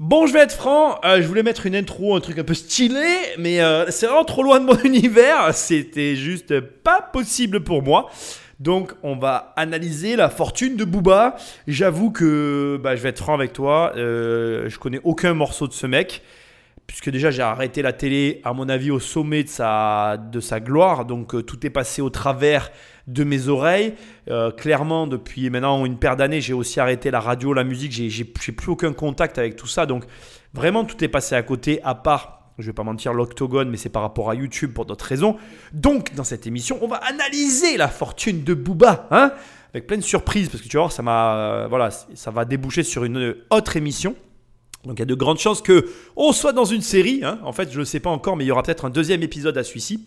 Bon, je vais être franc, euh, je voulais mettre une intro, un truc un peu stylé, mais euh, c'est vraiment trop loin de mon univers, c'était juste pas possible pour moi. Donc, on va analyser la fortune de Booba. J'avoue que bah, je vais être franc avec toi, euh, je connais aucun morceau de ce mec, puisque déjà j'ai arrêté la télé, à mon avis, au sommet de sa, de sa gloire, donc tout est passé au travers de mes oreilles. Euh, clairement, depuis maintenant une paire d'années, j'ai aussi arrêté la radio, la musique, j'ai plus aucun contact avec tout ça. Donc vraiment, tout est passé à côté, à part je vais pas mentir, l'octogone, mais c'est par rapport à YouTube pour d'autres raisons. Donc, dans cette émission, on va analyser la fortune de Booba, hein, avec plein de surprises, parce que tu vois, ça m'a, euh, voilà, ça va déboucher sur une autre émission. Donc, il y a de grandes chances que on soit dans une série. Hein. En fait, je ne sais pas encore, mais il y aura peut-être un deuxième épisode à celui-ci.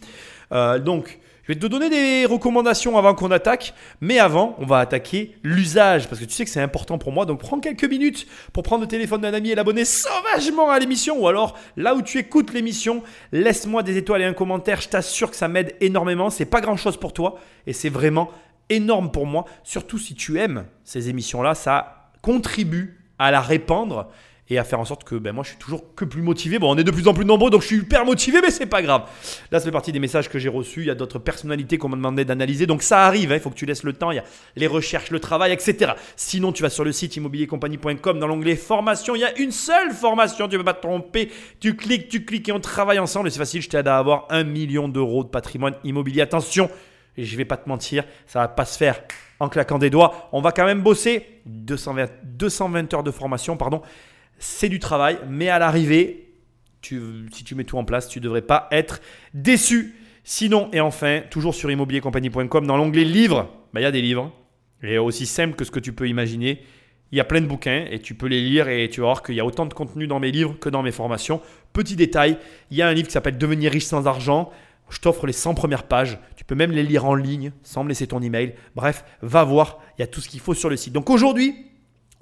Euh, donc, je vais te donner des recommandations avant qu'on attaque, mais avant, on va attaquer l'usage, parce que tu sais que c'est important pour moi, donc prends quelques minutes pour prendre le téléphone d'un ami et l'abonner sauvagement à l'émission, ou alors là où tu écoutes l'émission, laisse-moi des étoiles et un commentaire, je t'assure que ça m'aide énormément, c'est pas grand-chose pour toi, et c'est vraiment énorme pour moi, surtout si tu aimes ces émissions-là, ça contribue à la répandre et à faire en sorte que ben, moi je suis toujours que plus motivé. Bon, on est de plus en plus nombreux, donc je suis hyper motivé, mais c'est pas grave. Là, ça fait partie des messages que j'ai reçus. Il y a d'autres personnalités qu'on m'a demandé d'analyser, donc ça arrive. Hein. Il faut que tu laisses le temps. Il y a les recherches, le travail, etc. Sinon, tu vas sur le site immobiliercompagnie.com dans l'onglet formation. Il y a une seule formation, tu ne peux pas te tromper. Tu cliques, tu cliques et on travaille ensemble. C'est facile, je t'aide à avoir un million d'euros de patrimoine immobilier. Attention, je vais pas te mentir, ça va pas se faire en claquant des doigts. On va quand même bosser 220, 220 heures de formation, pardon c'est du travail, mais à l'arrivée, si tu mets tout en place, tu ne devrais pas être déçu. Sinon, et enfin, toujours sur immobiliercompagnie.com, dans l'onglet livres, bah, il y a des livres. Et aussi simple que ce que tu peux imaginer. Il y a plein de bouquins et tu peux les lire et tu vas voir qu'il y a autant de contenu dans mes livres que dans mes formations. Petit détail, il y a un livre qui s'appelle Devenir riche sans argent. Je t'offre les 100 premières pages. Tu peux même les lire en ligne sans me laisser ton email. Bref, va voir, il y a tout ce qu'il faut sur le site. Donc aujourd'hui,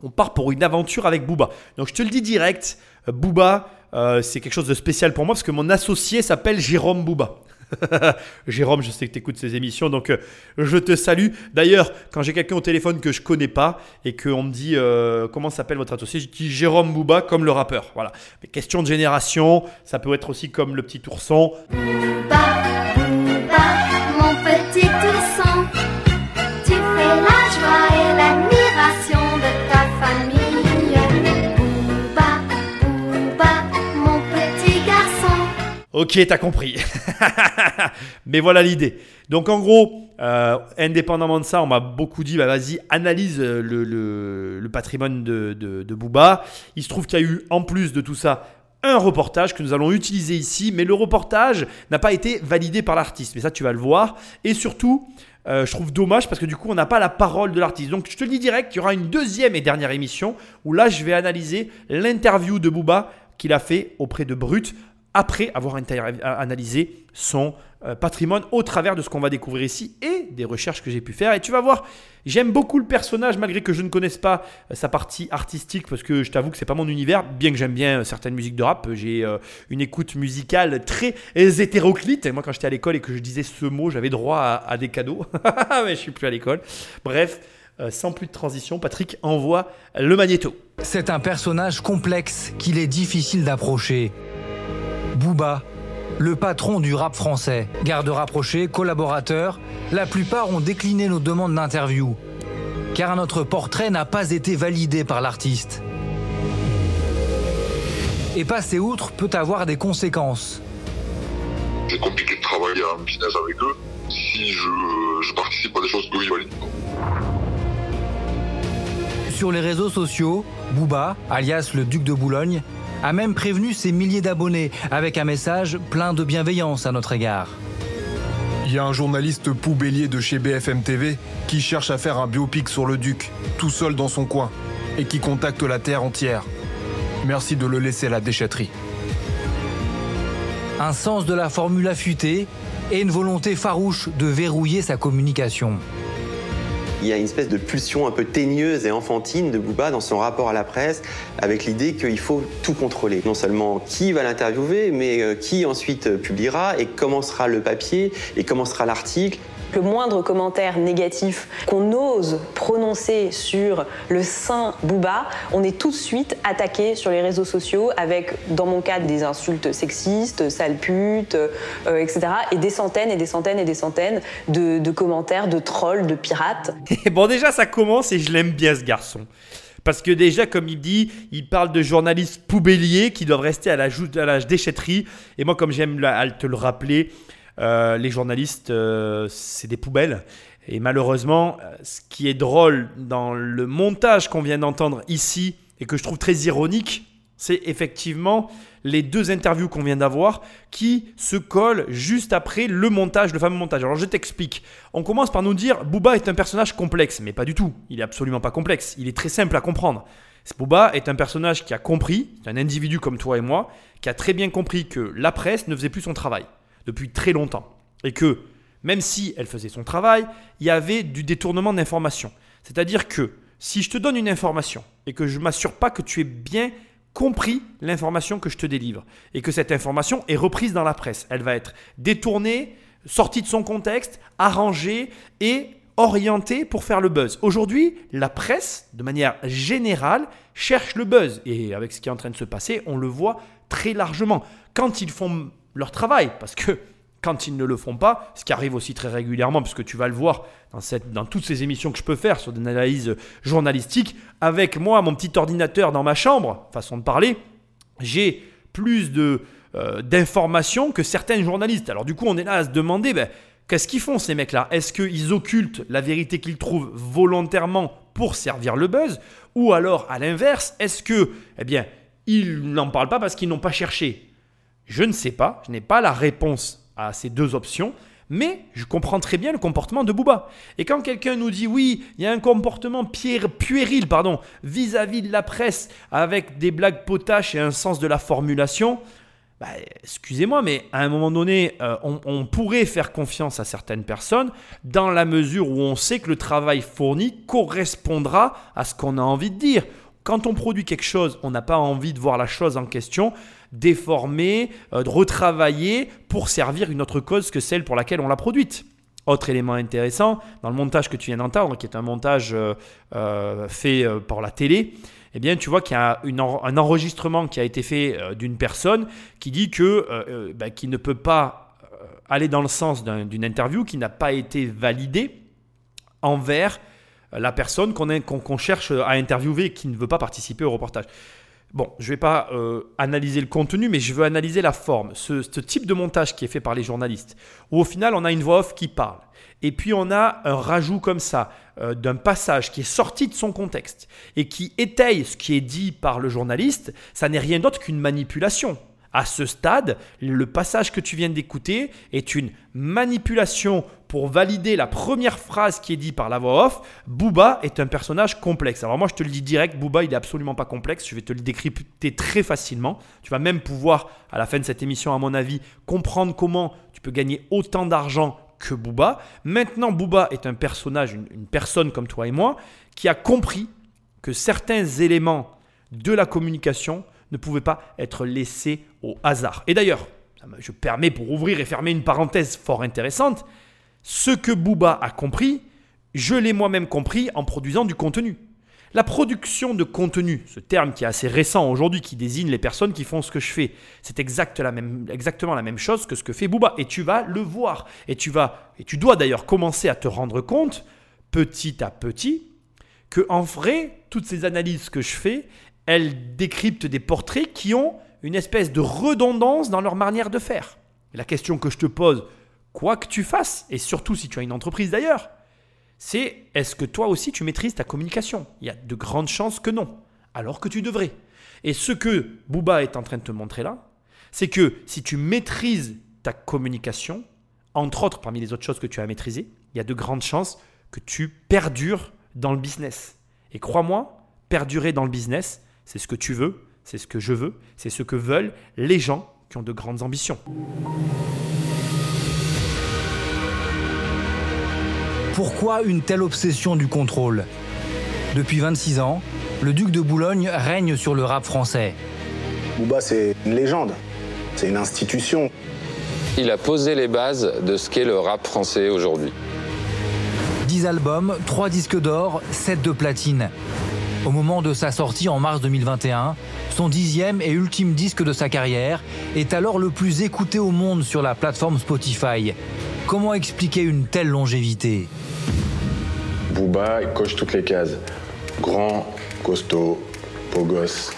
on part pour une aventure avec Booba. Donc je te le dis direct, euh, Booba, euh, c'est quelque chose de spécial pour moi parce que mon associé s'appelle Jérôme Booba. Jérôme, je sais que tu écoutes ces émissions, donc euh, je te salue. D'ailleurs, quand j'ai quelqu'un au téléphone que je connais pas et qu'on me dit comment s'appelle votre associé, je dis Jérôme Booba comme le rappeur. Voilà. Mais question de génération, ça peut être aussi comme le petit ourson. Ok, t'as compris. Mais voilà l'idée. Donc en gros, euh, indépendamment de ça, on m'a beaucoup dit, bah, vas-y, analyse euh, le, patrimoine de, Booba. Il se trouve qu'il y a eu, en plus de tout ça, un reportage que nous allons utiliser ici, mais le reportage n'a pas été validé par l'artiste. Mais ça, tu vas le voir. Et surtout, euh, je trouve dommage parce que du coup, on n'a pas la parole de l'artiste. Donc, je te le dis direct, il y aura une deuxième et dernière émission où là, je vais analyser l'interview de Booba qu'il a fait auprès de Brut après avoir analysé son euh, patrimoine au travers de ce qu'on va découvrir ici et des recherches que j'ai pu faire. Et tu vas voir, j'aime beaucoup le personnage malgré que je ne connaisse pas euh, sa partie artistique parce que je t'avoue que c'est pas mon univers, bien que j'aime bien euh, certaines musiques de rap. J'ai une écoute musicale très hétéroclite. Et moi, quand j'étais à l'école et que je disais ce mot, j'avais droit à, des cadeaux. Mais je suis plus à l'école. Bref. sans plus de transition, Patrick envoie le magnéto. C'est un personnage complexe qu'il est difficile d'approcher. Booba, le patron du rap français. Garde rapprochés, collaborateurs, la plupart ont décliné nos demandes d'interview, car notre portrait n'a pas été validé par l'artiste. Et passer outre peut avoir des conséquences. C'est compliqué de travailler en business avec eux si je, participe à des choses que ils valident Sur les réseaux sociaux, Booba, alias le duc de Boulogne, a même prévenu ses milliers d'abonnés avec un message plein de bienveillance à notre égard. Il y a un journaliste poubellier de chez BFM TV qui cherche à faire un biopic sur le duc, tout seul dans son coin, et qui contacte la Terre entière. Merci de le laisser à la déchetterie. Un sens de la formule affûtée et une volonté farouche de verrouiller sa communication il y a une espèce de pulsion un peu teigneuse et enfantine de Booba dans son rapport à la presse, avec l'idée qu'il faut tout contrôler. Non seulement qui va l'interviewer, mais euh, qui ensuite publiera, et comment sera le papier, et comment sera l'article. Le moindre commentaire négatif qu'on ose prononcer sur le saint Booba, on est tout de suite attaqué sur les réseaux sociaux avec, dans mon cas, des insultes sexistes, sale pute, euh, etc. Et des centaines et des centaines et des centaines de, commentaires de trolls, de pirates. bon, déjà, ça commence et je l'aime bien ce garçon. Parce que déjà, comme il dit, il parle de journalistes poubelliers qui doivent rester à la, à la déchetterie. Et moi, comme j'aime te le rappeler, euh, les journalistes, euh, c'est des poubelles. Et malheureusement, euh, ce qui est drôle dans le montage qu'on vient d'entendre ici, et que je trouve très ironique, c'est effectivement les deux interviews qu'on vient d'avoir qui se collent juste après le montage, le fameux montage. Alors je t'explique. On commence par nous dire Booba est un personnage complexe, mais pas du tout. Il est absolument pas complexe. Il est très simple à comprendre. Booba est un personnage qui a compris, un individu comme toi et moi, qui a très bien compris que la presse ne faisait plus son travail depuis très longtemps. Et que même si elle faisait son travail, il y avait du détournement d'informations. C'est-à-dire que si je te donne une information et que je m'assure pas que tu es bien compris l'information que je te délivre et que cette information est reprise dans la presse. Elle va être détournée, sortie de son contexte, arrangée et orientée pour faire le buzz. Aujourd'hui, la presse, de manière générale, cherche le buzz. Et avec ce qui est en train de se passer, on le voit très largement. Quand ils font leur travail, parce que quand ils ne le font pas, ce qui arrive aussi très régulièrement, puisque tu vas le voir dans, toutes ces émissions que je peux faire sur des analyses journalistiques, avec moi, mon petit ordinateur dans ma chambre, façon de parler, j'ai plus de, euh, d'informations que certains journalistes. Alors du coup, on est là à se demander, ben, qu'est-ce qu'ils font ces mecs-là? Est-ce qu'ils occultent la vérité qu'ils trouvent volontairement pour servir le buzz? Ou alors, à l'inverse, est-ce que, eh bien, ils n'en parlent pas parce qu'ils n'ont pas cherché? Je ne sais pas, je n'ai pas la réponse à ces deux options, mais je comprends très bien le comportement de Booba. Et quand quelqu'un nous dit oui, il y a un comportement puéril pardon, vis-à-vis de la presse avec des blagues potaches et un sens de la formulation, bah, excusez-moi, mais à un moment donné, euh, on, pourrait faire confiance à certaines personnes dans la mesure où on sait que le travail fourni correspondra à ce qu'on a envie de dire. Quand on produit quelque chose, on n'a pas envie de voir la chose en question déformer, euh, de retravailler pour servir une autre cause que celle pour laquelle on l'a produite. Autre élément intéressant, dans le montage que tu viens d'entendre, qui est un montage euh, euh, fait par la télé, eh bien, tu vois qu'il y a un enregistrement qui a été fait d'une personne qui dit que bah, ne peut pas aller dans le sens d'une interview qui n'a pas été validée envers la personne qu'on cherche à interviewer et qui ne veut pas participer au reportage. Bon, je ne vais pas euh, analyser le contenu, mais je veux analyser la forme. Ce, type de montage qui est fait par les journalistes, où au final on a une voix off qui parle, et puis on a un rajout comme ça euh, d'un passage qui est sorti de son contexte et qui étaye ce qui est dit par le journaliste, ça n'est rien d'autre qu'une manipulation. À ce stade, le passage que tu viens d'écouter est une manipulation pour valider la première phrase qui est dite par la voix off. Booba est un personnage complexe. Alors moi je te le dis direct, Booba il est absolument pas complexe, je vais te le décrypter très facilement. Tu vas même pouvoir, à la fin de cette émission à mon avis, comprendre comment tu peux gagner autant d'argent que Booba. Maintenant Booba est un personnage, une personne comme toi et moi, qui a compris que certains éléments de la communication ne pouvait pas être laissé au hasard. Et d'ailleurs, je permets pour ouvrir et fermer une parenthèse fort intéressante, ce que Booba a compris, je l'ai moi-même compris en produisant du contenu. La production de contenu, ce terme qui est assez récent aujourd'hui, qui désigne les personnes qui font ce que je fais, c'est exactement la même chose que ce que fait Booba. Et tu vas le voir. Et tu vas, et tu dois d'ailleurs commencer à te rendre compte, petit à petit, que en vrai, toutes ces analyses que je fais, elle décrypte des portraits qui ont une espèce de redondance dans leur manière de faire. la question que je te pose, quoi que tu fasses, et surtout si tu as une entreprise d'ailleurs, c'est est-ce que toi aussi tu maîtrises ta communication? Il y a de grandes chances que non, alors que tu devrais. Et ce que Booba est en train de te montrer là, c'est que si tu maîtrises ta communication, entre autres parmi les autres choses que tu as maîtrisées, il y a de grandes chances que tu perdures dans le business. Et crois-moi, perdurer dans le business, c'est ce que tu veux, c'est ce que je veux, c'est ce que veulent les gens qui ont de grandes ambitions. Pourquoi une telle obsession du contrôle? Depuis 26 ans, le duc de Boulogne règne sur le rap français. Booba, c'est une légende, c'est une institution. Il a posé les bases de ce qu'est le rap français aujourd'hui. 10 albums, 3 disques d'or, 7 de platine. Au moment de sa sortie en mars 2021, son dixième et ultime disque de sa carrière est alors le plus écouté au monde sur la plateforme Spotify. Comment expliquer une telle longévité? Booba, il coche toutes les cases. Grand, costaud, beau gosse,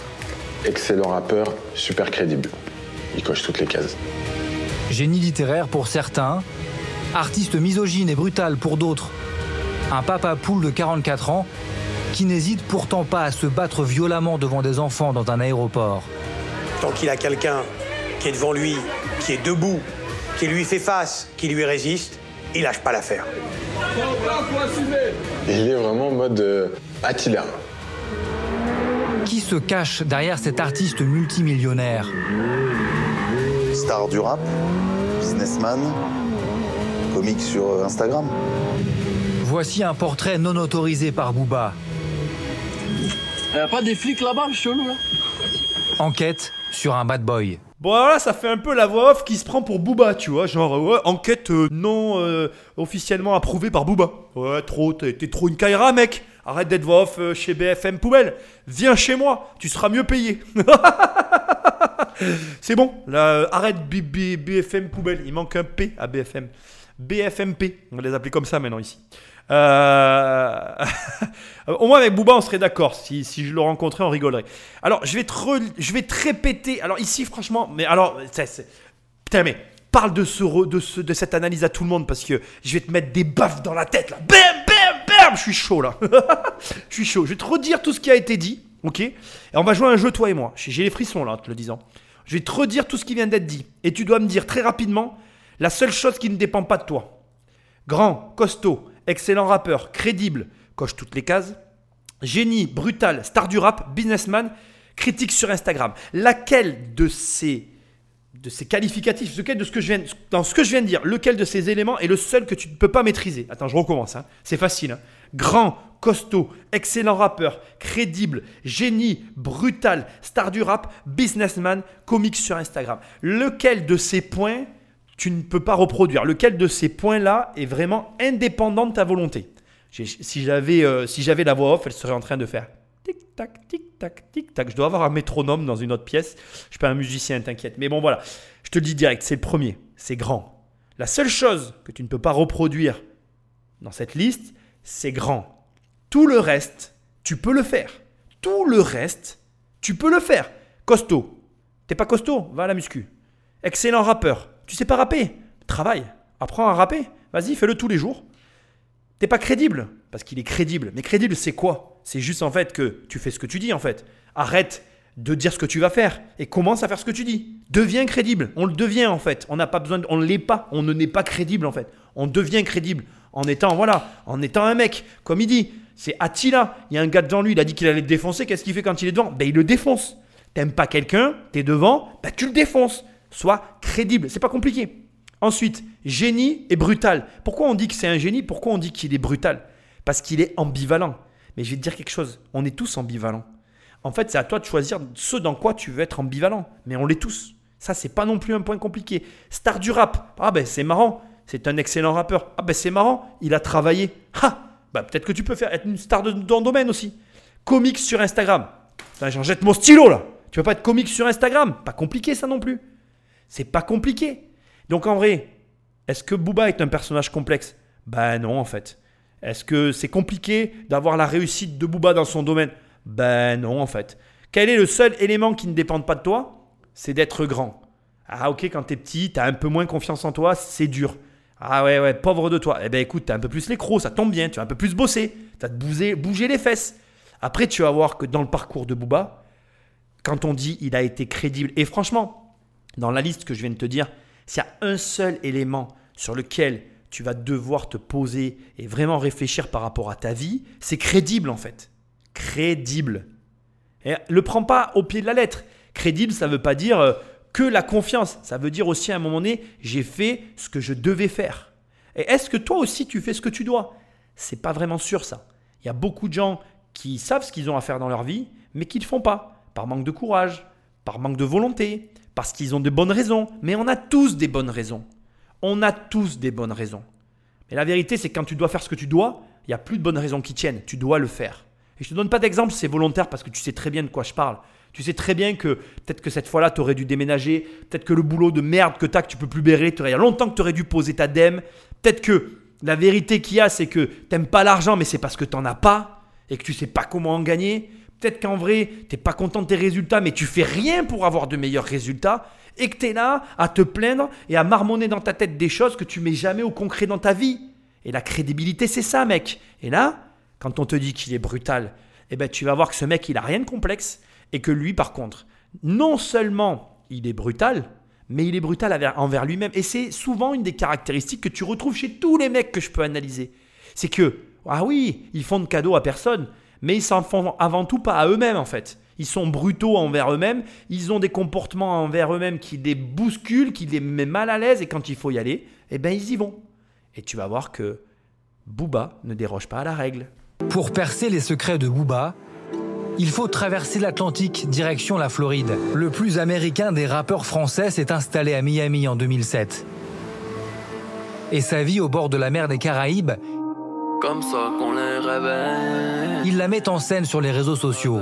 excellent rappeur, super crédible. Il coche toutes les cases. Génie littéraire pour certains, artiste misogyne et brutal pour d'autres. Un papa poule de 44 ans qui n'hésite pourtant pas à se battre violemment devant des enfants dans un aéroport. Tant qu'il a quelqu'un qui est devant lui, qui est debout, qui lui fait face, qui lui résiste, il lâche pas l'affaire. Il est vraiment en mode euh, Attila. Qui se cache derrière cet artiste multimillionnaire Star du rap, businessman, comique sur Instagram. Voici un portrait non autorisé par Booba. Y a pas des flics là-bas, chelou là Enquête sur un bad boy. Bon, alors là, ça fait un peu la voix off qui se prend pour Booba, tu vois. Genre, ouais, enquête euh, non euh, officiellement approuvée par Booba. Ouais, trop, t'es trop une Kaira, mec. Arrête d'être voix off euh, chez BFM Poubelle. Viens chez moi, tu seras mieux payé. C'est bon, là, arrête B- B- BFM Poubelle. Il manque un P à BFM. BFMP, on va les appeler comme ça maintenant ici. Euh, Au moins avec Booba, on serait d'accord. Si, si je le rencontrais, on rigolerait. Alors, je vais te, je vais te répéter. Alors ici, franchement, mais alors, putain, mais parle de, ce, de, ce- de cette analyse à tout le monde parce que je vais te mettre des baffes dans la tête là. Bam, bam, bam. Je suis chaud là. je suis chaud. Je vais te redire tout ce qui a été dit, ok? Et on va jouer un jeu toi et moi. J'ai les frissons là, en te le disant. Je vais te redire tout ce qui vient d'être dit et tu dois me dire très rapidement la seule chose qui ne dépend pas de toi. Grand, costaud, excellent rappeur, crédible, coche toutes les cases. Génie, brutal, star du rap, businessman, critique sur Instagram. Laquelle de ces, qualificatifs, ce que je dans ce que je viens de dire, lequel de ces éléments est le seul que tu ne peux pas maîtriser? Attends, je recommence. hein. C'est facile. hein. Grand, costaud, excellent rappeur, crédible, génie, brutal, star du rap, businessman, comique sur Instagram. Lequel de ces points tu ne peux pas reproduire. Lequel de ces points-là est vraiment indépendant de ta volonté Si j'avais euh, si la voix off, elle serait en train de faire tic-tac, tic-tac, tic-tac. Je dois avoir un métronome dans une autre pièce. Je suis pas un musicien, t'inquiète. Mais bon, voilà. Je te le dis direct, c'est le premier. C'est grand. La seule chose que tu ne peux pas reproduire dans cette liste, c'est grand. Tout le reste, tu peux le faire. Tout le reste, tu peux le faire. Costaud. T'es pas costaud? Va à la muscu. Excellent rappeur. Tu sais pas rapper Travaille. Apprends à rapper. Vas-y, fais-le tous les jours. T'es pas crédible Parce qu'il est crédible. Mais crédible, c'est quoi? C'est juste en fait que tu fais ce que tu dis en fait. Arrête de dire ce que tu vas faire et commence à faire ce que tu dis. Deviens crédible. On le devient en fait. On n'a pas besoin de... On ne l'est pas. On ne n'est pas crédible en fait. On devient crédible en étant, voilà, en étant un mec. Comme il dit, c'est Attila. Il y a un gars devant lui, il a dit qu'il allait le défoncer. Qu'est-ce qu'il fait quand il est devant? Ben il le défonce. T'aimes pas quelqu'un, t'es devant, ben tu le défonces. Sois crédible. C'est pas compliqué. Ensuite, génie et brutal. Pourquoi on dit que c'est un génie? Pourquoi on dit qu'il est brutal? Parce qu'il est ambivalent. Mais je vais te dire quelque chose. On est tous ambivalents. En fait, c'est à toi de choisir ce dans quoi tu veux être ambivalent. Mais on l'est tous. Ça, c'est pas non plus un point compliqué. Star du rap. Ah ben c'est marrant. C'est un excellent rappeur. Ah ben c'est marrant. Il a travaillé. Ah bah peut-être que tu peux faire être une star de ton domaine aussi. Comics sur Instagram. J'en jette mon stylo là. Tu veux pas être comique sur Instagram? Pas compliqué ça non plus. C'est pas compliqué. Donc en vrai, est-ce que Booba est un personnage complexe? Ben non en fait. Est-ce que c'est compliqué d'avoir la réussite de Booba dans son domaine? Ben non en fait. Quel est le seul élément qui ne dépend pas de toi? C'est d'être grand. Ah ok, quand t'es petit, t'as un peu moins confiance en toi, c'est dur. Ah ouais, ouais, pauvre de toi. Eh ben écoute, t'as un peu plus les crocs, ça tombe bien, tu vas un peu plus bosser, t'as te bouger, bouger les fesses. Après, tu vas voir que dans le parcours de Booba, quand on dit il a été crédible, et franchement, dans la liste que je viens de te dire, s'il y a un seul élément sur lequel tu vas devoir te poser et vraiment réfléchir par rapport à ta vie, c'est crédible en fait. Crédible. Et le prends pas au pied de la lettre. Crédible, ça veut pas dire euh, que la confiance. Ça veut dire aussi à un moment donné, j'ai fait ce que je devais faire. Et est-ce que toi aussi tu fais ce que tu dois? C'est pas vraiment sûr ça. Il y a beaucoup de gens qui savent ce qu'ils ont à faire dans leur vie, mais qui ne le font pas. Par manque de courage, par manque de volonté, parce qu'ils ont de bonnes raisons. Mais on a tous des bonnes raisons. On a tous des bonnes raisons. Et la vérité, c'est que quand tu dois faire ce que tu dois, il n'y a plus de bonnes raisons qui tiennent. Tu dois le faire. Et je te donne pas d'exemple, c'est volontaire parce que tu sais très bien de quoi je parle. Tu sais très bien que peut-être que cette fois-là, tu aurais dû déménager. Peut-être que le boulot de merde que tu as, que tu peux plus bérer, il y a longtemps que tu aurais dû poser ta dème. Peut-être que la vérité qu'il y a, c'est que tu n'aimes pas l'argent, mais c'est parce que tu n'en as pas et que tu sais pas comment en gagner. Peut-être qu'en vrai, tu n'es pas content de tes résultats, mais tu fais rien pour avoir de meilleurs résultats. Et que tu es là à te plaindre et à marmonner dans ta tête des choses que tu mets jamais au concret dans ta vie. Et la crédibilité, c'est ça, mec. Et là, quand on te dit qu'il est brutal, eh ben, tu vas voir que ce mec, il a rien de complexe. Et que lui, par contre, non seulement il est brutal, mais il est brutal envers lui-même. Et c'est souvent une des caractéristiques que tu retrouves chez tous les mecs que je peux analyser. C'est que, ah oui, ils font de cadeaux à personne, mais ils s'en font avant tout pas à eux-mêmes en fait. Ils sont brutaux envers eux-mêmes, ils ont des comportements envers eux-mêmes qui les bousculent, qui les mettent mal à l'aise, et quand il faut y aller, eh ben ils y vont. Et tu vas voir que Booba ne déroge pas à la règle. Pour percer les secrets de Booba, il faut traverser l'Atlantique direction la Floride. Le plus américain des rappeurs français s'est installé à Miami en 2007. Et sa vie au bord de la mer des Caraïbes, comme ça qu'on les réveille. Il la met en scène sur les réseaux sociaux.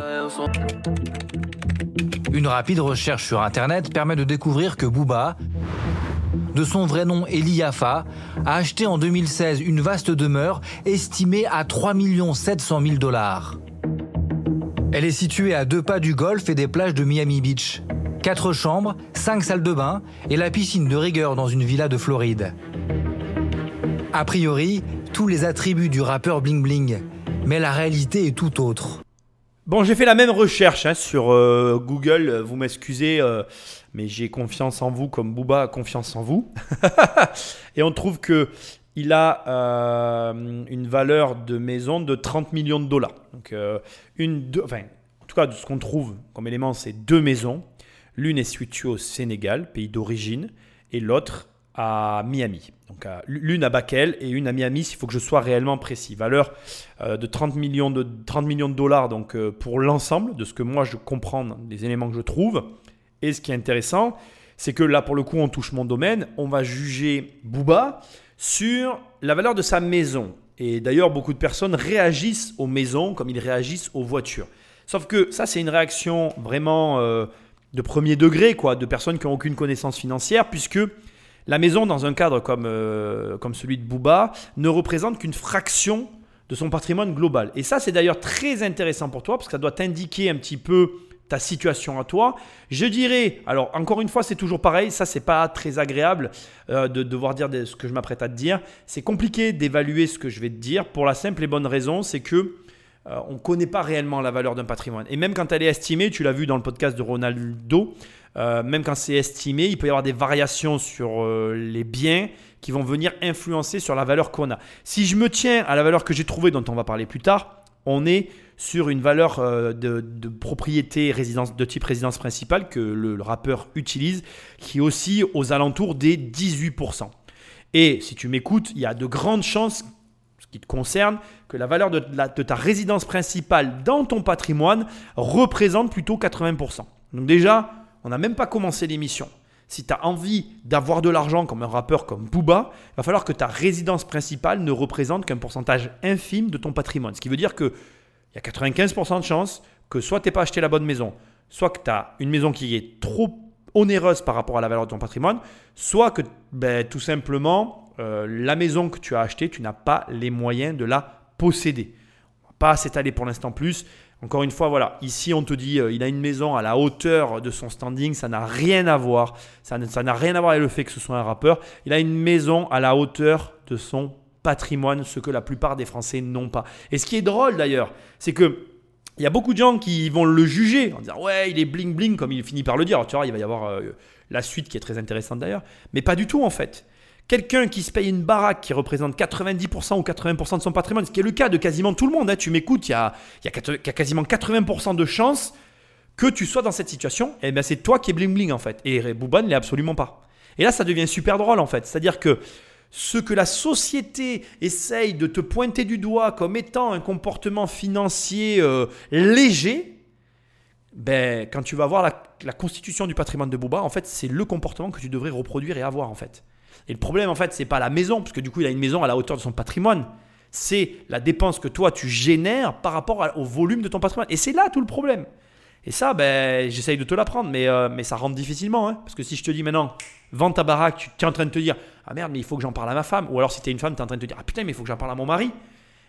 Une rapide recherche sur Internet permet de découvrir que Booba, de son vrai nom Eliafa, a acheté en 2016 une vaste demeure estimée à 3 700 000 dollars. Elle est située à deux pas du golfe et des plages de Miami Beach. Quatre chambres, cinq salles de bain et la piscine de rigueur dans une villa de Floride. A priori, tous les attributs du rappeur Bling Bling, mais la réalité est tout autre. Bon, j'ai fait la même recherche hein, sur euh, Google, vous m'excusez, euh, mais j'ai confiance en vous comme Booba a confiance en vous. et on trouve que il a euh, une valeur de maison de 30 millions de dollars. Donc, une, enfin, en tout cas, de ce qu'on trouve comme élément, c'est deux maisons. L'une est située au Sénégal, pays d'origine, et l'autre à Miami. Donc, l'une à Bakel et une à Miami, s'il faut que je sois réellement précis. Valeur euh, de 30 millions de, 30 millions de dollars donc, pour l'ensemble de ce que moi je comprends des éléments que je trouve. Et ce qui est intéressant, c'est que là, pour le coup, on touche mon domaine. On va juger Booba sur la valeur de sa maison. Et d'ailleurs, beaucoup de personnes réagissent aux maisons comme ils réagissent aux voitures. Sauf que ça, c'est une réaction vraiment euh, de premier degré, quoi, de personnes qui n'ont aucune connaissance financière, puisque la maison, dans un cadre comme, euh, comme celui de Booba, ne représente qu'une fraction de son patrimoine global. Et ça, c'est d'ailleurs très intéressant pour toi, parce que ça doit t'indiquer un petit peu ta situation à toi. Je dirais, alors encore une fois, c'est toujours pareil, ça c'est pas très agréable euh, de devoir dire ce que je m'apprête à te dire. C'est compliqué d'évaluer ce que je vais te dire pour la simple et bonne raison, c'est que euh, on ne connaît pas réellement la valeur d'un patrimoine. Et même quand elle est estimée, tu l'as vu dans le podcast de Ronaldo, euh, même quand c'est estimé, il peut y avoir des variations sur les biens qui vont venir influencer sur la valeur qu'on a. Si je me tiens à la valeur que j'ai trouvée, dont on va parler plus tard, on est sur une valeur euh, de, propriété résidence, de type résidence principale que le, rappeur utilise, qui est aussi aux alentours des 18%. Et si tu m'écoutes, il y a de grandes chances, ce qui te concerne, que la valeur de, de ta résidence principale dans ton patrimoine représente plutôt 80%. Donc déjà, on n'a même pas commencé l'émission. Si tu as envie d'avoir de l'argent comme un rappeur comme Booba, il va falloir que ta résidence principale ne représente qu'un pourcentage infime de ton patrimoine. Ce qui veut dire que il y a 95% de chances que soit tu pas acheté la bonne maison, soit que tu as une maison qui est trop onéreuse par rapport à la valeur de ton patrimoine, soit que ben, tout simplement euh, la maison que tu as achetée, tu n'as pas les moyens de la posséder. Pas s'étaler pour l'instant plus. Encore une fois, voilà, ici on te dit euh, il a une maison à la hauteur de son standing, ça n'a rien à voir. Ça n'a rien à voir avec le fait que ce soit un rappeur. Il a une maison à la hauteur de son patrimoine, ce que la plupart des Français n'ont pas. Et ce qui est drôle d'ailleurs, c'est que il y a beaucoup de gens qui vont le juger en disant ouais il est bling bling comme il finit par le dire. Tu vois, il va y avoir euh, la suite qui est très intéressante d'ailleurs, mais pas du tout en fait. Quelqu'un qui se paye une baraque qui représente 90% ou 80% de son patrimoine, ce qui est le cas de quasiment tout le monde, hein. tu m'écoutes, il y a, quasiment 80% de chances que tu sois dans cette situation, et eh bien c'est toi qui es bling bling en fait. Et Bouba ne l'est absolument pas. Et là, ça devient super drôle en fait. C'est-à-dire que ce que la société essaye de te pointer du doigt comme étant un comportement financier euh, léger, ben, quand tu vas voir la, constitution du patrimoine de Bouba, en fait, c'est le comportement que tu devrais reproduire et avoir en fait. Et le problème, en fait, c'est pas la maison, parce que du coup, il a une maison à la hauteur de son patrimoine. C'est la dépense que toi, tu génères par rapport au volume de ton patrimoine. Et c'est là tout le problème. Et ça, ben, j'essaye de te l'apprendre, mais, euh, mais ça rentre difficilement. Hein. parce que si je te dis maintenant, vends ta baraque, tu es en train de te dire, ah merde, mais il faut que j'en parle à ma femme. Ou alors si tu es une femme, tu es en train de te dire, ah putain, mais il faut que j'en parle à mon mari.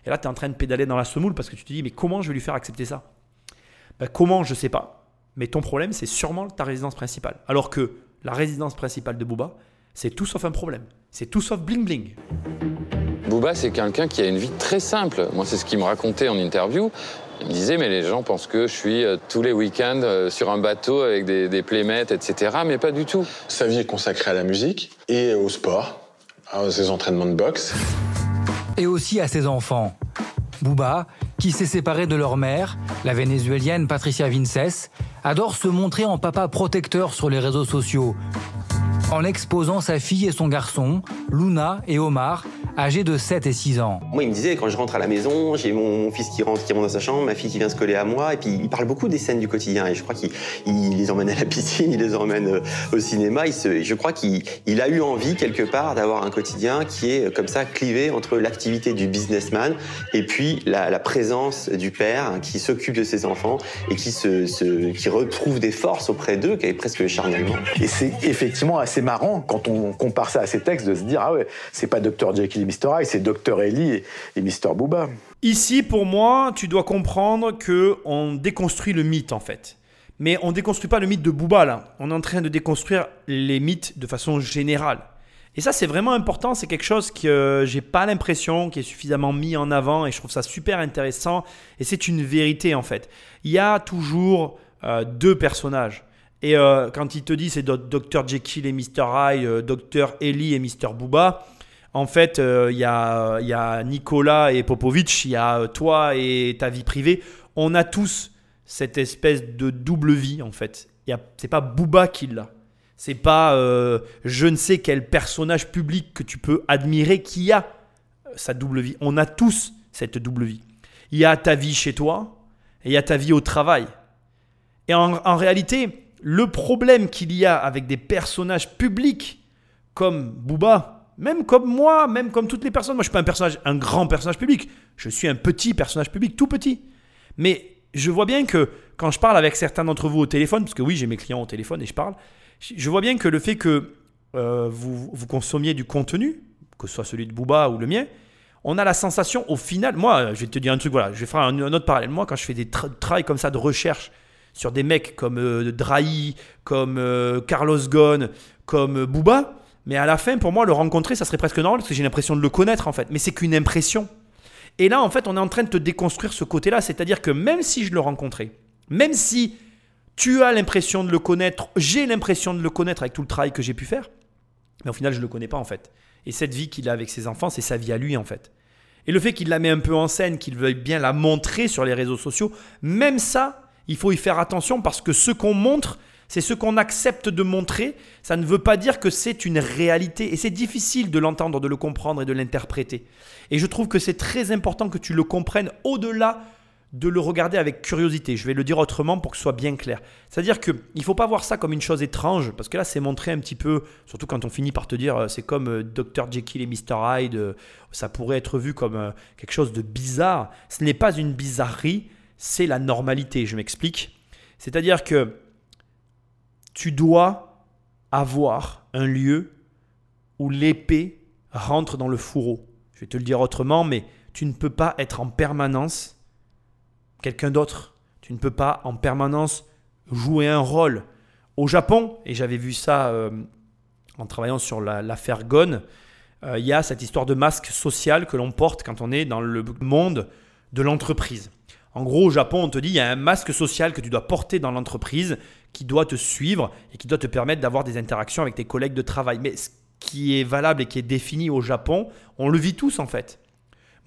Et là, tu es en train de pédaler dans la semoule parce que tu te dis, mais comment je vais lui faire accepter ça? Ben, Comment, je sais pas. Mais ton problème, c'est sûrement ta résidence principale. Alors que la résidence principale de Booba, c'est tout sauf un problème. C'est tout sauf bling bling. Booba, c'est quelqu'un qui a une vie très simple. Moi, c'est ce qu'il me racontait en interview. Il me disait, mais les gens pensent que je suis euh, tous les week-ends euh, sur un bateau avec des, des playmates, etc. Mais pas du tout. Sa vie est consacrée à la musique et au sport, à ses entraînements de boxe. Et aussi à ses enfants. Booba, qui s'est séparé de leur mère, la vénézuélienne Patricia Vinces, adore se montrer en papa protecteur sur les réseaux sociaux, en exposant sa fille et son garçon, Luna et Omar, âgés de 7 et 6 ans. Moi, il me disait, quand je rentre à la maison, j'ai mon, fils qui rentre, qui rentre dans sa chambre, ma fille qui vient se coller à moi, et puis il parle beaucoup des scènes du quotidien, et je crois qu'il les emmène à la piscine, il les emmène euh, au cinéma, il se, je crois qu'il a eu envie, quelque part, d'avoir un quotidien qui est comme ça clivé entre l'activité du businessman et puis la, présence du père hein, qui s'occupe de ses enfants et qui, se, qui retrouve des forces auprès d'eux, qui est presque charnellement. Et c'est effectivement assez marrant, quand on compare ça à ces textes, de se dire, ah ouais, c'est pas Dr. Jekyll Mr. Hyde, c'est Dr. Ellie et, Mr. Booba. Ici, pour moi, tu dois comprendre que on déconstruit le mythe en fait. Mais on déconstruit pas le mythe de Booba là. On est en train de déconstruire les mythes de façon générale. Et ça, c'est vraiment important. C'est quelque chose que euh, j'ai pas l'impression qui est suffisamment mis en avant et je trouve ça super intéressant. Et c'est une vérité en fait. Il y a toujours euh, deux personnages. Et euh, quand il te dit c'est Dr. Jekyll et Mr. Hyde, Dr. Ellie et Mr. Booba, en fait, euh, il y, a, Nicolas et Popovic, il y a toi et ta vie privée. On a tous cette espèce de double vie, en fait. C'est pas Booba qui l'a. C'est pas euh, je ne sais quel personnage public que tu peux admirer qui a euh, sa double vie. On a tous cette double vie. Il y a ta vie chez toi et il y a ta vie au travail. Et en, en réalité, le problème qu'il y a avec des personnages publics comme Booba, même comme moi, même comme toutes les personnes. Moi, je suis pas un personnage, un grand personnage public. Je suis un petit personnage public, tout petit. Mais je vois bien que quand je parle avec certains d'entre vous au téléphone, parce que oui, j'ai mes clients au téléphone et je parle, je vois bien que le fait que euh, vous, consommiez du contenu, que ce soit celui de Booba ou le mien, on a la sensation au final, moi, je vais te dire un truc, voilà, je vais faire un, autre parallèle. Moi, quand je fais des travaux comme ça de recherche sur des mecs comme euh, Drahi, comme euh, Carlos Ghosn, comme Booba, mais à la fin, pour moi, le rencontrer, ça serait presque normal parce que j'ai l'impression de le connaître en fait. Mais c'est qu'une impression. Et là, en fait, on est en train de te déconstruire ce côté-là. C'est-à-dire que même si je le rencontrais, même si tu as l'impression de le connaître, j'ai l'impression de le connaître avec tout le travail que j'ai pu faire, mais au final, je ne le connais pas en fait. Et cette vie qu'il a avec ses enfants, c'est sa vie à lui en fait. Et le fait qu'il la met un peu en scène, qu'il veuille bien la montrer sur les réseaux sociaux, même ça, il faut y faire attention parce que ce qu'on montre, c'est ce qu'on accepte de montrer. Ça ne veut pas dire que c'est une réalité. Et c'est difficile de l'entendre, de le comprendre et de l'interpréter. Et je trouve que c'est très important que tu le comprennes au-delà de le regarder avec curiosité. Je vais le dire autrement pour que ce soit bien clair. C'est-à-dire qu'il ne faut pas voir ça comme une chose étrange, parce que là, c'est montré un petit peu, surtout quand on finit par te dire, euh, c'est comme euh, Dr. Jekyll et Mr. Hyde, euh, ça pourrait être vu comme quelque chose de bizarre. Ce n'est pas une bizarrerie, c'est la normalité. Je m'explique. C'est-à-dire que tu dois avoir un lieu où l'épée rentre dans le fourreau. Je vais te le dire autrement, mais tu ne peux pas être en permanence quelqu'un d'autre. Tu ne peux pas en permanence jouer un rôle. Au Japon, et j'avais vu ça euh, en travaillant sur l'affaire Gon, euh, il y a cette histoire de masque social que l'on porte quand on est dans le monde de l'entreprise. En gros, au Japon, on te dit il y a un masque social que tu dois porter dans l'entreprise qui doit te suivre et qui doit te permettre d'avoir des interactions avec tes collègues de travail. Mais ce qui est valable et qui est défini au Japon, on le vit tous en fait.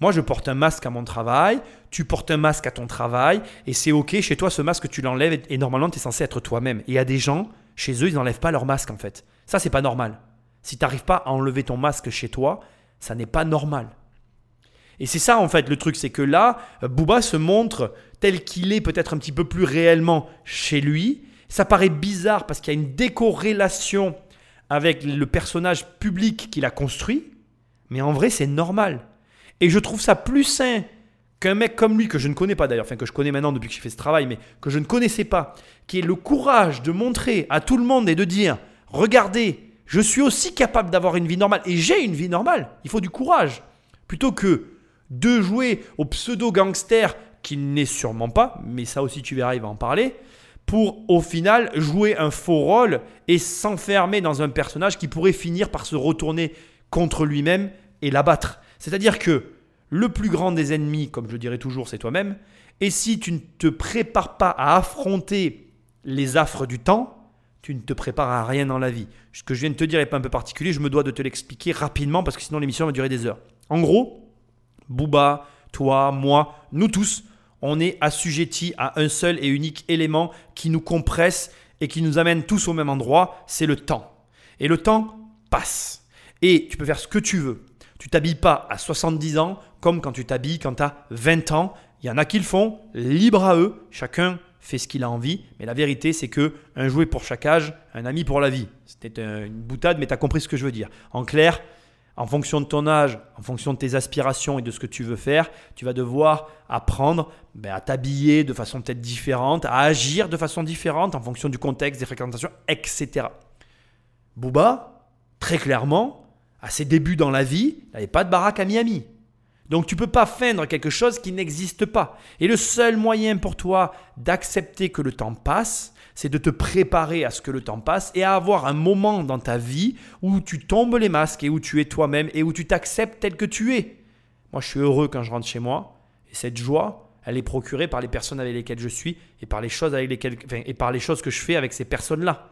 Moi, je porte un masque à mon travail, tu portes un masque à ton travail, et c'est OK, chez toi, ce masque, tu l'enlèves, et normalement, tu es censé être toi-même. Et il y a des gens, chez eux, ils n'enlèvent pas leur masque, en fait. Ça, c'est pas normal. Si tu n'arrives pas à enlever ton masque chez toi, ça n'est pas normal. Et c'est ça, en fait, le truc, c'est que là, Booba se montre tel qu'il est, peut-être un petit peu plus réellement chez lui, ça paraît bizarre parce qu'il y a une décorrélation avec le personnage public qu'il a construit, mais en vrai, c'est normal. Et je trouve ça plus sain qu'un mec comme lui, que je ne connais pas d'ailleurs, enfin que je connais maintenant depuis que j'ai fait ce travail, mais que je ne connaissais pas, qui ait le courage de montrer à tout le monde et de dire, regardez, je suis aussi capable d'avoir une vie normale, et j'ai une vie normale, il faut du courage, plutôt que de jouer au pseudo-gangster, qui n'est sûrement pas, mais ça aussi tu verras, il va en parler, pour au final jouer un faux rôle et s'enfermer dans un personnage qui pourrait finir par se retourner contre lui-même et l'abattre. C'est-à-dire que le plus grand des ennemis, comme je dirais toujours, c'est toi-même. Et si tu ne te prépares pas à affronter les affres du temps, tu ne te prépares à rien dans la vie. Ce que je viens de te dire n'est pas un peu particulier, je me dois de te l'expliquer rapidement parce que sinon l'émission va durer des heures. En gros, Booba, toi, moi, nous tous, on est assujettis à un seul et unique élément qui nous compresse et qui nous amène tous au même endroit, c'est le temps. Et le temps passe. Et tu peux faire ce que tu veux. Tu t'habilles pas à 70 ans comme quand tu t'habilles quand tu as 20 ans. Il y en a qui le font, libre à eux, chacun fait ce qu'il a envie, mais la vérité c'est que un jouet pour chaque âge, un ami pour la vie. C'était une boutade, mais tu as compris ce que je veux dire. En clair, en fonction de ton âge, en fonction de tes aspirations et de ce que tu veux faire, tu vas devoir apprendre ben, à t'habiller de façon peut-être différente, à agir de façon différente en fonction du contexte, des fréquentations, etc. Booba, très clairement, à ses débuts dans la vie, il n'avait pas de baraque à Miami. Donc tu ne peux pas feindre quelque chose qui n'existe pas. Et le seul moyen pour toi d'accepter que le temps passe, c'est de te préparer à ce que le temps passe et à avoir un moment dans ta vie où tu tombes les masques et où tu es toi-même et où tu t'acceptes tel que tu es. Moi, je suis heureux quand je rentre chez moi et cette joie, elle est procurée par les personnes avec lesquelles je suis et par les choses, avec lesquelles, et par les choses que je fais avec ces personnes-là.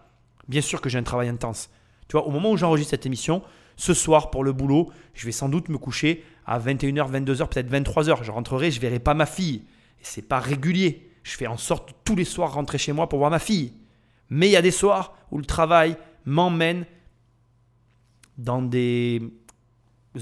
Bien sûr que j'ai un travail intense. Tu vois, au moment où j'enregistre cette émission, ce soir pour le boulot, je vais sans doute me coucher à 21h, 22h, peut-être 23h. Je rentrerai, je verrai pas ma fille. Et c'est pas régulier. Je fais en sorte tous les soirs rentrer chez moi pour voir ma fille. Mais il y a des soirs où le travail m'emmène dans des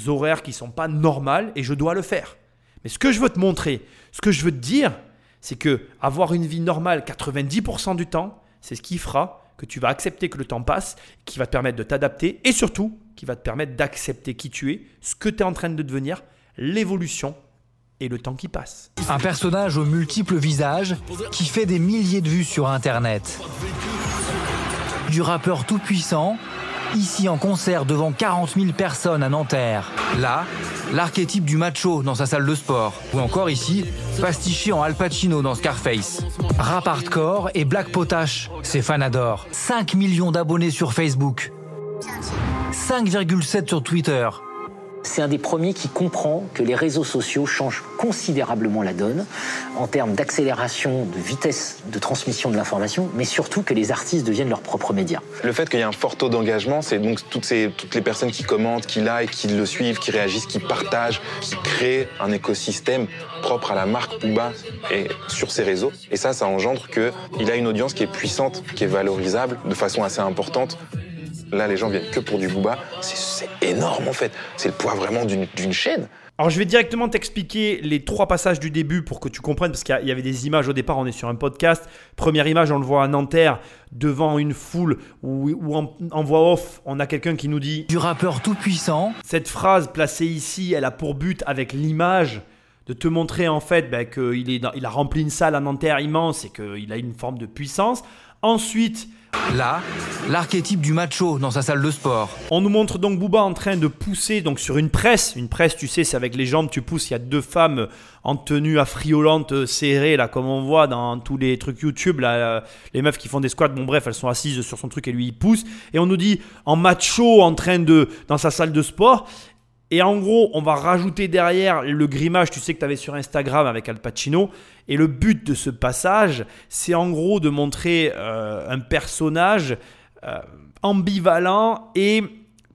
horaires qui sont pas normales et je dois le faire. Mais ce que je veux te montrer, ce que je veux te dire, c'est que avoir une vie normale 90% du temps, c'est ce qui fera que tu vas accepter que le temps passe, qui va te permettre de t'adapter et surtout qui va te permettre d'accepter qui tu es, ce que tu es en train de devenir, l'évolution et le temps qui passe. Un personnage aux multiples visages qui fait des milliers de vues sur Internet. Du rappeur tout puissant, ici en concert devant 40 000 personnes à Nanterre. Là, l'archétype du macho dans sa salle de sport. Ou encore ici, pastiché en Al Pacino dans Scarface. Rap hardcore et Black Potash, ses fans adorent. 5 millions d'abonnés sur Facebook. 5,7 sur Twitter. C'est un des premiers qui comprend que les réseaux sociaux changent considérablement la donne en termes d'accélération, de vitesse de transmission de l'information, mais surtout que les artistes deviennent leurs propres médias. Le fait qu'il y ait un fort taux d'engagement, c'est donc toutes, les personnes qui commentent, qui like, qui le suivent, qui réagissent, qui partagent, qui créent un écosystème propre à la marque Booba et sur ses réseaux. Et ça, ça engendre qu'il a une audience qui est puissante, qui est valorisable de façon assez importante Là, les gens viennent que pour du booba. C'est énorme en fait. C'est le poids vraiment d'une chaîne. Alors je vais directement t'expliquer les trois passages du début pour que tu comprennes, parce qu'il y avait des images au départ, on est sur un podcast. Première image, on le voit à Nanterre, devant une foule, où, en, voix off, on a quelqu'un qui nous dit... Du rappeur tout puissant. Cette phrase placée ici, elle a pour but, avec l'image, de te montrer en fait ben, qu'il il a rempli une salle à Nanterre immense et qu'il a une forme de puissance. Ensuite, Là, l'archétype du macho dans sa salle de sport. On nous montre donc Booba en train de pousser donc sur une presse. Une presse, tu sais, c'est avec les jambes, tu pousses. Il y a deux femmes en tenue affriolante, serrée, là, comme on voit dans tous les trucs YouTube. Les meufs qui font des squats, bon, bref, elles sont assises sur son truc et lui, il pousse. Et on nous dit en macho, en train de. dans sa salle de sport. Et en gros, on va rajouter derrière le grimage, tu sais que tu avais sur Instagram avec Al Pacino. Et le but de ce passage, c'est en gros de montrer euh, un personnage euh, ambivalent et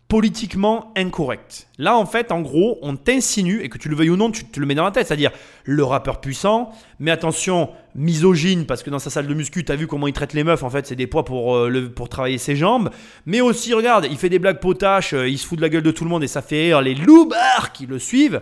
politiquement incorrect. Là, en fait, en gros, on t'insinue, et que tu le veuilles ou non, tu te le mets dans la tête, c'est-à-dire le rappeur puissant, mais attention, misogyne, parce que dans sa salle de muscu, tu as vu comment il traite les meufs, en fait, c'est des poids pour, euh, le, pour travailler ses jambes, mais aussi, regarde, il fait des blagues potaches, euh, il se fout de la gueule de tout le monde, et ça fait rire les loubards qui le suivent.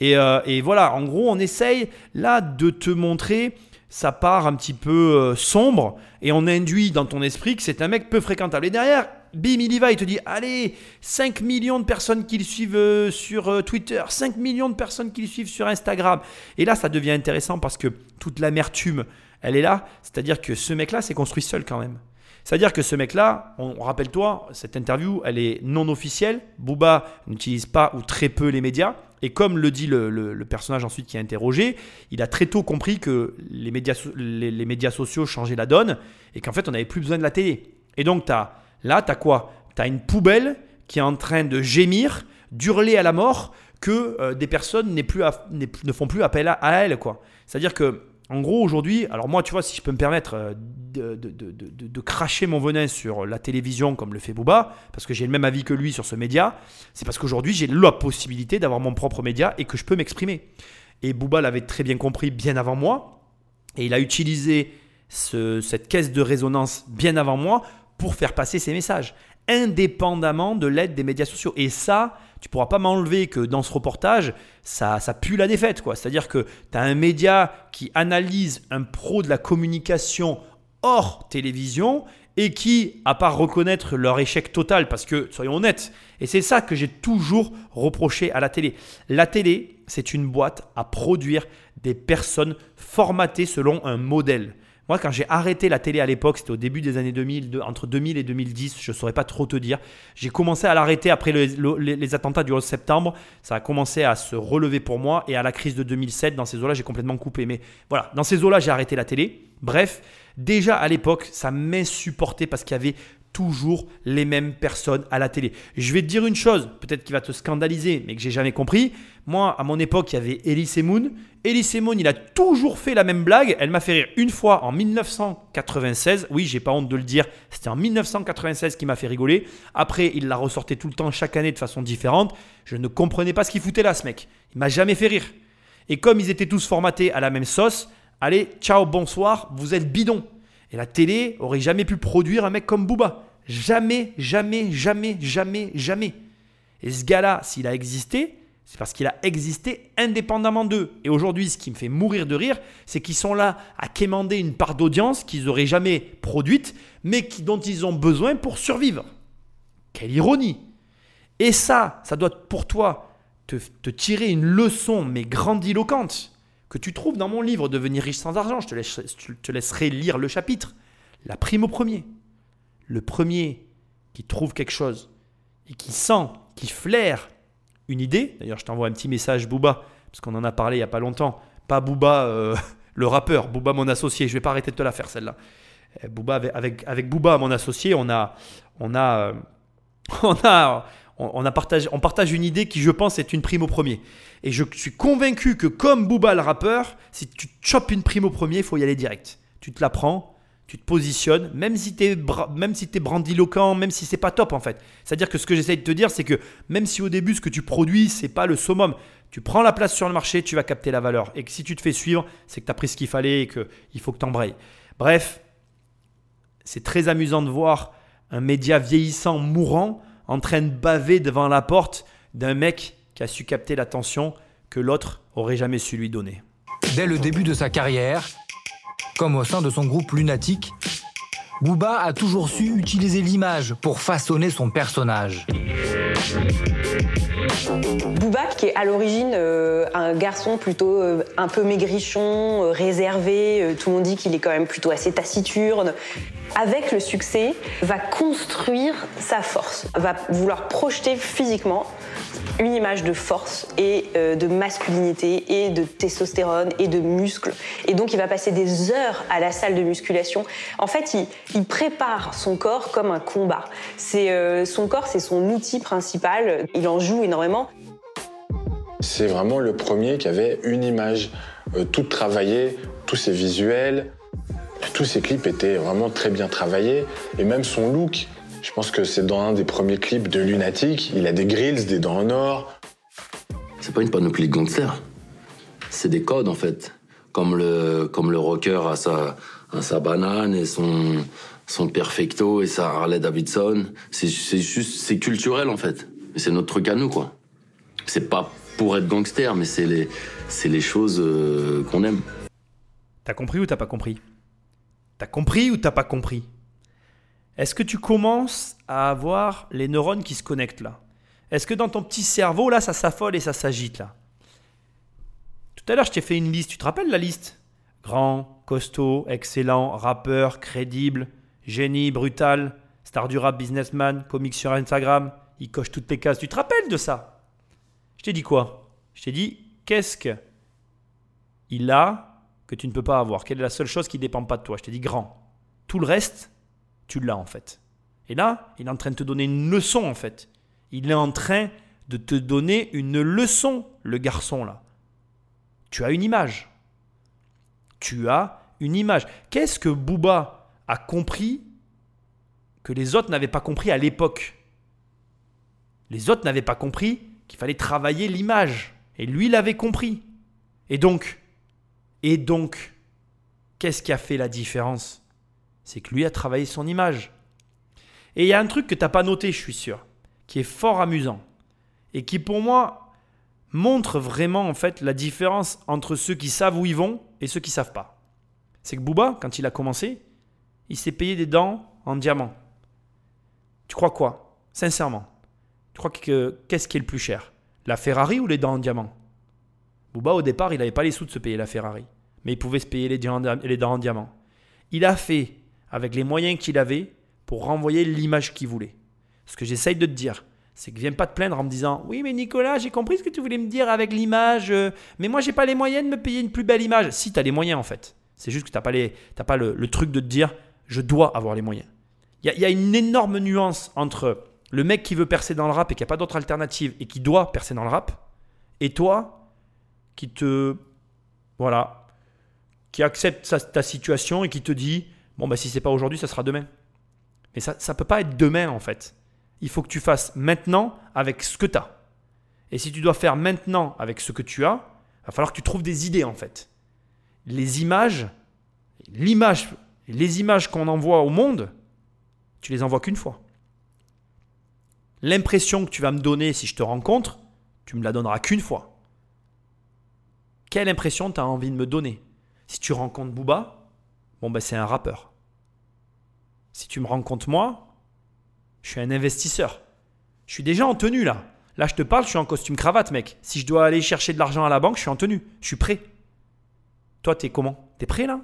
Et, euh, et voilà, en gros, on essaye là de te montrer sa part un petit peu sombre, et on induit dans ton esprit que c'est un mec peu fréquentable. Et derrière, bim, il y va, il te dit allez, 5 millions de personnes qui le suivent euh, sur euh, Twitter, 5 millions de personnes qui le suivent sur Instagram. Et là, ça devient intéressant parce que toute l'amertume, elle est là. C'est-à-dire que ce mec-là s'est construit seul quand même. C'est-à-dire que ce mec-là, on, rappelle-toi, cette interview, elle est non officielle. Booba n'utilise pas ou très peu les médias. Et comme le dit le, personnage ensuite qui est interrogé, il a très tôt compris que les médias, les, médias sociaux changeaient la donne et qu'en fait, on n'avait plus besoin de la télé. Et donc, as, là, tu as quoi? Tu as une poubelle qui est en train de gémir, d'hurler à la mort que euh, des personnes plus ne font plus appel à, à elle. C'est-à-dire que en gros, aujourd'hui, alors moi, tu vois, si je peux me permettre euh, de, cracher mon venin sur la télévision comme le fait Booba, parce que j'ai le même avis que lui sur ce média, c'est parce qu'aujourd'hui, j'ai la possibilité d'avoir mon propre média et que je peux m'exprimer. Et Booba l'avait très bien compris bien avant moi, et il a utilisé cette caisse de résonance bien avant moi pour faire passer ses messages, indépendamment de l'aide des médias sociaux. Et ça, tu pourras pas m'enlever que dans ce reportage, ça, ça pue la défaite. quoi. C'est-à-dire que tu as un média qui analyse un pro de la communication hors télévision et qui, à part reconnaître leur échec total, parce que, soyons honnêtes, et c'est ça que j'ai toujours reproché à la télé. La télé, c'est une boîte à produire des personnes formatées selon un modèle. Moi, quand j'ai arrêté la télé à l'époque, c'était au début des années 2000, entre 2000 et 2010, je ne saurais pas trop te dire. J'ai commencé à l'arrêter après les, attentats du 11 septembre. Ça a commencé à se relever pour moi. Et à la crise de 2007, dans ces eaux-là, j'ai complètement coupé. Mais voilà, dans ces eaux-là, j'ai arrêté la télé. Bref, déjà à l'époque, ça m'insupportait parce qu'il y avait toujours les mêmes personnes à la télé. Je vais te dire une chose, peut-être qui va te scandaliser, mais que j'ai jamais compris. Moi, à mon époque, il y avait Elise Moon. Elise Moon, il a toujours fait la même blague. Elle m'a fait rire une fois en 1996. Oui, j'ai pas honte de le dire. C'était en 1996 qui m'a fait rigoler. Après, il la ressortait tout le temps, chaque année, de façon différente. Je ne comprenais pas ce qu'il foutait là, ce mec. Il m'a jamais fait rire. Et comme ils étaient tous formatés à la même sauce, allez, ciao, bonsoir, vous êtes bidon. Et la télé aurait jamais pu produire un mec comme Booba. Jamais, jamais, jamais, jamais, jamais. Et ce gars-là, s'il a existé, c'est parce qu'il a existé indépendamment d'eux. Et aujourd'hui, ce qui me fait mourir de rire, c'est qu'ils sont là à quémander une part d'audience qu'ils n'auraient jamais produite, mais dont ils ont besoin pour survivre. Quelle ironie Et ça, ça doit pour toi te, te tirer une leçon, mais grandiloquente que tu trouves dans mon livre Devenir riche sans argent. Je te, laisserai, lire le chapitre. La prime au premier. Le premier qui trouve quelque chose et qui sent, qui flaire une idée. D'ailleurs, je t'envoie un petit message, Booba, parce qu'on en a parlé il n'y a pas longtemps. Pas Booba, euh, le rappeur, Booba, mon associé. Je vais pas arrêter de te la faire, celle-là. Euh, Booba, avec, avec, Booba, mon associé, on a, on a, euh, on a, on, a partage, on partage une idée qui, je pense, est une prime au premier. Et je suis convaincu que comme Booba le rappeur, si tu chopes une prime au premier, il faut y aller direct. Tu te la prends, tu te positionnes, même si tu es, même si es brandiloquent, même si c'est pas top en fait. C'est-à-dire que ce que j'essaie de te dire, c'est que même si au début ce que tu produis, c'est pas le summum, tu prends la place sur le marché, tu vas capter la valeur. Et que si tu te fais suivre, c'est que tu as pris ce qu'il fallait et qu'il faut que tu embrayes. Bref, c'est très amusant de voir un média vieillissant, mourant, en train de baver devant la porte d'un mec qui a su capter l'attention que l'autre aurait jamais su lui donner. Dès le début de sa carrière, comme au sein de son groupe Lunatic, Booba a toujours su utiliser l'image pour façonner son personnage. Booba, qui est à l'origine euh, un garçon plutôt euh, un peu maigrichon, euh, réservé, tout le monde dit qu'il est quand même plutôt assez taciturne, avec le succès, va construire sa force, va vouloir projeter physiquement une image de force et euh, de masculinité et de testostérone et de muscles. Et donc il va passer des heures à la salle de musculation. En fait, il, prépare son corps comme un combat. C'est euh, son corps, c'est son outil principal. Il en joue énormément. C'est vraiment le premier qui avait une image euh, toute travaillée, tous ses visuels, tous ses clips étaient vraiment très bien travaillés et même son look je pense que c'est dans un des premiers clips de Lunatic. Il a des grills, des dents en or. C'est pas une panoplie de gangsters. C'est des codes, en fait. Comme le, comme le rocker a sa, sa banane et son, son perfecto et sa Harley Davidson. C'est juste, c'est culturel, en fait. C'est notre truc à nous, quoi. C'est pas pour être gangster, mais c'est les, les choses euh, qu'on aime. T'as compris ou t'as pas compris? T'as compris ou t'as pas compris? Est-ce que tu commences à avoir les neurones qui se connectent là? Est-ce que dans ton petit cerveau, là, ça s'affole et ça s'agite là? Tout à l'heure, je t'ai fait une liste. Tu te rappelles la liste? Grand, costaud, excellent, rappeur, crédible, génie, brutal, star du rap, businessman, comique sur Instagram. Il coche toutes les cases. Tu te rappelles de ça? Je t'ai dit quoi? Je t'ai dit, qu'est-ce que il a que tu ne peux pas avoir? Quelle est la seule chose qui ne dépend pas de toi? Je t'ai dit grand. Tout le reste, tu l'as en fait. Et là, il est en train de te donner une leçon en fait. Il est en train de te donner une leçon, le garçon là. Tu as une image. Tu as une image. Qu'est-ce que Booba a compris que les autres n'avaient pas compris à l'époque? Les autres n'avaient pas compris qu'il fallait travailler l'image. Et lui l'avait compris. Et donc, et donc, qu'est-ce qui a fait la différence? C'est que lui a travaillé son image. Et il y a un truc que tu n'as pas noté, je suis sûr, qui est fort amusant. Et qui pour moi montre vraiment en fait la différence entre ceux qui savent où ils vont et ceux qui savent pas. C'est que Booba, quand il a commencé, il s'est payé des dents en diamant. Tu crois quoi? Sincèrement. Tu crois que qu'est-ce qui est le plus cher? La Ferrari ou les dents en diamant? Booba, au départ, il n'avait pas les sous de se payer la Ferrari. Mais il pouvait se payer les les dents en diamant. Il a fait, avec les moyens qu'il avait, pour renvoyer l'image qu'il voulait. Ce que j'essaye de te dire, c'est que viens pas te plaindre en me disant Oui, mais Nicolas, j'ai compris ce que tu voulais me dire avec l'image, euh, mais moi, j'ai pas les moyens de me payer une plus belle image. Si, tu as les moyens en fait. C'est juste que tu n'as pas, les, pas le, truc de te dire Je dois avoir les moyens. Il y, a une énorme nuance entre le mec qui veut percer dans le rap et qui n'a pas d'autre alternative et qui doit percer dans le rap, et toi qui te. Voilà. Qui accepte ta situation et qui te dit Bon, bah, si c'est pas aujourd'hui, ça sera demain. Mais ça ne peut pas être demain, en fait. Il faut que tu fasses maintenant avec ce que tu as. Et si tu dois faire maintenant avec ce que tu as, il va falloir que tu trouves des idées, en fait. Les images, l'image, les images qu'on envoie au monde, tu les envoies qu'une fois. L'impression que tu vas me donner si je te rencontre, tu me la donneras qu'une fois. Quelle impression tu as envie de me donner? Si tu rencontres Booba, bon ben c'est un rappeur. Si tu me rencontres moi, je suis un investisseur. Je suis déjà en tenue là. Là, je te parle, je suis en costume cravate, mec. Si je dois aller chercher de l'argent à la banque, je suis en tenue. Je suis prêt. Toi, t'es comment? T'es prêt là?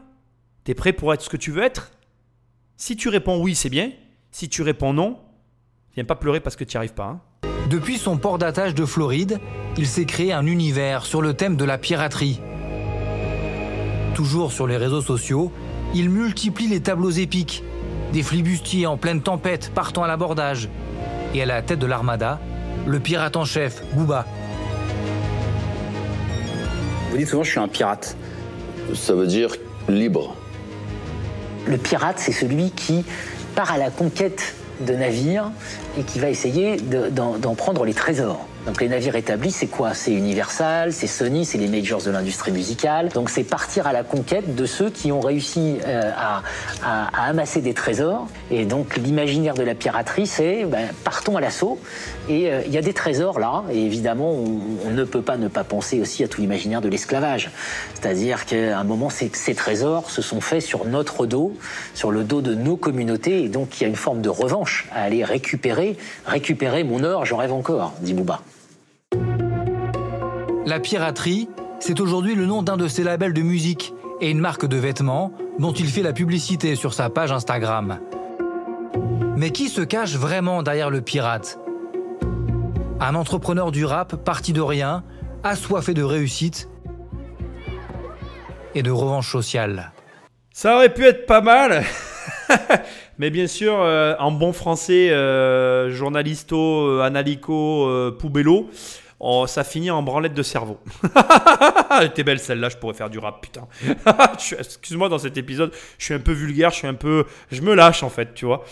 T'es prêt pour être ce que tu veux être? Si tu réponds oui, c'est bien. Si tu réponds non, viens pas pleurer parce que tu n'y arrives pas. Hein. Depuis son port d'attache de Floride, il s'est créé un univers sur le thème de la piraterie. Toujours sur les réseaux sociaux, il multiplie les tableaux épiques, des flibustiers en pleine tempête partant à l'abordage, et à la tête de l'armada, le pirate en chef, Booba. Vous dites souvent je suis un pirate. Ça veut dire libre. Le pirate, c'est celui qui part à la conquête de navires et qui va essayer d'en prendre les trésors. Donc les navires établis, c'est quoi? C'est Universal, c'est Sony, c'est les majors de l'industrie musicale. Donc c'est partir à la conquête de ceux qui ont réussi euh, à, amasser des trésors. Et donc l'imaginaire de la piraterie, c'est ben, partons à l'assaut. Et euh, il y a des trésors là, et évidemment, on, ne peut pas ne pas penser aussi à tout l'imaginaire de l'esclavage. C'est-à-dire qu'à un moment, ces, ces trésors se sont faits sur notre dos, sur le dos de nos communautés, et donc il y a une forme de revanche à aller récupérer, récupérer mon or, j'en rêve encore, dit Bouba. La piraterie, c'est aujourd'hui le nom d'un de ses labels de musique et une marque de vêtements dont il fait la publicité sur sa page Instagram. Mais qui se cache vraiment derrière le pirate? Un entrepreneur du rap parti de rien, assoiffé de réussite et de revanche sociale. Ça aurait pu être pas mal Mais bien sûr, euh, en bon français, euh, journalisto, euh, analico, poubello, Oh, ça finit en branlette de cerveau. Elle était belle celle-là, je pourrais faire du rap, putain. Excuse-moi, dans cet épisode, je suis un peu vulgaire, je suis un peu. Je me lâche en fait, tu vois.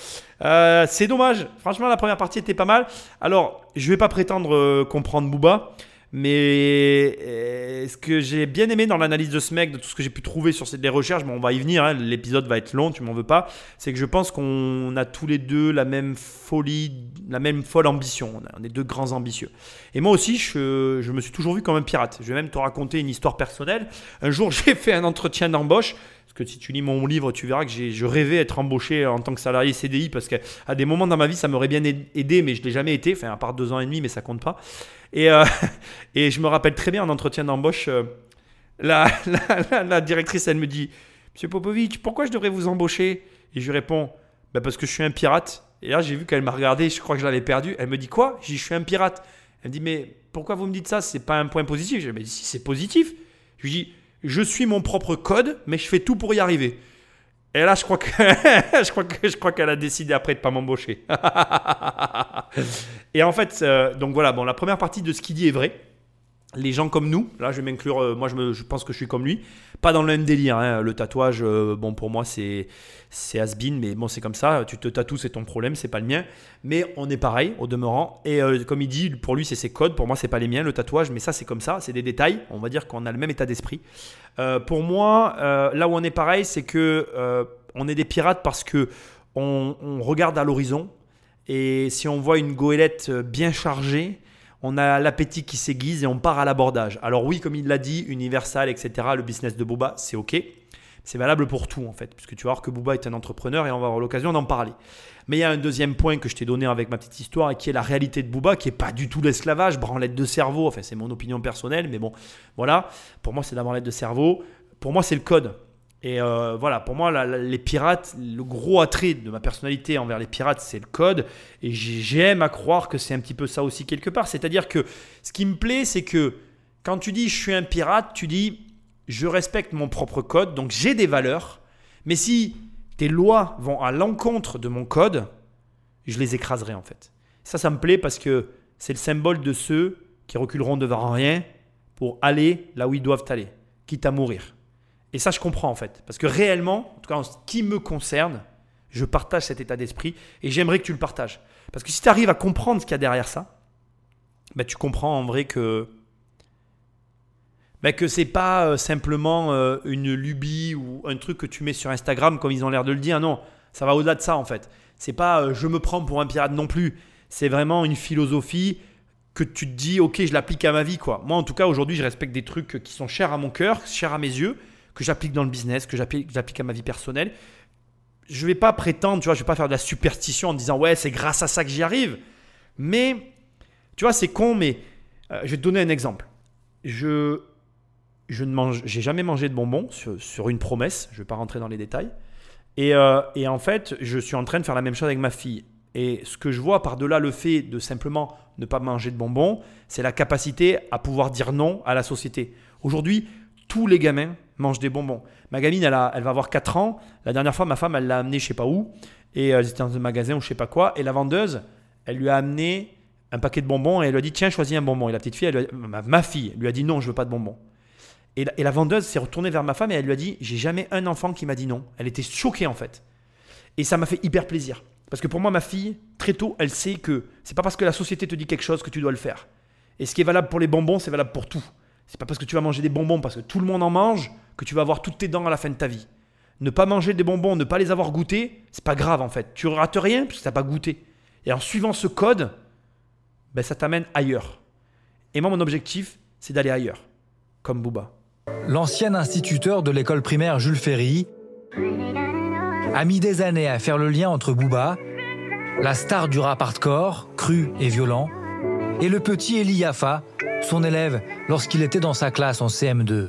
Euh, c'est dommage. Franchement, la première partie était pas mal. Alors, je vais pas prétendre euh, comprendre Booba. Mais euh, ce que j'ai bien aimé dans l'analyse de ce mec, de tout ce que j'ai pu trouver sur ces recherches, bon, on va y venir, hein, l'épisode va être long, tu m'en veux pas, c'est que je pense qu'on a tous les deux la même folie, la même folle ambition. On est deux grands ambitieux. Et moi aussi, je, me suis toujours vu comme un pirate. Je vais même te raconter une histoire personnelle. Un jour, j'ai fait un entretien d'embauche que si tu lis mon livre, tu verras que je rêvais être embauché en tant que salarié CDI parce qu'à des moments dans ma vie, ça m'aurait bien aidé, mais je ne l'ai jamais été, enfin, à part deux ans et demi, mais ça compte pas. Et, euh, et je me rappelle très bien en entretien d'embauche, euh, la, la- la- directrice, elle me dit Monsieur Popovic, pourquoi je devrais vous embaucher? Et je lui réponds Bah, Parce que je suis un pirate. Et là, j'ai vu qu'elle m'a regardé, je crois que je l'avais perdu. Elle me dit Quoi? Je dis Je suis un pirate. Elle me dit Mais pourquoi vous me dites ça? C'est pas un point positif. Je lui dis Si, c'est positif. Je lui dis Je suis mon propre code, mais je fais tout pour y arriver. Et là, je crois que je crois que je crois qu'elle a décidé après de pas m'embaucher. Et en fait, euh, donc voilà, bon, la première partie de ce qu'il dit est vrai. Les gens comme nous, là, je vais m'inclure. euh, moi, je, pense que je suis comme lui. Pas dans le même délire. hein. Le tatouage, euh, bon, pour moi, c'est has-been, mais bon, c'est comme ça. Tu te tatoues, c'est ton problème, c'est pas le mien. Mais on est pareil, au demeurant. Et euh, comme il dit, pour lui, c'est ses codes. Pour moi, c'est pas les miens, le tatouage. Mais ça, c'est comme ça. C'est des détails. On va dire qu'on a le même état d'esprit. Pour moi, là où on est pareil, c'est que on est des pirates parce que on, regarde à l'horizon. Et si on voit une goélette bien chargée, on a l'appétit qui s'aiguise et on part à l'abordage. Alors oui, comme il l'a dit, Universal, etc., le business de Booba, c'est OK. C'est valable pour tout en fait, puisque tu vas voir que Booba est un entrepreneur et on va avoir l'occasion d'en parler. Mais il y a un deuxième point que je t'ai donné avec ma petite histoire et qui est la réalité de Booba, qui est pas du tout l'esclavage, branlette de cerveau. Enfin, c'est mon opinion personnelle, mais bon, voilà. Pour moi, c'est la branlette de cerveau. Pour moi, c'est le code. Et euh, voilà, pour moi, les pirates, le gros attrait de ma personnalité envers les pirates, c'est le code. Et j'ai- j'aime à croire que c'est un petit peu ça aussi quelque part. C'est-à-dire que ce qui me plaît, c'est que quand tu dis je suis un pirate, tu dis je respecte mon propre code, donc j'ai des valeurs. Mais si tes lois vont à l'encontre de mon code, je les écraserai en fait. Ça, ça me plaît parce que c'est le symbole de ceux qui reculeront devant rien pour aller là où ils doivent aller, quitte à mourir. Et ça, je comprends en fait. Parce que réellement, en tout cas en ce qui me concerne, je partage cet état d'esprit et j'aimerais que tu le partages. Parce que si tu arrives à comprendre ce qu'il y a derrière ça, ben, tu comprends en vrai que ben, que c'est pas euh, simplement euh, une lubie ou un truc que tu mets sur Instagram comme ils ont l'air de le dire. Non, ça va au-delà de ça en fait. C'est pas euh, je me prends pour un pirate non plus. C'est vraiment une philosophie que tu te dis ok je l'applique à ma vie quoi. Moi en tout cas aujourd'hui je respecte des trucs qui sont chers à mon cœur, chers à mes yeux, que j'applique dans le business, que j'applique que j'applique à ma vie personnelle. Je vais pas prétendre, tu vois, je vais pas faire de la superstition en disant ouais c'est grâce à ça que j'y arrive. Mais tu vois c'est con mais euh, je vais te donner un exemple. Je je ne mange, j'ai jamais mangé de bonbons sur, sur une promesse. Je ne vais pas rentrer dans les détails. Et, euh, et en fait, je suis en train de faire la même chose avec ma fille. Et ce que je vois par-delà le fait de simplement ne pas manger de bonbons, c'est la capacité à pouvoir dire non à la société. Aujourd'hui, tous les gamins mangent des bonbons. Ma gamine, elle, a- elle va avoir 4 ans. La dernière fois, ma femme, elle l'a amenée je sais pas où. Et euh, elle était dans un magasin ou je sais pas quoi. Et la vendeuse, elle lui a amené un paquet de bonbons et elle lui a dit Tiens, choisis un bonbon. Et la petite fille, elle a- ma, ma fille, lui a dit Non, je veux pas de bonbons. Et la, et la vendeuse s'est retournée vers ma femme et elle lui a dit J'ai jamais un enfant qui m'a dit non. Elle était choquée en fait. Et ça m'a fait hyper plaisir. Parce que pour moi, ma fille, très tôt, elle sait que c'est pas parce que la société te dit quelque chose que tu dois le faire. Et ce qui est valable pour les bonbons, c'est valable pour tout. C'est pas parce que tu vas manger des bonbons parce que tout le monde en mange que tu vas avoir toutes tes dents à la fin de ta vie. Ne pas manger des bonbons, ne pas les avoir goûtés, c'est pas grave en fait. Tu rates rien puisque tu n'as pas goûté. Et en suivant ce code, ben, ça t'amène ailleurs. Et moi, mon objectif, c'est d'aller ailleurs. Comme Booba. L'ancien instituteur de l'école primaire Jules Ferry a mis des années à faire le lien entre Booba, la star du rap hardcore, cru et violent, et le petit Eli Yaffa, son élève lorsqu'il était dans sa classe en CM2.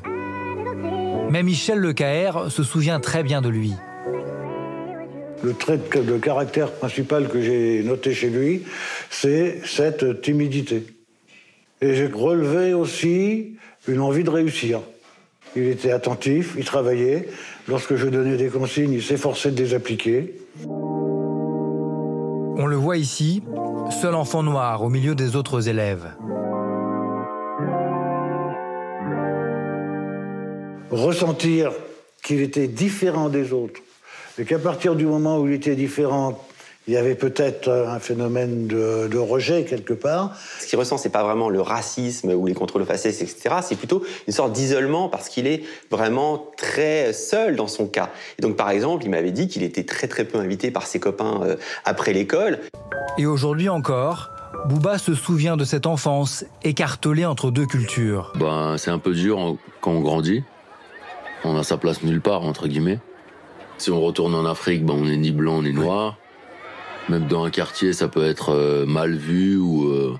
Mais Michel Lecaher se souvient très bien de lui. Le trait de de caractère principal que j'ai noté chez lui, c'est cette timidité. Et j'ai relevé aussi une envie de réussir. Il était attentif, il travaillait. Lorsque je donnais des consignes, il s'efforçait de les appliquer. On le voit ici, seul enfant noir au milieu des autres élèves. Ressentir qu'il était différent des autres. Et qu'à partir du moment où il était différent, il y avait peut-être un phénomène de, de rejet quelque part. Ce qu'il ressent, c'est pas vraiment le racisme ou les contrôles faciès, etc. C'est plutôt une sorte d'isolement parce qu'il est vraiment très seul dans son cas. Et donc, par exemple, il m'avait dit qu'il était très très peu invité par ses copains euh, après l'école. Et aujourd'hui encore, Booba se souvient de cette enfance écartelée entre deux cultures. Ben, c'est un peu dur quand on grandit. On a sa place nulle part, entre guillemets. Si on retourne en Afrique, ben, on est ni blanc ni noir. Même dans un quartier, ça peut être euh, mal vu ou. euh,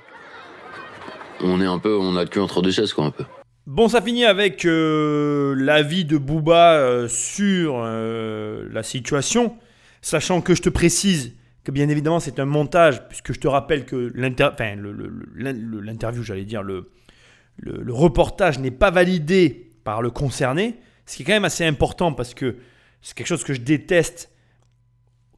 on est un peu. On a le cul entre deux chaises, quoi, un peu. Bon, ça finit avec euh, l'avis de Booba sur la situation, sachant que je te précise que bien évidemment c'est un montage, puisque je te rappelle que l'interview, j'allais dire, le reportage n'est pas validé par le concerné, ce qui est quand même assez important parce que c'est quelque chose que je déteste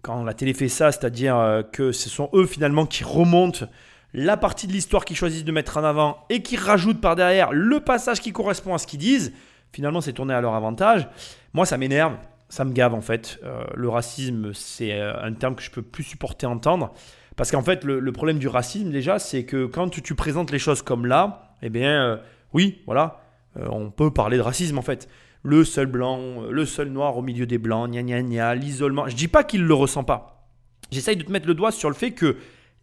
quand la télé fait ça, c'est-à-dire euh, que ce sont eux finalement qui remontent la partie de l'histoire qu'ils choisissent de mettre en avant et qui rajoutent par derrière le passage qui correspond à ce qu'ils disent. Finalement, c'est tourné à leur avantage. Moi, ça m'énerve, ça me gave en fait. Euh, le racisme, c'est euh, un terme que je peux plus supporter entendre. Parce qu'en fait, le, problème du racisme, déjà, c'est que quand tu, présentes les choses comme là, eh bien, oui, voilà, on peut parler de racisme en fait. Le seul blanc, euh, le seul noir au milieu des blancs, gna gna gna, l'isolement. Je dis pas qu'il le ressent pas. J'essaye de te mettre le doigt sur le fait que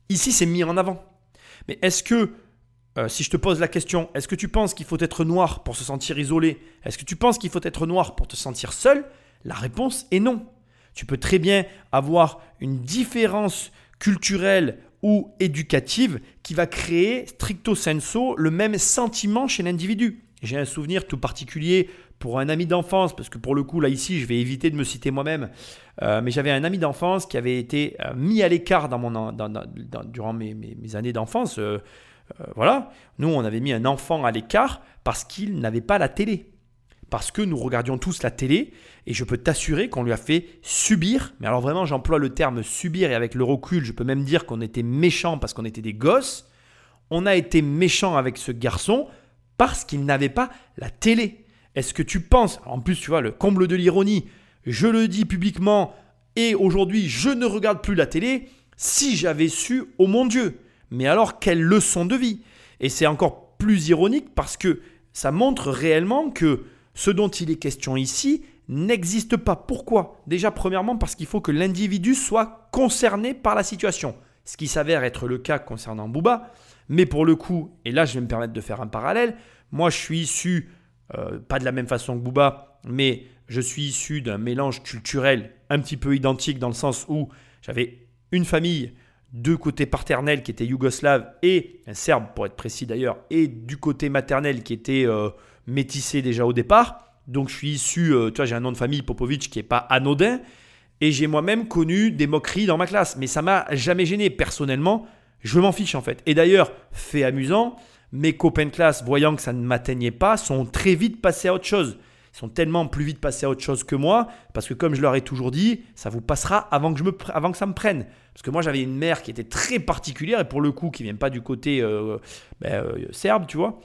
ici, c'est mis en avant. Mais est-ce que, euh, si je te pose la question, est-ce que tu penses qu'il faut être noir pour se sentir isolé? Est-ce que tu penses qu'il faut être noir pour te sentir seul? La réponse est non. Tu peux très bien avoir une différence culturelle ou éducative qui va créer stricto sensu le même sentiment chez l'individu. J'ai un souvenir tout particulier pour un ami d'enfance, parce que pour le coup, là, ici, je vais éviter de me citer moi-même, euh, mais j'avais un ami d'enfance qui avait été euh, mis à l'écart durant mes, années d'enfance. euh, voilà, nous, on avait mis un enfant à l'écart parce qu'il n'avait pas la télé. Parce que nous regardions tous la télé, et je peux t'assurer qu'on lui a fait subir, mais alors vraiment, j'emploie le terme subir, et avec le recul, je peux même dire qu'on était méchants parce qu'on était des gosses. On a été méchants avec ce garçon parce qu'il n'avait pas la télé. Est-ce que tu penses, en plus tu vois le comble de l'ironie, je le dis publiquement et aujourd'hui je ne regarde plus la télé, si j'avais su, oh mon Dieu, mais alors quelle leçon de vie Et c'est encore plus ironique parce que ça montre réellement que ce dont il est question ici n'existe pas. Pourquoi? Déjà premièrement parce qu'il faut que l'individu soit concerné par la situation, ce qui s'avère être le cas concernant Booba. Mais pour le coup, et là je vais me permettre de faire un parallèle, moi je suis issu, euh, pas de la même façon que Booba, mais je suis issu d'un mélange culturel un petit peu identique dans le sens où j'avais une famille, deux côtés paternels qui étaient yougoslaves et un serbe pour être précis d'ailleurs, et du côté maternel qui était euh, métissé déjà au départ. Donc je suis issu, euh, tu vois, j'ai un nom de famille Popovic qui n'est pas anodin, et j'ai moi-même connu des moqueries dans ma classe, mais ça m'a jamais gêné personnellement. Je m'en fiche en fait. Et d'ailleurs, fait amusant, mes copains de classe, voyant que ça ne m'atteignait pas, sont très vite passés à autre chose. Ils sont tellement plus vite passés à autre chose que moi, parce que comme je leur ai toujours dit, ça vous passera avant que, je me, avant que ça me prenne. Parce que moi j'avais une mère qui était très particulière, et pour le coup qui vient pas du côté euh, ben, euh, serbe, tu vois,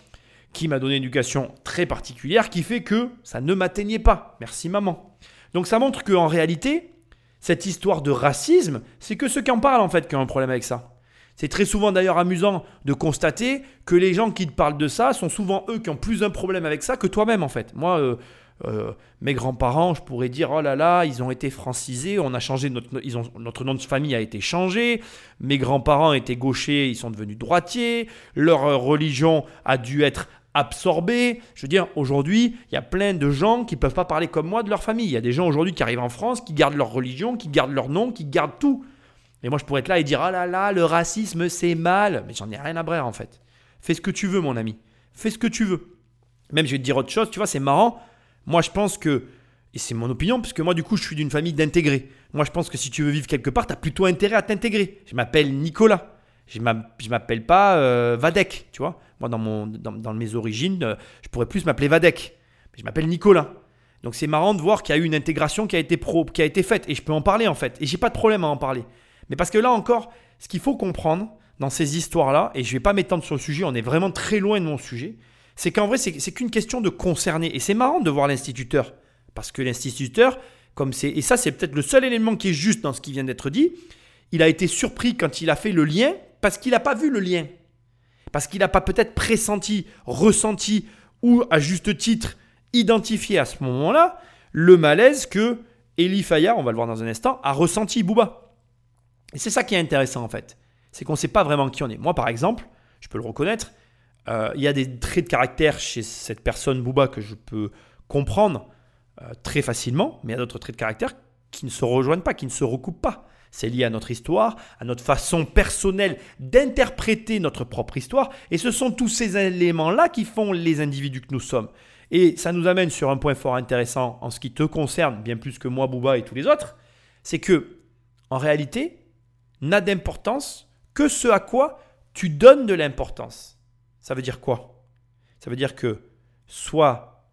qui m'a donné une éducation très particulière, qui fait que ça ne m'atteignait pas. Merci maman. Donc ça montre qu'en réalité, cette histoire de racisme, c'est que ceux qui en parlent en fait qui ont un problème avec ça. C'est très souvent d'ailleurs amusant de constater que les gens qui te parlent de ça sont souvent eux qui ont plus un problème avec ça que toi-même en fait. Moi, euh, euh, mes grands-parents, je pourrais dire oh là là, ils ont été francisés, on a changé notre, ils ont, notre nom de famille a été changé. Mes grands-parents étaient gauchers, ils sont devenus droitiers. Leur euh, religion a dû être absorbée. Je veux dire, aujourd'hui, il y a plein de gens qui ne peuvent pas parler comme moi de leur famille. Il y a des gens aujourd'hui qui arrivent en France, qui gardent leur religion, qui gardent leur nom, qui gardent tout. Et moi, je pourrais être là et dire Ah là là, le racisme, c'est mal. Mais j'en ai rien à brère, en fait. Fais ce que tu veux, mon ami. Fais ce que tu veux. Même, je vais te dire autre chose, tu vois, c'est marrant. Moi, je pense que, et c'est mon opinion, parce que moi, du coup, je suis d'une famille d'intégrés. Moi, je pense que si tu veux vivre quelque part, tu as plutôt intérêt à t'intégrer. Je m'appelle Nicolas. Je m'appelle pas euh, Vadek, tu vois. Moi, dans, mon, dans, dans mes origines, euh, je pourrais plus m'appeler Vadek. Mais je m'appelle Nicolas. Donc, c'est marrant de voir qu'il y a eu une intégration qui a été pro, qui a été faite. Et je peux en parler, en fait. Et j'ai pas de problème à en parler. Mais parce que là encore, ce qu'il faut comprendre dans ces histoires-là, et je ne vais pas m'étendre sur le sujet, on est vraiment très loin de mon sujet, c'est qu'en vrai, c'est qu'une question de concerner. Et c'est marrant de voir l'instituteur. Parce que l'instituteur, comme c'est. Et ça, c'est peut-être le seul élément qui est juste dans ce qui vient d'être dit. Il a été surpris quand il a fait le lien, parce qu'il n'a pas vu le lien. Parce qu'il n'a pas peut-être pressenti, ressenti, ou à juste titre, identifié à ce moment-là, le malaise que Elie Fayard, on va le voir dans un instant, a ressenti Booba. Et c'est ça qui est intéressant en fait. C'est qu'on ne sait pas vraiment qui on est. Moi, par exemple, je peux le reconnaître, euh, il y a des traits de caractère chez cette personne Booba que je peux comprendre. euh, très facilement, mais il y a d'autres traits de caractère qui ne se rejoignent pas, qui ne se recoupent pas. C'est lié à notre histoire, à notre façon personnelle d'interpréter notre propre histoire, et ce sont tous ces éléments-là qui font les individus que nous sommes. Et ça nous amène sur un point fort intéressant en ce qui te concerne, bien plus que moi, Bouba et tous les autres, c'est que, en réalité, n'a d'importance que ce à quoi tu donnes de l'importance. Ça veut dire quoi? Ça veut dire que sois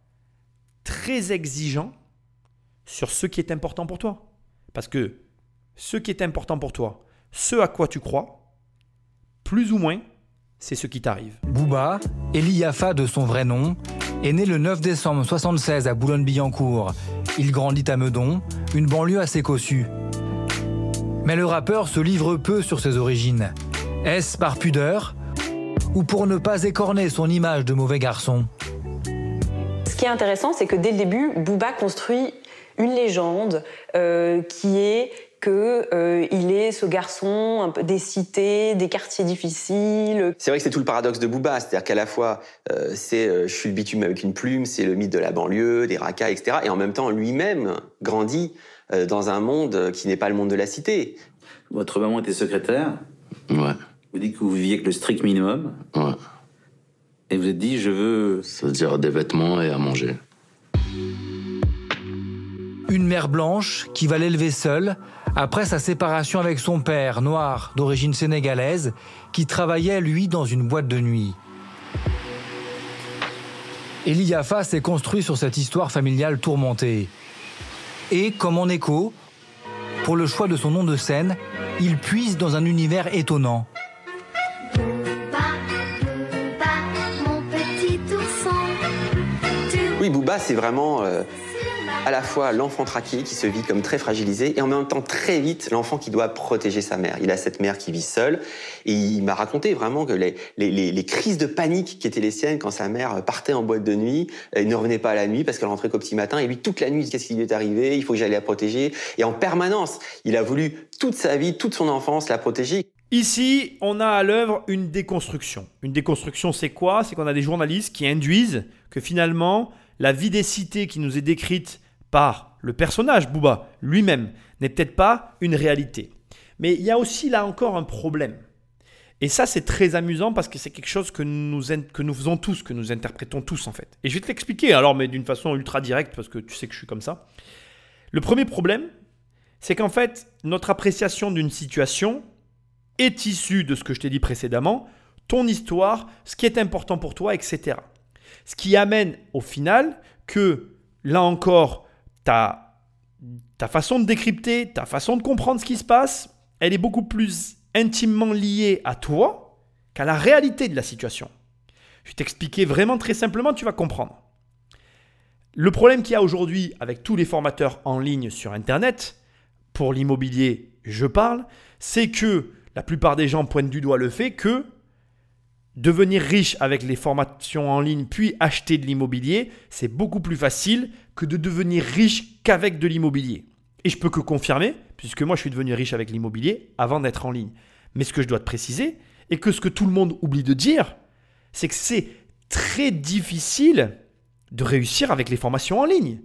très exigeant sur ce qui est important pour toi. Parce que ce qui est important pour toi, ce à quoi tu crois, plus ou moins, c'est ce qui t'arrive. Bouba, Eli Yafa de son vrai nom, est né le 9 décembre 1976 à Boulogne-Billancourt. Il grandit à Meudon, une banlieue assez cossue. Mais le rappeur se livre peu sur ses origines. Est-ce par pudeur ou pour ne pas écorner son image de mauvais garçon? Ce qui est intéressant, c'est que dès le début, Booba construit une légende euh, qui est que euh, il est ce garçon un peu des cités, des quartiers difficiles. C'est vrai que c'est tout le paradoxe de Booba, c'est-à-dire qu'à la fois euh, c'est euh, je suis le bitume avec une plume, c'est le mythe de la banlieue, des racailles, etc. Et en même temps lui-même grandit euh, dans un monde qui n'est pas le monde de la cité. Votre maman était secrétaire. Ouais. Vous dites que vous viviez avec le strict minimum. Ouais. Et vous êtes dit, je veux. C'est-à-dire des vêtements et à manger. Une mère blanche qui va l'élever seule après sa séparation avec son père, noir, d'origine sénégalaise, qui travaillait, lui, dans une boîte de nuit. Eli Yafa s'est construit sur cette histoire familiale tourmentée. Et, comme en écho, pour le choix de son nom de scène, il puise dans un univers étonnant. Oui, Booba, c'est vraiment euh, à la fois l'enfant traqué qui se vit comme très fragilisé et en même temps très vite l'enfant qui doit protéger sa mère. Il a cette mère qui vit seule et il m'a raconté vraiment que les, crises de panique qui étaient les siennes quand sa mère partait en boîte de nuit, il ne revenait pas à la nuit parce qu'elle rentrait qu'au petit matin et lui toute la nuit qu'est-ce qui lui est arrivé, il faut que j'aille la protéger et en permanence il a voulu toute sa vie, toute son enfance la protéger. Ici, on a à l'œuvre une déconstruction. Une déconstruction, c'est quoi? C'est qu'on a des journalistes qui induisent que finalement, la vie des cités qui nous est décrite par le personnage Booba lui-même n'est peut-être pas une réalité. Mais il y a aussi là encore un problème. Et ça, c'est très amusant parce que c'est quelque chose que nous, que nous faisons tous, que nous interprétons tous en fait. Et je vais te l'expliquer alors, mais d'une façon ultra directe parce que tu sais que je suis comme ça. Le premier problème, c'est qu'en fait, notre appréciation d'une situation est issue de ce que je t'ai dit précédemment, ton histoire, ce qui est important pour toi, etc. Ce qui amène au final que, là encore, ta, ta façon de décrypter, ta façon de comprendre ce qui se passe, elle est beaucoup plus intimement liée à toi qu'à la réalité de la situation. Je vais t'expliquer vraiment très simplement, tu vas comprendre. Le problème qu'il y a aujourd'hui avec tous les formateurs en ligne sur Internet, pour l'immobilier, je parle, c'est que la plupart des gens pointent du doigt le fait que devenir riche avec les formations en ligne puis acheter de l'immobilier, c'est beaucoup plus facile que de devenir riche qu'avec de l'immobilier. Et je peux que confirmer, puisque moi je suis devenu riche avec l'immobilier avant d'être en ligne. Mais ce que je dois te préciser, et que ce que tout le monde oublie de dire, c'est que c'est très difficile de réussir avec les formations en ligne.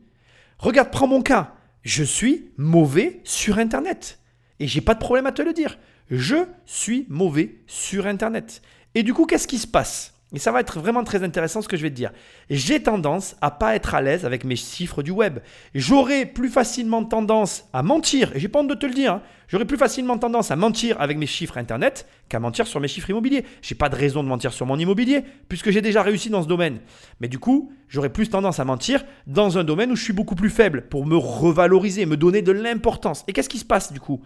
Regarde, prends mon cas. Je suis mauvais sur Internet. Et j'ai pas de problème à te le dire. Je suis mauvais sur Internet. Et du coup, qu'est-ce qui se passe? Et ça va être vraiment très intéressant ce que je vais te dire. J'ai tendance à pas être à l'aise avec mes chiffres du web. J'aurais plus facilement tendance à mentir, et j'ai pas honte de te le dire, hein. j'aurais plus facilement tendance à mentir avec mes chiffres Internet qu'à mentir sur mes chiffres immobiliers. J'ai pas de raison de mentir sur mon immobilier, puisque j'ai déjà réussi dans ce domaine. Mais du coup, j'aurais plus tendance à mentir dans un domaine où je suis beaucoup plus faible, pour me revaloriser, me donner de l'importance. Et qu'est-ce qui se passe du coup?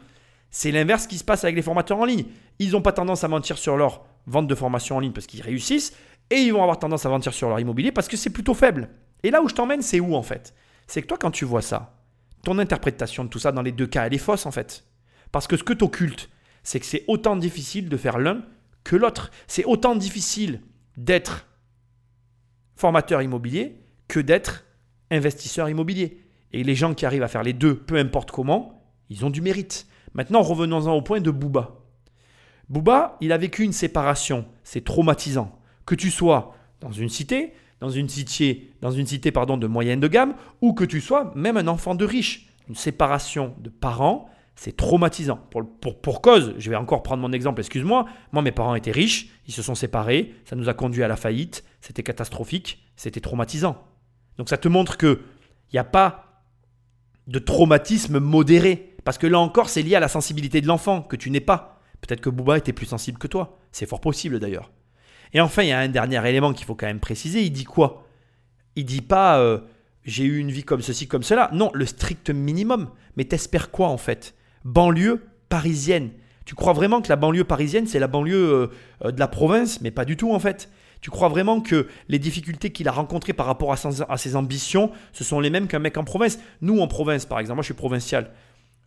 C'est l'inverse qui se passe avec les formateurs en ligne. Ils n'ont pas tendance à mentir sur leur vente de formation en ligne parce qu'ils réussissent et ils vont avoir tendance à mentir sur leur immobilier parce que c'est plutôt faible. Et là où je t'emmène, c'est où en fait? C'est que toi, quand tu vois ça, ton interprétation de tout ça dans les deux cas, elle est fausse en fait. Parce que ce que tu occultes, c'est que c'est autant difficile de faire l'un que l'autre. C'est autant difficile d'être formateur immobilier que d'être investisseur immobilier. Et les gens qui arrivent à faire les deux, peu importe comment, ils ont du mérite. Maintenant, revenons-en au point de Booba. Booba, il a vécu une séparation. C'est traumatisant. Que tu sois dans une cité, dans une cité, dans une cité pardon, de moyenne de gamme, ou que tu sois même un enfant de riche. Une séparation de parents, c'est traumatisant. Pour, pour, pour, cause, je vais encore prendre mon exemple, excuse-moi, moi mes parents étaient riches, ils se sont séparés, ça nous a conduit à la faillite, c'était catastrophique, c'était traumatisant. Donc ça te montre que il n'y a pas de traumatisme modéré, parce que là encore c'est lié à la sensibilité de l'enfant que tu n'es pas. Peut-être que Booba était plus sensible que toi, c'est fort possible d'ailleurs. Et enfin, il y a un dernier élément qu'il faut quand même préciser. Il dit quoi? Il dit pas euh, j'ai eu une vie comme ceci, comme cela. Non, le strict minimum. Mais t'espères quoi en fait? Banlieue parisienne. Tu crois vraiment que la banlieue parisienne, c'est la banlieue euh, euh, de la province? Mais pas du tout en fait. Tu crois vraiment que les difficultés qu'il a rencontrées par rapport à, ses ambitions, ce sont les mêmes qu'un mec en province? Nous, en province, par exemple, moi je suis provincial.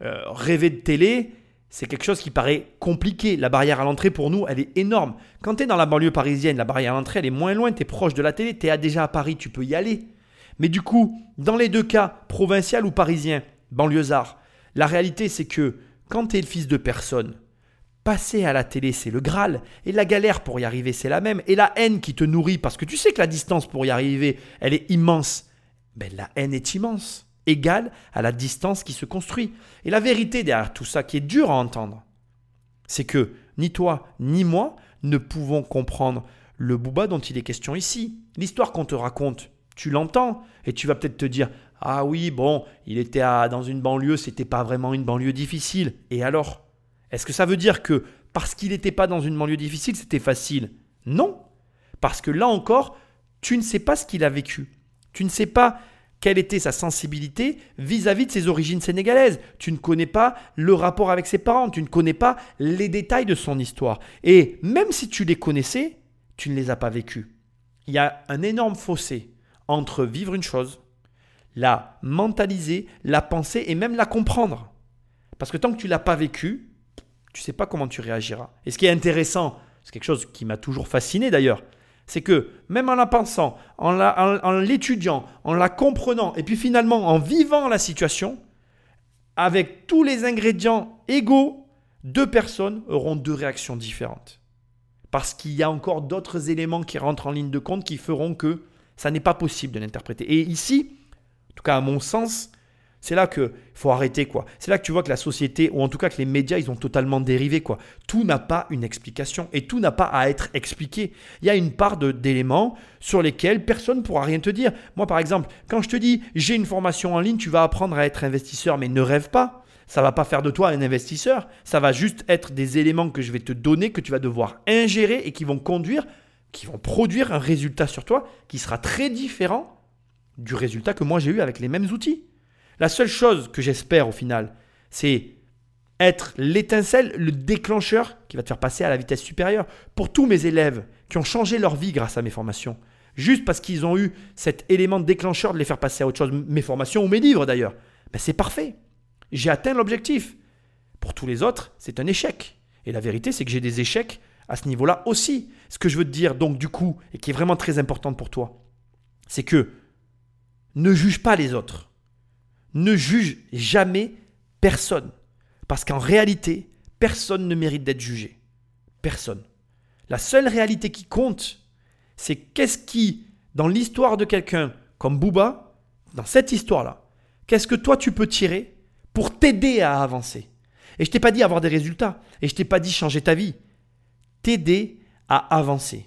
rêver de télé, c'est quelque chose qui paraît compliqué. La barrière à l'entrée, pour nous, elle est énorme. Quand tu es dans la banlieue parisienne, la barrière à l'entrée, elle est moins loin, tu es proche de la télé, tu es déjà à Paris, tu peux y aller. Mais du coup, dans les deux cas, provincial ou parisien, banlieusard, la réalité, c'est que quand tu es le fils de personne, passer à la télé, c'est le Graal. Et la galère pour y arriver, c'est la même. Et la haine qui te nourrit, parce que tu sais que la distance pour y arriver, elle est immense. Ben, la haine est immense égale à la distance qui se construit. Et la vérité derrière tout ça, qui est dur à entendre, c'est que ni toi ni moi ne pouvons comprendre le Booba dont il est question ici. L'histoire qu'on te raconte, tu l'entends et tu vas peut-être te dire ah oui bon il était dans une banlieue c'était pas vraiment une banlieue difficile et alors est-ce que ça veut dire que parce qu'il n'était pas dans une banlieue difficile c'était facile? Non parce que là encore tu ne sais pas ce qu'il a vécu tu ne sais pas quelle était sa sensibilité vis-à-vis de ses origines sénégalaises. Tu ne connais pas le rapport avec ses parents, tu ne connais pas les détails de son histoire. Et même si tu les connaissais, tu ne les as pas vécus. Il y a un énorme fossé entre vivre une chose, la mentaliser, la penser et même la comprendre. Parce que tant que tu l'as pas vécu, tu ne sais pas comment tu réagiras. Et ce qui est intéressant, c'est quelque chose qui m'a toujours fasciné d'ailleurs, c'est que même en la pensant, en l'étudiant, en, la comprenant, et puis finalement en vivant la situation, avec tous les ingrédients égaux, deux personnes auront deux réactions différentes. Parce qu'il y a encore d'autres éléments qui rentrent en ligne de compte qui feront que ça n'est pas possible de l'interpréter. Et ici, en tout cas à mon sens, c'est là que faut arrêter quoi. C'est là que tu vois que la société ou en tout cas que les médias ils ont totalement dérivé quoi. Tout n'a pas une explication et tout n'a pas à être expliqué. Il y a une part d'éléments sur lesquels personne ne pourra rien te dire. Moi par exemple, quand je te dis j'ai une formation en ligne, tu vas apprendre à être investisseur mais ne rêve pas. Ça va pas faire de toi un investisseur, ça va juste être des éléments que je vais te donner que tu vas devoir ingérer et qui vont conduire qui vont produire un résultat sur toi qui sera très différent du résultat que moi j'ai eu avec les mêmes outils. La seule chose que j'espère au final, c'est être l'étincelle, le déclencheur qui va te faire passer à la vitesse supérieure. Pour tous mes élèves qui ont changé leur vie grâce à mes formations, juste parce qu'ils ont eu cet élément déclencheur de les faire passer à autre chose, mes formations ou mes livres d'ailleurs, ben c'est parfait. J'ai atteint l'objectif. Pour tous les autres, c'est un échec. Et la vérité, c'est que j'ai des échecs à ce niveau-là aussi. Ce que je veux te dire, donc, du coup, et qui est vraiment très important pour toi, c'est que ne juge pas les autres ne juge jamais personne. Parce qu'en réalité, personne ne mérite d'être jugé. Personne. La seule réalité qui compte, c'est qu'est-ce qui, dans l'histoire de quelqu'un comme Booba, dans cette histoire-là, qu'est-ce que toi tu peux tirer pour t'aider à avancer? Et je t'ai pas dit avoir des résultats, et je t'ai pas dit changer ta vie. T'aider à avancer.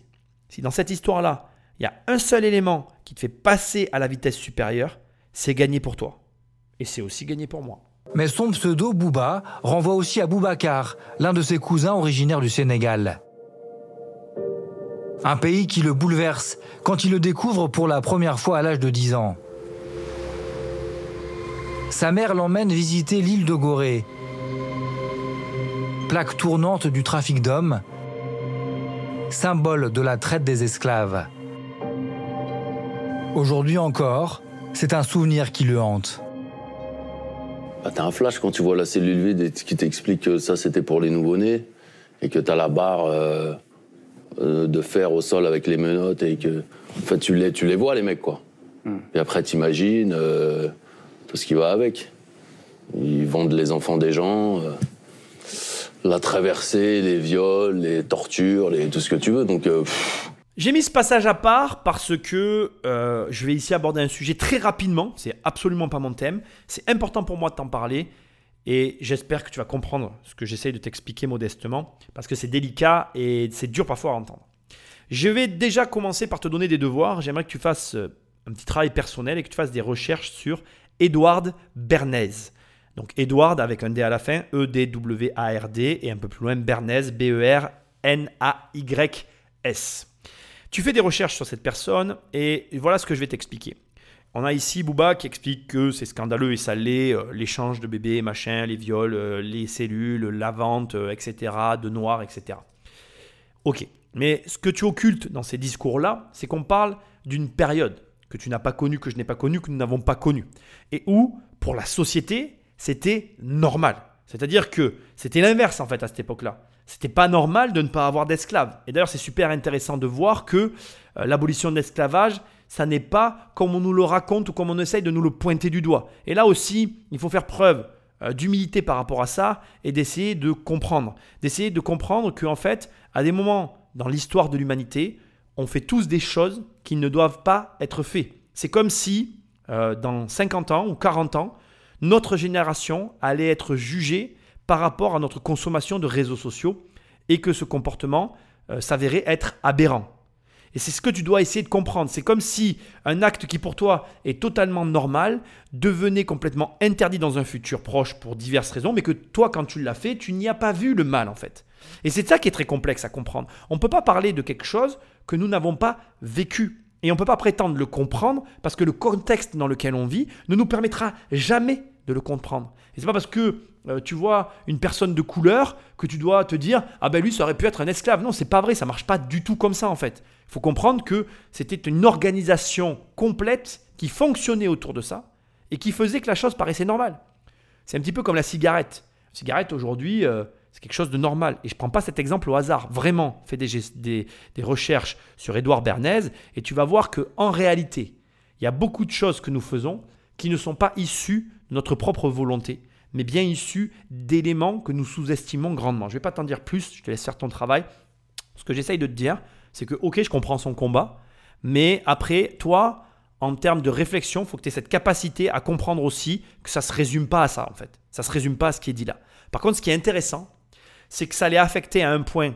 Si dans cette histoire-là, il y a un seul élément qui te fait passer à la vitesse supérieure, c'est gagner pour toi. Et c'est aussi gagné pour moi. Mais son pseudo Bouba renvoie aussi à Boubacar, l'un de ses cousins originaires du Sénégal. Un pays qui le bouleverse quand il le découvre pour la première fois à l'âge de 10 ans. Sa mère l'emmène visiter l'île de Gorée, plaque tournante du trafic d'hommes, symbole de la traite des esclaves. Aujourd'hui encore, c'est un souvenir qui le hante. Bah, t'as un flash quand tu vois la cellule vide qui t'explique que ça c'était pour les nouveau-nés et que t'as la barre euh, euh, de fer au sol avec les menottes et que en fait tu les, tu les vois les mecs quoi. Hmm. Et après t'imagines euh, tout ce qui va avec. Ils vendent les enfants des gens, la traversée, les viols, les tortures, les, tout ce que tu veux. Donc J'ai mis ce passage à part parce que euh, je vais ici aborder un sujet très rapidement. C'est absolument pas mon thème. C'est important pour moi de t'en parler. Et j'espère que tu vas comprendre ce que j'essaye de t'expliquer modestement. Parce que c'est délicat et c'est dur parfois à entendre. Je vais déjà commencer par te donner des devoirs. J'aimerais que tu fasses euh, un petit travail personnel et que tu fasses des recherches sur Edward Bernays. Donc Edward avec un D à la fin, E-D-W-A-R-D et un peu plus loin Bernays, B-E-R-N-A-Y-S. Tu fais des recherches sur cette personne et voilà ce que je vais t'expliquer. On a ici Booba qui explique que c'est scandaleux et salé, euh, l'échange de bébés, machin, les viols, euh, les cellules, la vente, euh, etc., de noirs, etc. Ok, mais ce que tu occultes dans ces discours-là, c'est qu'on parle d'une période que tu n'as pas connue, que je n'ai pas connue, que nous n'avons pas connue, et où, pour la société, c'était normal. C'est-à-dire que c'était l'inverse en fait à cette époque-là. C'était pas normal de ne pas avoir d'esclaves. Et d'ailleurs, c'est super intéressant de voir que euh, l'abolition de l'esclavage, ça n'est pas comme on nous le raconte ou comme on essaye de nous le pointer du doigt. Et là aussi, il faut faire preuve euh, d'humilité par rapport à ça et d'essayer de comprendre. D'essayer de comprendre qu'en fait, à des moments dans l'histoire de l'humanité, on fait tous des choses qui ne doivent pas être faites. C'est comme si, euh, dans 50 ans ou 40 ans, notre génération allait être jugée par rapport à notre consommation de réseaux sociaux et que ce comportement euh, s'avérait être aberrant. Et c'est ce que tu dois essayer de comprendre. C'est comme si un acte qui pour toi est totalement normal devenait complètement interdit dans un futur proche pour diverses raisons, mais que toi, quand tu l'as fait, tu n'y as pas vu le mal en fait. Et c'est ça qui est très complexe à comprendre. On ne peut pas parler de quelque chose que nous n'avons pas vécu. Et on ne peut pas prétendre le comprendre parce que le contexte dans lequel on vit ne nous permettra jamais de le comprendre. Et c'est pas parce que euh, tu vois une personne de couleur que tu dois te dire ah ben lui ça aurait pu être un esclave. Non, c'est pas vrai, ça marche pas du tout comme ça en fait. Il faut comprendre que c'était une organisation complète qui fonctionnait autour de ça et qui faisait que la chose paraissait normale. C'est un petit peu comme la cigarette. La cigarette aujourd'hui, euh, c'est quelque chose de normal. Et je ne prends pas cet exemple au hasard. Vraiment, fais des, des, des recherches sur Édouard Bernays et tu vas voir qu'en réalité, il y a beaucoup de choses que nous faisons qui ne sont pas issues de notre propre volonté, mais bien issues d'éléments que nous sous-estimons grandement. Je ne vais pas t'en dire plus, je te laisse faire ton travail. Ce que j'essaye de te dire, c'est que, ok, je comprends son combat, mais après, toi, en termes de réflexion, il faut que tu aies cette capacité à comprendre aussi que ça ne se résume pas à ça, en fait. Ça ne se résume pas à ce qui est dit là. Par contre, ce qui est intéressant, c'est que ça l'est affecté à un point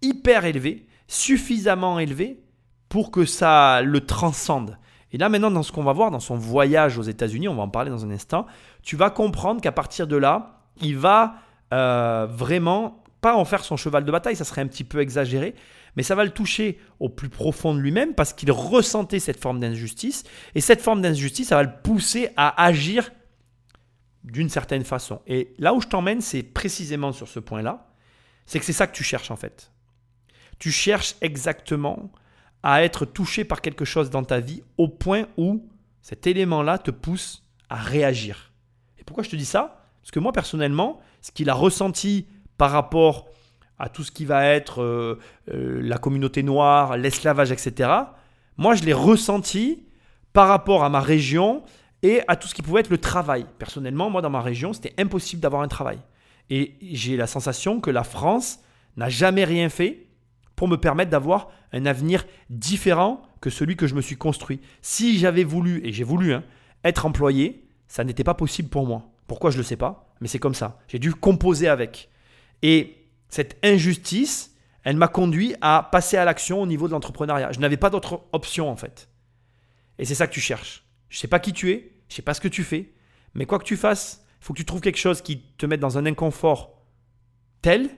hyper élevé, suffisamment élevé pour que ça le transcende. Et là maintenant, dans ce qu'on va voir, dans son voyage aux États-Unis, on va en parler dans un instant, tu vas comprendre qu'à partir de là, il va euh, vraiment pas en faire son cheval de bataille, ça serait un petit peu exagéré, mais ça va le toucher au plus profond de lui-même parce qu'il ressentait cette forme d'injustice, et cette forme d'injustice, ça va le pousser à agir d'une certaine façon. Et là où je t'emmène, c'est précisément sur ce point-là. C'est que c'est ça que tu cherches en fait. Tu cherches exactement à être touché par quelque chose dans ta vie au point où cet élément-là te pousse à réagir. Pourquoi je te dis ça? Parce que moi personnellement, ce qu'il a ressenti par rapport à tout ce qui va être euh, euh, la communauté noire, l'esclavage, etc., moi je l'ai ressenti par rapport à ma région et à tout ce qui pouvait être le travail. Personnellement, moi, dans ma région, c'était impossible d'avoir un travail. Et j'ai la sensation que la France n'a jamais rien fait pour me permettre d'avoir un avenir différent que celui que je me suis construit. Si j'avais voulu, et j'ai voulu, hein, être employé, ça n'était pas possible pour moi. Pourquoi je ne le sais pas, mais c'est comme ça. J'ai dû composer avec. Et cette injustice, elle m'a conduit à passer à l'action au niveau de l'entrepreneuriat. Je n'avais pas d'autre option en fait. Et c'est ça que tu cherches. Je ne sais pas qui tu es, je ne sais pas ce que tu fais, mais quoi que tu fasses, il faut que tu trouves quelque chose qui te mette dans un inconfort tel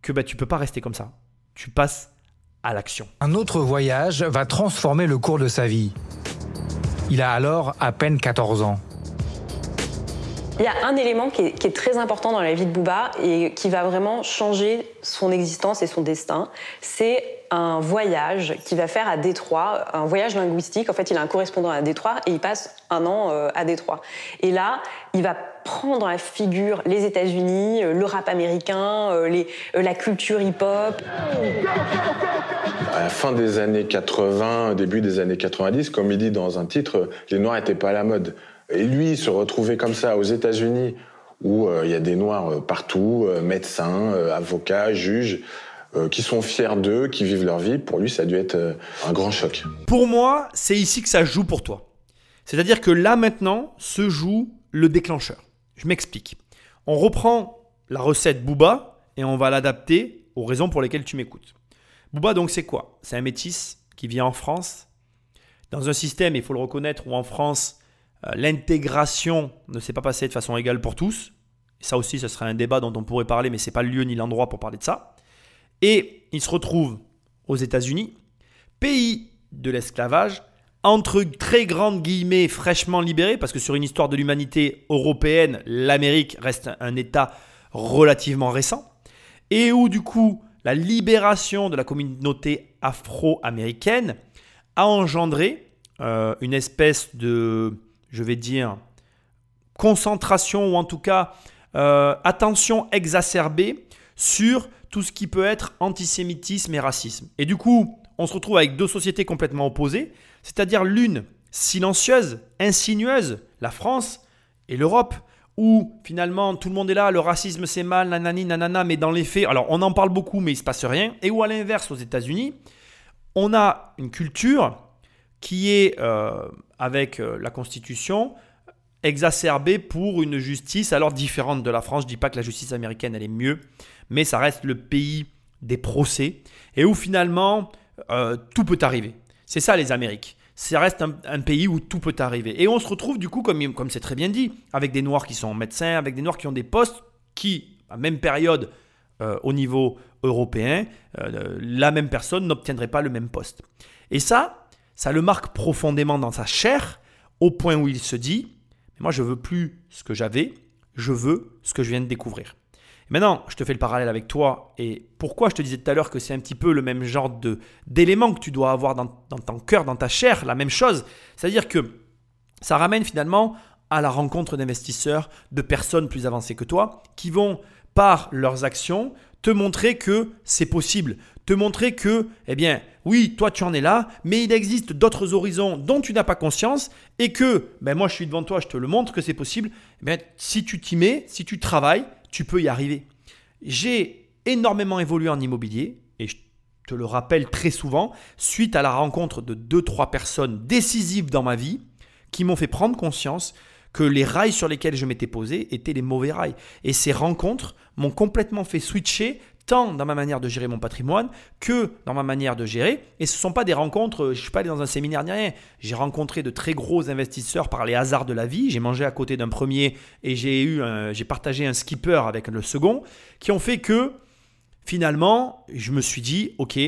que bah, tu ne peux pas rester comme ça. Tu passes à l'action. Un autre voyage va transformer le cours de sa vie. Il a alors à peine 14 ans. Il y a un élément qui est, très important dans la vie de Booba et qui va vraiment changer son existence et son destin. C'est un voyage qu'il va faire à Détroit, un voyage linguistique. En fait, il a un correspondant à Détroit et il passe un an euh, à Détroit. Et là, il va prendre dans la figure les États-Unis, euh, le rap américain, euh, la culture hip-hop. À la fin des années 80, début des années 90, comme il dit dans un titre, les Noirs n'étaient pas à la mode. Et lui, se retrouver comme ça aux États-Unis, où il y a des Noirs partout, médecins, avocats, juges, euh, qui sont fiers d'eux, qui vivent leur vie. Pour lui, ça a dû être euh, un grand choc. Pour moi, c'est ici que ça joue pour toi. C'est-à-dire que là maintenant se joue le déclencheur. Je m'explique. On reprend la recette Booba et on va l'adapter aux raisons pour lesquelles tu m'écoutes. Booba, donc, c'est quoi? C'est un métis qui vient en France, dans un système, il faut le reconnaître, où en France, euh, l'intégration ne s'est pas passée de façon égale pour tous. ça aussi, ce serait un débat dont on pourrait parler, mais ce n'est pas le lieu ni l'endroit pour parler de ça. Et il se retrouve aux États-Unis, pays de l'esclavage, entre très grandes guillemets fraîchement libéré, parce que sur une histoire de l'humanité européenne, l'Amérique reste un État relativement récent, et où du coup la libération de la communauté afro-américaine a engendré euh, une espèce de, je vais dire, concentration ou en tout cas euh, attention exacerbée sur tout ce qui peut être antisémitisme et racisme. Et du coup, on se retrouve avec deux sociétés complètement opposées, c'est-à-dire l'une silencieuse, insinueuse, la France et l'Europe, où finalement tout le monde est là, le racisme c'est mal, nanani, nanana, mais dans les faits, alors on en parle beaucoup, mais il ne se passe rien, et où à l'inverse, aux États-Unis, on a une culture qui est, euh, avec euh, la Constitution, exacerbée pour une justice alors différente de la France. Je ne dis pas que la justice américaine, elle est mieux, mais ça reste le pays des procès, et où finalement, euh, tout peut arriver. C'est ça les Amériques ça reste un, pays où tout peut arriver. Et on se retrouve du coup, comme, c'est très bien dit, avec des Noirs qui sont médecins, avec des Noirs qui ont des postes qui, à même période, euh, au niveau européen, euh, la même personne n'obtiendrait pas le même poste. Et ça, ça le marque profondément dans sa chair, au point où il se dit, moi je veux plus ce que j'avais, je veux ce que je viens de découvrir. Maintenant, je te fais le parallèle avec toi et pourquoi je te disais tout à l'heure que c'est un petit peu le même genre d'éléments que tu dois avoir dans, ton cœur, dans ta chair, la même chose. C'est-à-dire que ça ramène finalement à la rencontre d'investisseurs, de personnes plus avancées que toi, qui vont, par leurs actions, te montrer que c'est possible, te montrer que, eh bien, oui, toi tu en es là, mais il existe d'autres horizons dont tu n'as pas conscience et que, ben moi je suis devant toi, je te le montre que c'est possible. Eh bien, si tu t'y mets, si tu travailles, tu peux y arriver. J'ai énormément évolué en immobilier et je te le rappelle très souvent, suite à la rencontre de deux, trois personnes décisives dans ma vie qui m'ont fait prendre conscience que les rails sur lesquels je m'étais posé étaient les mauvais rails. Et ces rencontres m'ont complètement fait switcher tant dans ma manière de gérer mon patrimoine que dans ma manière de gérer. Et ce ne sont pas des rencontres, je ne suis pas allé dans un séminaire ni rien. J'ai rencontré de très gros investisseurs par les hasards de la vie. J'ai mangé à côté d'un premier et j'ai eu, j'ai partagé un skipper avec le second, qui ont fait que finalement, je me suis dit, ok,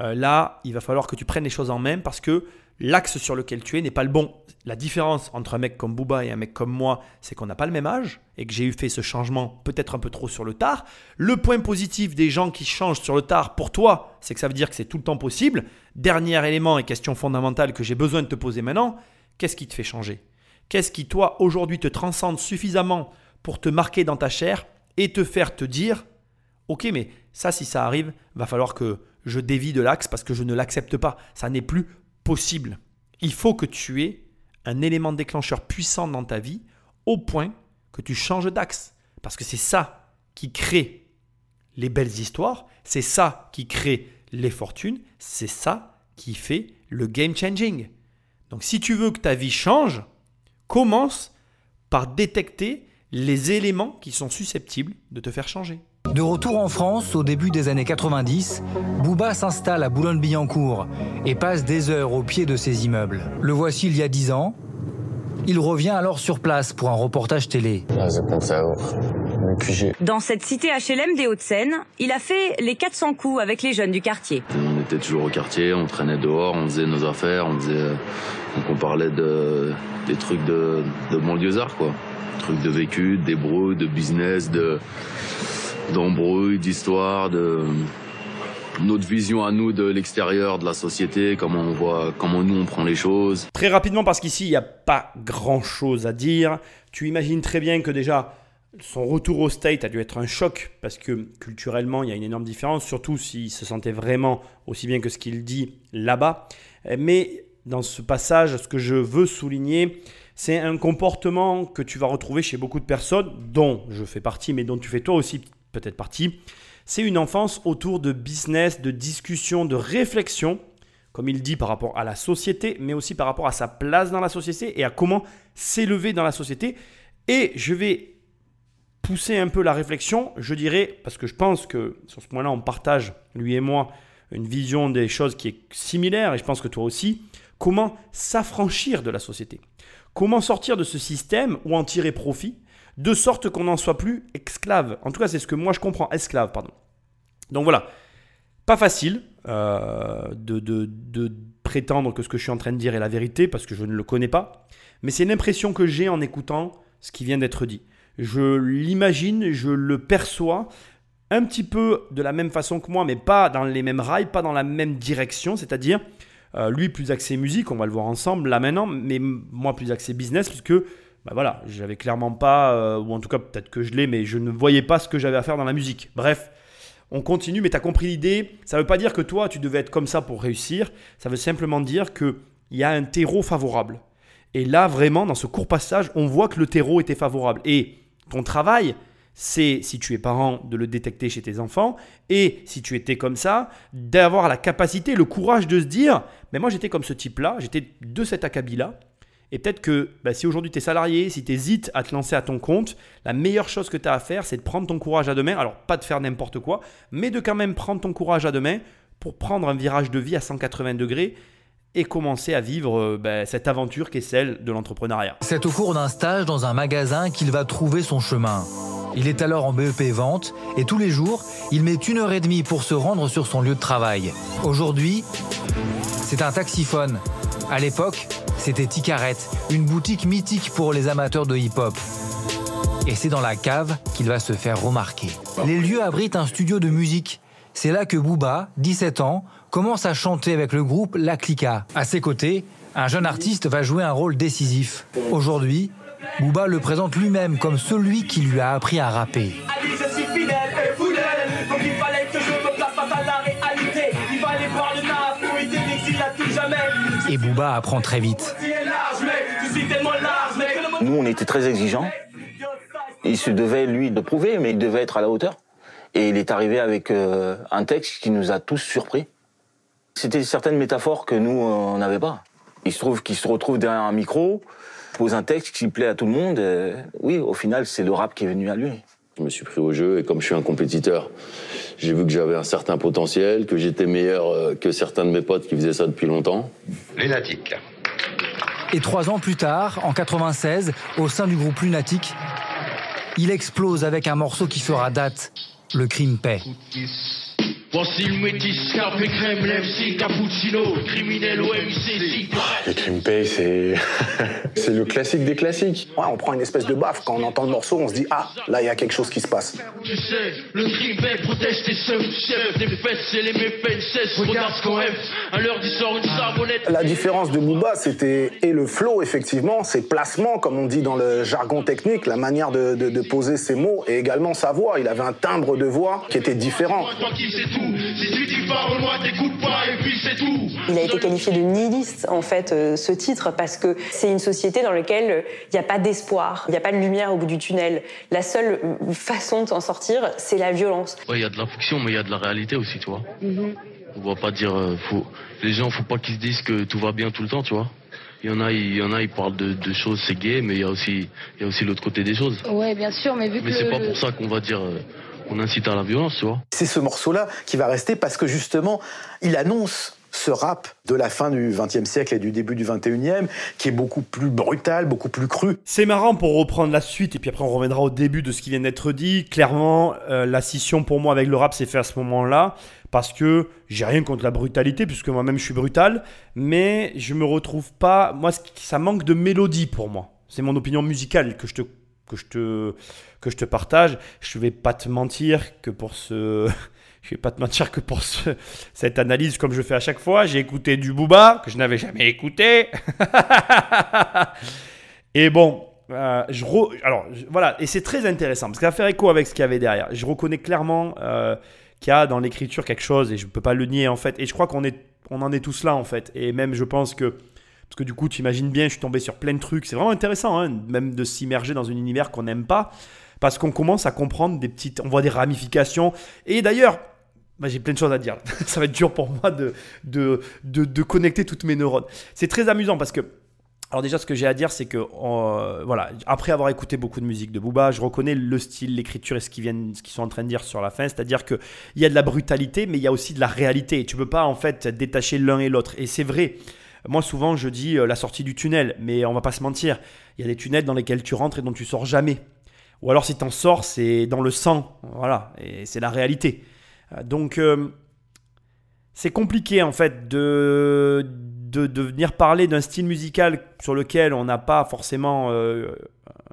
euh, là, il va falloir que tu prennes les choses en main parce que l'axe sur lequel tu es n'est pas le bon. La différence entre un mec comme Booba et un mec comme moi, c'est qu'on n'a pas le même âge et que j'ai eu fait ce changement peut-être un peu trop sur le tard. Le point positif des gens qui changent sur le tard pour toi, c'est que ça veut dire que c'est tout le temps possible. Dernier élément et question fondamentale que j'ai besoin de te poser maintenant, qu'est-ce qui te fait changer? Qu'est-ce qui toi aujourd'hui te transcende suffisamment pour te marquer dans ta chair et te faire te dire OK, mais ça, si ça arrive, va falloir que je dévie de l'axe parce que je ne l'accepte pas. Ça n'est plus possible. Il faut que tu aies un élément déclencheur puissant dans ta vie au point que tu changes d'axe. Parce que c'est ça qui crée les belles histoires, c'est ça qui crée les fortunes, c'est ça qui fait le game changing. Donc si tu veux que ta vie change, commence par détecter les éléments qui sont susceptibles de te faire changer. De retour en France, au début des années 90, Bouba s'installe à Boulogne-Billancourt et passe des heures au pied de ses immeubles. Le voici il y a 10 ans. Il revient alors sur place pour un reportage télé. Dans cette cité HLM des Hauts-de-Seine, il a fait les 400 coups avec les jeunes du quartier. On était toujours au quartier, on traînait dehors, on faisait nos affaires, on faisait, on parlait de, des trucs de, de banlieusards, quoi. Trucs de vécu, des de business, de, d'embrouilles, d'histoires, de notre vision à nous de l'extérieur, de la société, comment on voit, comment nous on prend les choses. Très rapidement, parce qu'ici il n'y a pas grand chose à dire. Tu imagines très bien que déjà son retour au State a dû être un choc parce que culturellement il y a une énorme différence, surtout s'il se sentait vraiment aussi bien que ce qu'il dit là-bas. Mais dans ce passage, ce que je veux souligner, c'est un comportement que tu vas retrouver chez beaucoup de personnes, dont je fais partie, mais dont tu fais toi aussi peut-être partie, C'est une enfance autour de business, de discussion, de réflexion, comme il dit par rapport à la société, mais aussi par rapport à sa place dans la société et à comment s'élever dans la société. Et je vais pousser un peu la réflexion, je dirais, parce que je pense que sur ce point-là, on partage, lui et moi, une vision des choses qui est similaire, et je pense que toi aussi, comment s'affranchir de la société. Comment sortir de ce système ou en tirer profit, de sorte qu'on n'en soit plus esclave. En tout cas, c'est ce que moi je comprends, esclave, pardon. Donc voilà, pas facile euh, de, de prétendre que ce que je suis en train de dire est la vérité, parce que je ne le connais pas, mais c'est l'impression que j'ai en écoutant ce qui vient d'être dit. Je l'imagine, je le perçois un petit peu de la même façon que moi, mais pas dans les mêmes rails, pas dans la même direction, c'est-à-dire euh, lui plus axé musique, on va le voir ensemble là maintenant, mais moi plus axé business, puisque bah voilà, j'avais clairement pas, euh, ou en tout cas peut-être que je l'ai, mais je ne voyais pas ce que j'avais à faire dans la musique. Bref, on continue, mais tu as compris l'idée. Ça ne veut pas dire que toi, tu devais être comme ça pour réussir, ça veut simplement dire qu'il y a un terreau favorable. Et là, vraiment, dans ce court passage, on voit que le terreau était favorable. Et ton travail, c'est, si tu es parent, de le détecter chez tes enfants. Et si tu étais comme ça, d'avoir la capacité, le courage de se dire, mais moi j'étais comme ce type-là, j'étais de cet acabit-là. Et peut-être que bah, si aujourd'hui tu es salarié, si tu hésites à te lancer à ton compte, la meilleure chose que tu as à faire, c'est de prendre ton courage à deux mains. Alors, pas de faire n'importe quoi, mais de quand même prendre ton courage à deux mains pour prendre un virage de vie à 180 degrés et commencer à vivre euh, ben, cette aventure qui est celle de l'entrepreneuriat. C'est au cours d'un stage dans un magasin qu'il va trouver son chemin. Il est alors en BEP vente et tous les jours, il met une heure et demie pour se rendre sur son lieu de travail. Aujourd'hui, c'est un taxiphone. À l'époque, c'était Ticaret, une boutique mythique pour les amateurs de hip-hop. Et c'est dans la cave qu'il va se faire remarquer. Les lieux abritent un studio de musique. C'est là que Booba, 17 ans, commence à chanter avec le groupe La Clica. À ses côtés, un jeune artiste va jouer un rôle décisif. Aujourd'hui, Booba le présente lui-même comme celui qui lui a appris à rapper. Et Booba apprend très vite. Nous, on était très exigeants. Il se devait, lui, de prouver, mais il devait être à la hauteur. Et il est arrivé avec euh, un texte qui nous a tous surpris. C'était certaines métaphores que nous, euh, on n'avait pas. Il se trouve qu'il se retrouve derrière un micro, pose un texte qui plaît à tout le monde. oui, au final, c'est le rap qui est venu à lui. Je me suis pris au jeu et comme je suis un compétiteur, j'ai vu que j'avais un certain potentiel, que j'étais meilleur euh, que certains de mes potes qui faisaient ça depuis longtemps. Lunatique. Et trois ans plus tard, en 96, au sein du groupe Lunatique, il explose avec un morceau qui fera date, le crime paix. Voici le métis, café crème, l'MC, cappuccino, criminel OMC, Le crime pay, c'est. c'est le classique des classiques. Ouais, on prend une espèce de baffe. Quand on entend le morceau, on se dit Ah, là, il y a quelque chose qui se passe. Tu sais, le crime paye protège tes seufs, chef, des fesses, c'est les méfaits, cesse, regarde ce qu'on aime. À l'heure d'y sort une savonnette. La différence de Booba, c'était. Et le flow, effectivement, ses placements, comme on dit dans le jargon technique, la manière de, de, de poser ses mots, et également sa voix. Il avait un timbre de voix qui était différent. Il a été qualifié de nihiliste, en fait, euh, ce titre, parce que c'est une société dans laquelle euh, il n'y a pas d'espoir, il n'y a pas de lumière au bout du tunnel. La seule euh, façon de s'en sortir, c'est la violence. il y a de la fiction, mais il y a de la réalité aussi, tu vois. Mhm. On va pas dire. faut... Les gens, faut pas qu'ils se disent que tout va bien tout le temps, tu vois. Il y en a, il y en a, ils parlent de, choses, c'est gay, mais il y a aussi, il y a aussi l'autre côté des choses. Ouais, bien sûr, mais vu mais c'est pas pour ça qu'on va dire on incite à la violence, tu vois. C'est ce morceau-là qui va rester parce que justement, il annonce ce rap de la fin du XXe siècle et du début du XXIe, qui est beaucoup plus brutal, beaucoup plus cru. C'est marrant pour reprendre la suite, et puis après on reviendra au début de ce qui vient d'être dit. Clairement, euh, la scission pour moi avec le rap s'est faite à ce moment-là, parce que j'ai rien contre la brutalité, puisque moi-même je suis brutal, mais je me retrouve pas. Moi, ça manque de mélodie pour moi. C'est mon opinion musicale que je te que je te, que je te partage. Je vais pas te mentir que pour ce. Je vais pas te mentir que pour ce, cette analyse, comme je fais à chaque fois, j'ai écouté du Booba que je n'avais jamais écouté. et bon, euh, je alors voilà, et c'est très intéressant parce que ça faire écho avec ce qu'il y avait derrière. Je reconnais clairement euh, qu'il y a dans l'écriture quelque chose et je ne peux pas le nier en fait. Et je crois qu'on en est tous là en fait. Et même je pense que parce que du coup, tu imagines bien, je suis tombé sur plein de trucs. C'est vraiment intéressant, hein, même de s'immerger dans un univers qu'on n'aime pas. Parce qu'on commence à comprendre des petites, on voit des ramifications. Et d'ailleurs, bah, j'ai plein de choses à dire. Ça va être dur pour moi de, de, de, connecter toutes mes neurones. C'est très amusant parce que alors déjà, ce que j'ai à dire, c'est que voilà, après avoir écouté beaucoup de musique de Booba, je reconnais le style, l'écriture et ce qu'ils viennent, ce qu'ils sont en train de dire sur la fin. C'est-à-dire que il y a de la brutalité, mais il y a aussi de la réalité. Tu peux pas en fait détacher l'un et l'autre. Et c'est vrai. Moi, souvent, je dis euh, la sortie du tunnel, mais on va pas se mentir. Il y a des tunnels dans lesquels tu rentres et dont tu sors jamais. Ou alors, si tu en sors, c'est dans le sang. Voilà, et c'est la réalité. Euh, donc, c'est compliqué en fait de de, venir parler d'un style musical sur lequel on n'a pas forcément euh,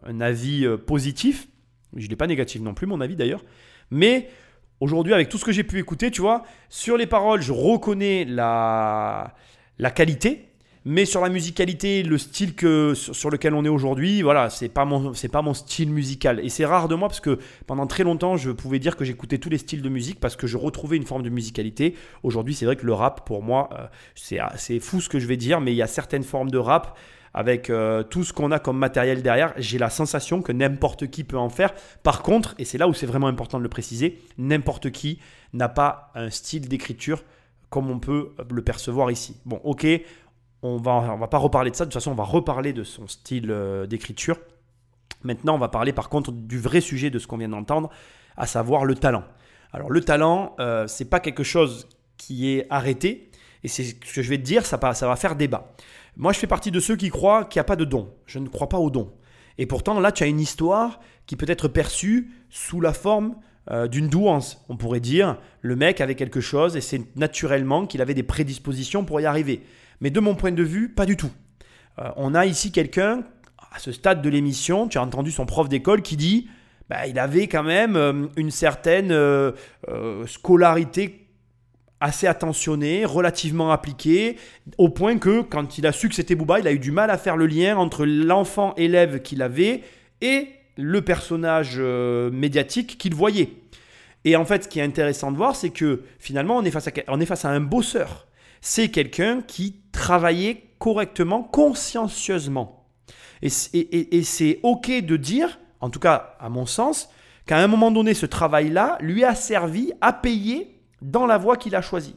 un avis euh, positif. Je n'ai pas négatif non plus, mon avis d'ailleurs. Mais aujourd'hui, avec tout ce que j'ai pu écouter, tu vois, sur les paroles, je reconnais la, la qualité. Mais sur la musicalité, le style que, sur, lequel on est aujourd'hui, voilà, c'est pas mon, pas mon style musical. Et c'est rare de moi parce que pendant très longtemps, je pouvais dire que j'écoutais tous les styles de musique parce que je retrouvais une forme de musicalité. Aujourd'hui, c'est vrai que le rap, pour moi, euh, c'est, c'est fou ce que je vais dire, mais il y a certaines formes de rap avec euh, tout ce qu'on a comme matériel derrière, j'ai la sensation que n'importe qui peut en faire. Par contre, et c'est là où c'est vraiment important de le préciser, n'importe qui n'a pas un style d'écriture comme on peut le percevoir ici. Bon, ok, on va, on va pas reparler de ça, de toute façon on va reparler de son style euh, d'écriture. Maintenant on va parler par contre du vrai sujet de ce qu'on vient d'entendre, à savoir le talent. Alors le talent, euh, c'est pas quelque chose qui est arrêté, et c'est ce que je vais te dire, ça, ça va faire débat. Moi je fais partie de ceux qui croient qu'il n'y a pas de don, je ne crois pas au don. Et pourtant là tu as une histoire qui peut être perçue sous la forme euh, d'une douance. On pourrait dire, le mec avait quelque chose et c'est naturellement qu'il avait des prédispositions pour y arriver. Mais de mon point de vue, pas du tout. Euh, on a ici quelqu'un, à ce stade de l'émission, tu as entendu son prof d'école qui dit bah, il avait quand même euh, une certaine euh, scolarité assez attentionnée, relativement appliquée, au point que quand il a su que c'était Booba, il a eu du mal à faire le lien entre l'enfant élève qu'il avait et le personnage médiatique qu'il voyait. Et en fait, ce qui est intéressant de voir, c'est que finalement, on est face à, on est face à un bosseur c'est quelqu'un qui travaillait correctement, consciencieusement. Et, c'est OK de dire, en tout cas à mon sens, qu'à un moment donné, ce travail-là lui a servi à payer dans la voie qu'il a choisie.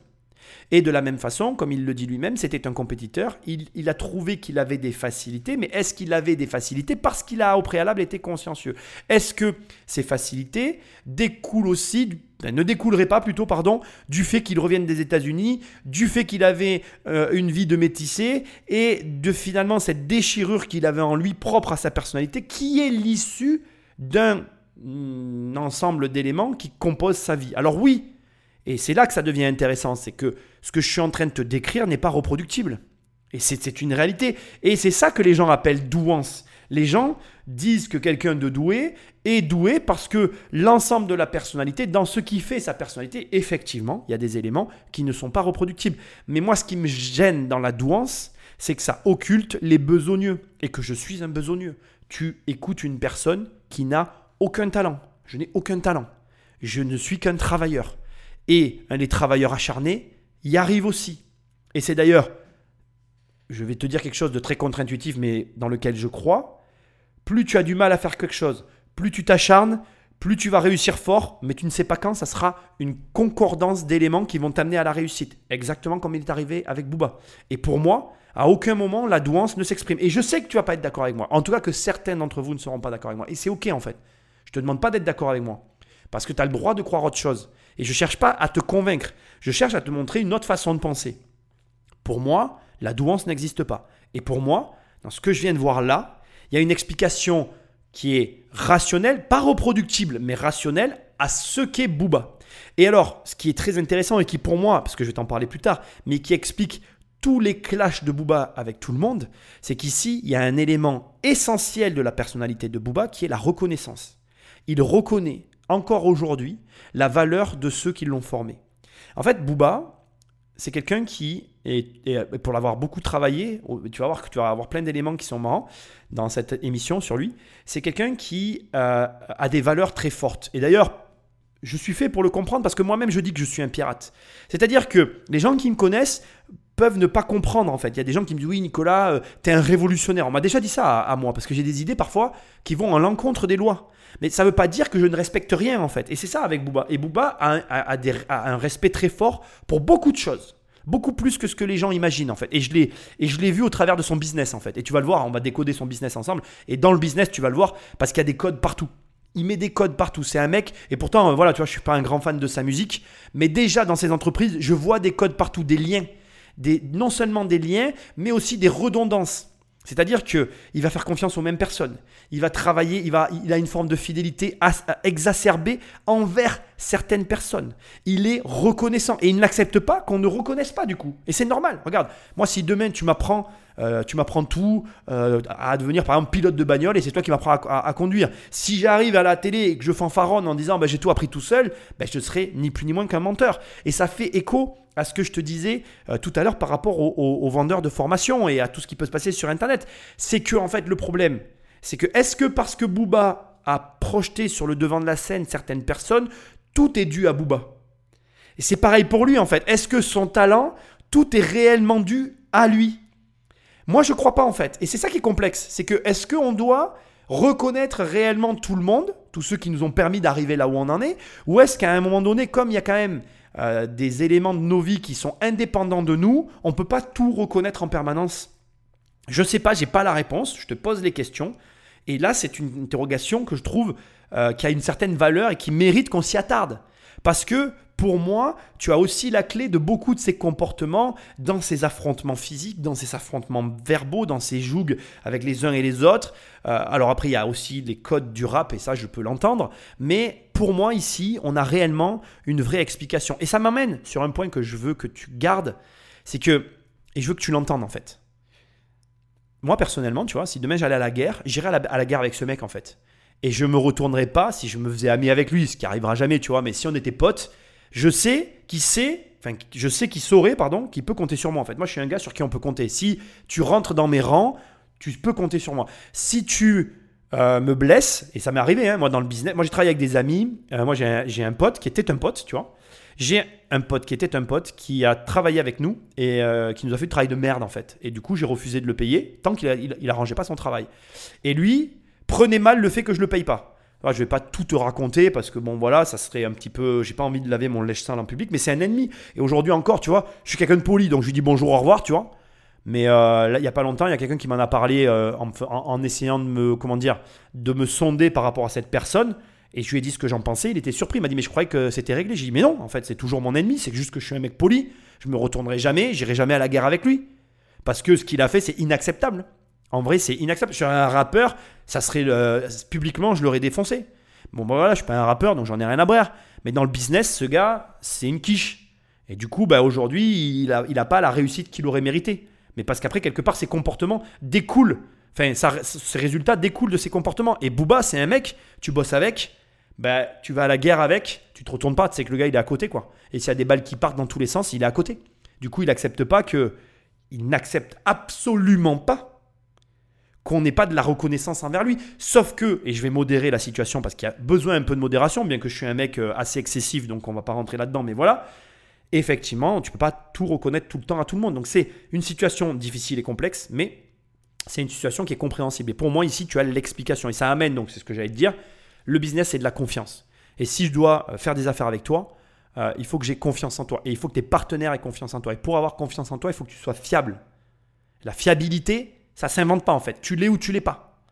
Et de la même façon, comme il le dit lui-même, c'était un compétiteur. Il, a trouvé qu'il avait des facilités, mais est-ce qu'il avait des facilités parce qu'il a au préalable été consciencieux? Est-ce que ces facilités découlent aussi, ne découleraient pas plutôt, du fait qu'il revienne des États-Unis, du fait qu'il avait euh, une vie de métissé et de finalement cette déchirure qu'il avait en lui propre à sa personnalité, qui est l'issue d'un mm, ensemble d'éléments qui composent sa vie? Alors oui, et c'est là que ça devient intéressant, c'est que ce que je suis en train de te décrire n'est pas reproductible. Et c'est une réalité. Et c'est ça que les gens appellent douance. Les gens disent que quelqu'un de doué est doué parce que l'ensemble de la personnalité, dans ce qui fait sa personnalité, effectivement, il y a des éléments qui ne sont pas reproductibles. Mais moi, ce qui me gêne dans la douance, c'est que ça occulte les besogneux et que je suis un besogneux. Tu écoutes une personne qui n'a aucun talent. Je n'ai aucun talent. Je ne suis qu'un travailleur. Et les travailleurs acharnés y arrivent aussi. Et c'est d'ailleurs, je vais te dire quelque chose de très contre-intuitif, mais dans lequel je crois, plus tu as du mal à faire quelque chose, plus tu t'acharnes, plus tu vas réussir fort, mais tu ne sais pas quand, ça sera une concordance d'éléments qui vont t'amener à la réussite. Exactement comme il est arrivé avec Booba. Et pour moi, à aucun moment, la douance ne s'exprime. Et je sais que tu vas pas être d'accord avec moi. En tout cas, que certains d'entre vous ne seront pas d'accord avec moi. Et c'est OK en fait. Je te demande pas d'être d'accord avec moi. Parce que tu as le droit de croire autre chose. Et je ne cherche pas à te convaincre. Je cherche à te montrer une autre façon de penser. Pour moi, la douance n'existe pas. Et pour moi, dans ce que je viens de voir là, il y a une explication qui est rationnelle, pas reproductible, mais rationnelle à ce qu'est Booba. Et alors, ce qui est très intéressant et qui pour moi, parce que je vais t'en parler plus tard, mais qui explique tous les clashs de Booba avec tout le monde, c'est qu'ici, il y a un élément essentiel de la personnalité de Booba qui est la reconnaissance. Il reconnaît encore aujourd'hui la valeur de ceux qui l'ont formé. En fait, Booba, c'est quelqu'un qui, et, pour l'avoir beaucoup travaillé, tu vas voir que tu vas avoir plein d'éléments qui sont marrants dans cette émission sur lui, c'est quelqu'un qui euh, a des valeurs très fortes. Et d'ailleurs, je suis fait pour le comprendre parce que moi-même je dis que je suis un pirate. C'est-à-dire que les gens qui me connaissent peuvent ne pas comprendre en fait. Il y a des gens qui me disent oui Nicolas, euh, t'es un révolutionnaire. On m'a déjà dit ça à, à moi parce que j'ai des idées parfois qui vont à l'encontre des lois. Mais ça ne veut pas dire que je ne respecte rien en fait. Et c'est ça avec Booba. Et Booba a un, a- un respect très fort pour beaucoup de choses. Beaucoup plus que ce que les gens imaginent en fait. Et je l'ai et je l'ai vu au travers de son business en fait. Et tu vas le voir, on va décoder son business ensemble. Et dans le business, tu vas le voir parce qu'il y a des codes partout. Il met des codes partout. C'est un mec. Et pourtant, euh, voilà, tu vois, je suis pas un grand fan de sa musique, mais déjà dans ses entreprises, je vois des codes partout, des liens, des non seulement des liens, mais aussi des redondances. C'est-à-dire que il va faire confiance aux mêmes personnes. Il va travailler, il, il a une forme de fidélité exacerbée envers certaines personnes. Il est reconnaissant et il n'accepte pas qu'on ne reconnaisse pas du coup. Et c'est normal. Regarde, moi si demain tu m'apprends, euh, tu m'apprends tout euh, à devenir par exemple pilote de bagnole et c'est toi qui m'apprends à, conduire. Si j'arrive à la télé et que je fanfaronne en disant bah, j'ai tout appris tout seul, bah, je serai ni plus ni moins qu'un menteur. Et ça fait écho à ce que je te disais euh, tout à l'heure par rapport aux vendeurs de formation et à tout ce qui peut se passer sur Internet. C'est que en fait le problème, c'est que est-ce que parce que Booba a projeté sur le devant de la scène certaines personnes, tout est dû à Booba? Et c'est pareil pour lui en fait. Est-ce que son talent, tout est réellement dû à lui? Moi je crois pas en fait. Et c'est ça qui est complexe. C'est que est-ce qu'on doit reconnaître réellement tout le monde, tous ceux qui nous ont permis d'arriver là où on en est, ou est-ce qu'à un moment donné, comme il y a quand même euh, des éléments de nos vies qui sont indépendants de nous, on ne peut pas tout reconnaître en permanence? Je sais pas, j'ai pas la réponse, je te pose les questions. Et là, c'est une interrogation que je trouve euh, qui a une certaine valeur et qui mérite qu'on s'y attarde. Parce que pour moi, tu as aussi la clé de beaucoup de ces comportements dans ces affrontements physiques, dans ces affrontements verbaux, dans ces jougs avec les uns et les autres. Euh, alors après, il y a aussi les codes du rap, et ça, je peux l'entendre. Mais pour moi, ici, on a réellement une vraie explication. Et ça m'amène sur un point que je veux que tu gardes, c'est que, et je veux que tu l'entendes en fait. Moi, personnellement, tu vois, si demain j'allais à la guerre, j'irais à la, guerre avec ce mec en fait. Et je me retournerais pas si je me faisais ami avec lui, ce qui arrivera jamais, tu vois. Mais si on était potes, je sais qu'il sait, enfin, je sais qu'il saurait, pardon, qu'il peut compter sur moi en fait. Moi, je suis un gars sur qui on peut compter. Si tu rentres dans mes rangs, tu peux compter sur moi. Si tu euh, me blesses, et ça m'est arrivé, hein, moi dans le business, moi j'ai travaillé avec des amis, euh, moi j'ai un, pote qui était un pote, tu vois. J'ai un pote qui était un pote qui a travaillé avec nous et euh, qui nous a fait du travail de merde en fait. Et du coup, j'ai refusé de le payer tant qu'il il arrangeait pas son travail. Et lui prenait mal le fait que je le paye pas. Alors, je vais pas tout te raconter parce que bon voilà, ça serait un petit peu, j'ai pas envie de laver mon lèche sale en public, mais c'est un ennemi. Et aujourd'hui encore, tu vois, je suis quelqu'un de poli, donc je lui dis bonjour, au revoir, tu vois. Mais euh, là, il y a pas longtemps, il y a quelqu'un qui m'en a parlé euh, en- en essayant de me, comment dire, de me sonder par rapport à cette personne. Et je lui ai dit ce que j'en pensais. Il était surpris. Il m'a dit mais je croyais que c'était réglé. J'ai dit mais non, en fait c'est toujours mon ennemi. C'est juste que je suis un mec poli. Je me retournerai jamais. J'irai jamais à la guerre avec lui. Parce que ce qu'il a fait c'est inacceptable. En vrai c'est inacceptable. Je suis un rappeur. Ça serait publiquement je l'aurais défoncé. Bon bah voilà, je suis pas un rappeur donc j'en ai rien à brère. Mais dans le business, ce gars c'est une quiche. Et du coup bah aujourd'hui il a, il a pas la réussite qu'il aurait mérité. Mais parce qu'après quelque part ses comportements découlent. Enfin, ça, ces résultats découlent de ses comportements. Et Booba, c'est un mec, tu bosses avec, bah, tu vas à la guerre avec, tu te retournes pas, tu sais que le gars il est à côté quoi. Et s'il y a des balles qui partent dans tous les sens, il est à côté. Du coup, il accepte pas que, il n'accepte absolument pas qu'on n'ait pas de la reconnaissance envers lui. Sauf que, et je vais modérer la situation parce qu'il y a besoin un peu de modération, bien que je suis un mec euh, assez excessif, donc on va pas rentrer là-dedans, mais voilà. Effectivement, tu peux pas tout reconnaître tout le temps à tout le monde. Donc c'est une situation difficile et complexe, mais c'est une situation qui est compréhensible. Et pour moi, ici, tu as l'explication. Et ça amène, donc c'est ce que j'allais te dire, le business, c'est de la confiance. Et si je dois euh, faire des affaires avec toi, euh, il faut que j'ai confiance en toi. Et il faut que tes partenaires aient confiance en toi. Et pour avoir confiance en toi, il faut que tu sois fiable. La fiabilité, ça s'invente pas en fait. Tu l'es ou tu l'es pas.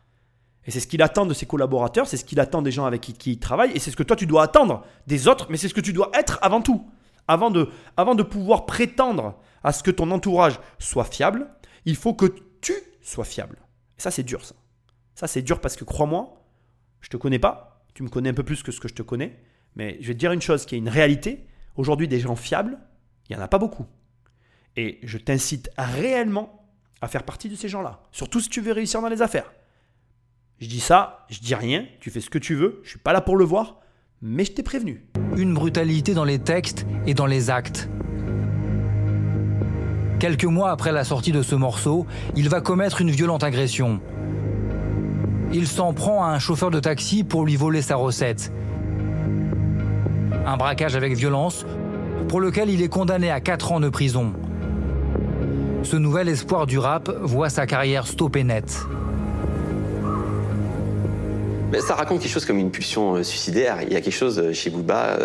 Et c'est ce qu'il attend de ses collaborateurs, c'est ce qu'il attend des gens avec qui, il travaille, et c'est ce que toi tu dois attendre des autres, mais c'est ce que tu dois être avant tout. Avant de, avant de pouvoir prétendre à ce que ton entourage soit fiable, il faut que tu sois fiable. Et ça, c'est dur, ça. Ça, c'est dur parce que crois-moi, je te connais pas, tu me connais un peu plus que ce que je te connais, mais je vais te dire une chose qui est une réalité. Aujourd'hui, des gens fiables, il n'y en a pas beaucoup. Et je t'incite réellement à faire partie de ces gens-là. Surtout si tu veux réussir dans les affaires. Je dis ça, je dis rien, tu fais ce que tu veux, je suis pas là pour le voir, mais je t'ai prévenu. Une brutalité dans les textes et dans les actes. Quelques mois après la sortie de ce morceau, il va commettre une violente agression. Il s'en prend à un chauffeur de taxi pour lui voler sa recette. Un braquage avec violence pour lequel il est condamné à 4 ans de prison. Ce nouvel espoir du rap voit sa carrière stopper net. Ça raconte quelque chose comme une pulsion euh, suicidaire. Il y a quelque chose euh, chez Booba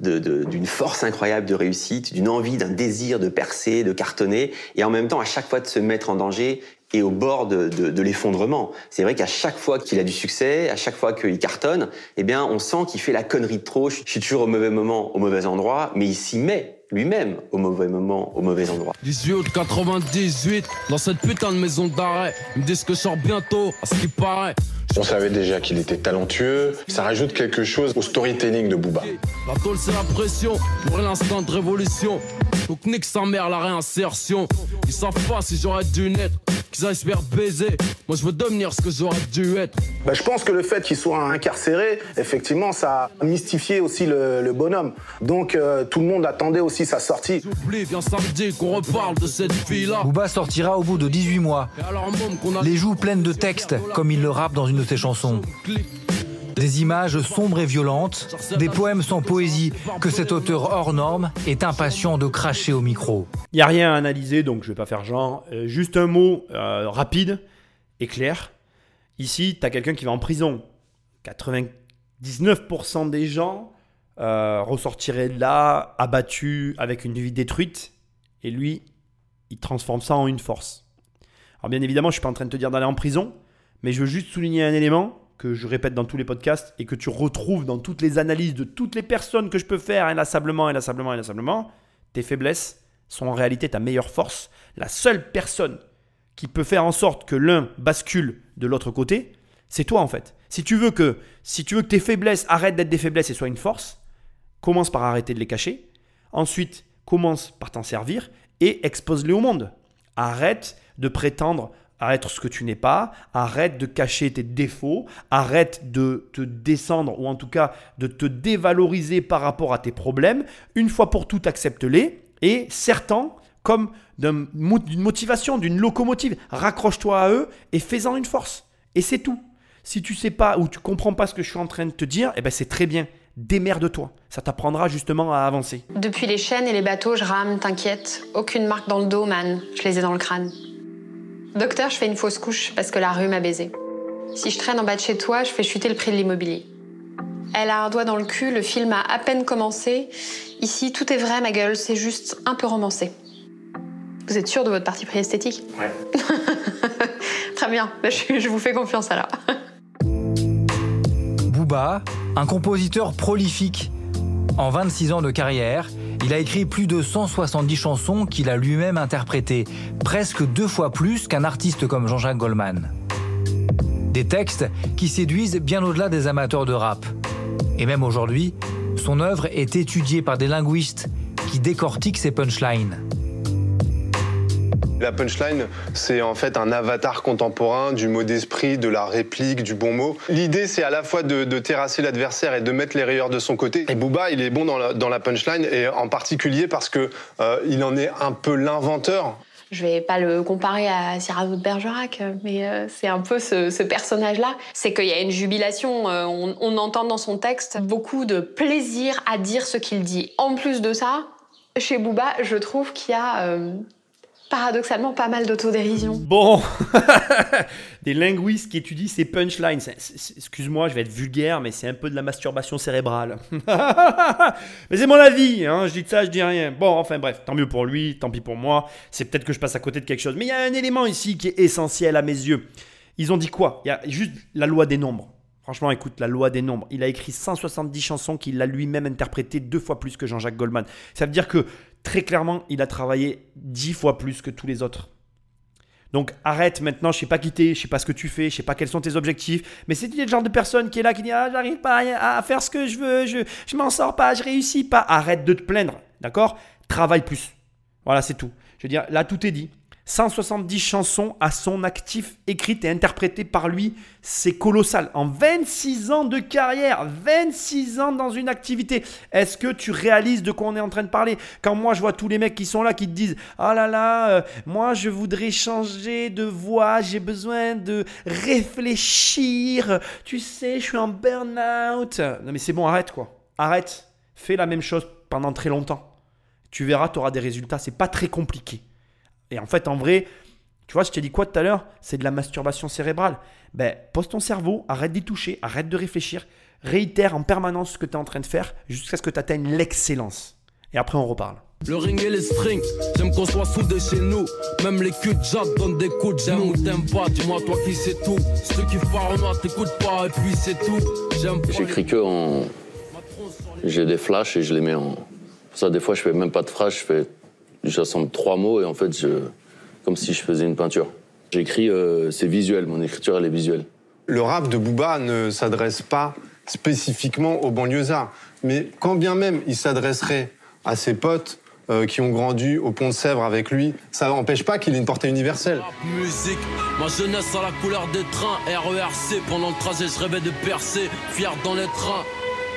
euh, d'une force incroyable de réussite, d'une envie, d'un désir de percer, de cartonner, et en même temps à chaque fois de se mettre en danger et au bord de l'effondrement. C'est vrai qu'à chaque fois qu'il a du succès, à chaque fois qu'il cartonne, eh bien on sent qu'il fait la connerie de trop. Je suis toujours au mauvais moment, au mauvais endroit, mais il s'y met lui-même au mauvais moment, au mauvais endroit. 18 août 98, dans cette putain de maison d'arrêt. Ils me disent que je sors bientôt, à ce qui paraît. On savait déjà qu'il était talentueux. Ça rajoute quelque chose au storytelling de Booba. La tôle c'est la pression, pour l'instant de révolution. Donc nique sa mère la réinsertion. Ils savent pas si j'aurais dû naître, qu'ils aillent se faire baiser. Moi je veux devenir ce que j'aurais dû être. Bah, je pense que le fait qu'il soit incarcéré, effectivement, ça a mystifié aussi le, le bonhomme. Donc euh, tout le monde attendait aussi sa sortie. Oublie, viens samedi qu'on reparle de cette fille-là. Booba sortira au bout de 18 mois. Les joues pleines de textes, comme il le rappe dans une de ses chansons. Des images sombres et violentes, des poèmes sans poésie que cet auteur hors norme est impatient de cracher au micro. Il n'y a rien à analyser, donc je vais pas faire genre. Euh, juste un mot euh, rapide et clair. Ici, tu as quelqu'un qui va en prison. 99% des gens euh, ressortiraient de là abattus avec une vie détruite. Et lui, il transforme ça en une force. Alors bien évidemment, je suis pas en train de te dire d'aller en prison, mais je veux juste souligner un élément que je répète dans tous les podcasts et que tu retrouves dans toutes les analyses de toutes les personnes que je peux faire inlassablement, inlassablement, inlassablement. Tes faiblesses sont en réalité ta meilleure force. La seule personne qui peut faire en sorte que l'un bascule de l'autre côté, c'est toi en fait. Si tu veux que si tu veux que tes faiblesses arrêtent d'être des faiblesses et soient une force, commence par arrêter de les cacher. Ensuite, commence par t'en servir et expose-les au monde. Arrête de prétendre à être ce que tu n'es pas, arrête de cacher tes défauts, arrête de te descendre ou en tout cas de te dévaloriser par rapport à tes problèmes. Une fois pour toutes, accepte-les et certains comme d'une motivation, d'une locomotive. Raccroche-toi à eux et fais-en une force. Et c'est tout. Si tu sais pas ou tu comprends pas ce que je suis en train de te dire, eh ben c'est très bien. Démerde-toi. Ça t'apprendra justement à avancer. Depuis les chaînes et les bateaux, je rame, t'inquiète. Aucune marque dans le dos, man. Je les ai dans le crâne. Docteur, je fais une fausse couche parce que la rue m'a baisé. Si je traîne en bas de chez toi, je fais chuter le prix de l'immobilier. Elle a un doigt dans le cul, le film a à peine commencé. Ici, tout est vrai, ma gueule, c'est juste un peu romancé. Vous êtes sûr de votre parti pris esthétique Ouais. Très bien, Bah, je, je vous fais confiance alors. Un compositeur prolifique. En 26 ans de carrière, il a écrit plus de 170 chansons qu'il a lui-même interprétées, presque deux fois plus qu'un artiste comme Jean-Jacques Goldman. Des textes qui séduisent bien au-delà des amateurs de rap. Et même aujourd'hui, son œuvre est étudiée par des linguistes qui décortiquent ses punchlines. La punchline, c'est en fait un avatar contemporain du mot d'esprit, de la réplique, du bon mot. L'idée, c'est à la fois de, terrasser l'adversaire et de mettre les rayeurs de son côté. Et Booba, il est bon dans la, punchline, et en particulier parce que euh, il en est un peu l'inventeur. Je vais pas le comparer à Cyrano de Bergerac, mais euh, c'est un peu ce, personnage-là. C'est qu'il y a une jubilation, euh, on, on entend dans son texte beaucoup de plaisir à dire ce qu'il dit. En plus de ça, chez Booba, je trouve qu'il y a euh, paradoxalement pas mal d'autodérision. Bon, des linguistes qui étudient ces punchlines. Excuse-moi, je vais être vulgaire, mais c'est un peu de la masturbation cérébrale. mais c'est mon avis, hein, je dis ça, je dis rien. Bon, enfin bref, tant mieux pour lui, tant pis pour moi. C'est peut-être que je passe à côté de quelque chose. Mais il y a un élément ici qui est essentiel à mes yeux. Ils ont dit quoi? Il y a juste la loi des nombres. Franchement, écoute, la loi des nombres. Il a écrit 170 chansons qu'il a lui-même interprétées deux fois plus que Jean-Jacques Goldman. Ça veut dire que très clairement, il a travaillé dix fois plus que tous les autres. Donc arrête maintenant, je sais pas qui t'es, je sais pas ce que tu fais, je sais pas quels sont tes objectifs, mais c'est le genre de personne qui est là qui dit ah j'arrive pas à, faire ce que je veux, je, je m'en sors pas, je réussis pas. Arrête de te plaindre, d'accord? Travaille plus. Voilà, c'est tout. Je veux dire, là tout est dit. 170 chansons à son actif, écrites et interprétées par lui, c'est colossal. En 26 ans de carrière, 26 ans dans une activité, est-ce que tu réalises de quoi on est en train de parler? Quand moi je vois tous les mecs qui sont là qui te disent Ah là là, euh, moi je voudrais changer de voix, j'ai besoin de réfléchir, tu sais, je suis en burn-out. Non mais c'est bon, arrête quoi. Arrête. Fais la même chose pendant très longtemps. Tu verras, tu auras des résultats, c'est pas très compliqué Et en fait, en vrai, tu vois, je t'ai dit quoi tout à l'heure? C'est de la masturbation cérébrale. Ben, pose ton cerveau, arrête d'y toucher, arrête de réfléchir, réitère en permanence ce que tu es en train de faire jusqu'à ce que tu atteignes l'excellence. Et après, on reparle. Le ring et les strings, j'aime qu'on soit soudés chez nous. Même les culs de Jacques donnent des coups de j'aime ou t'aimes pas, dis-moi toi qui c'est tout. Ceux qui moi t'écoutes pas et puis c'est tout. J'aime pas. J'écris que en. J'ai des flashs et je les mets en. Ça, des fois, je fais même pas de flash, je fais. J'assemble trois mots et en fait, je. Comme si je faisais une peinture. J'écris, euh, c'est visuel, mon écriture, elle est visuelle. Le rap de Booba ne s'adresse pas spécifiquement aux banlieusards. Mais quand bien même il s'adresserait à ses potes euh, qui ont grandi au pont de Sèvres avec lui, ça n'empêche pas qu'il ait une portée universelle. Musique, ma jeunesse à la couleur des trains, RERC, pendant le trajet je rêvais de percer, fier dans les trains.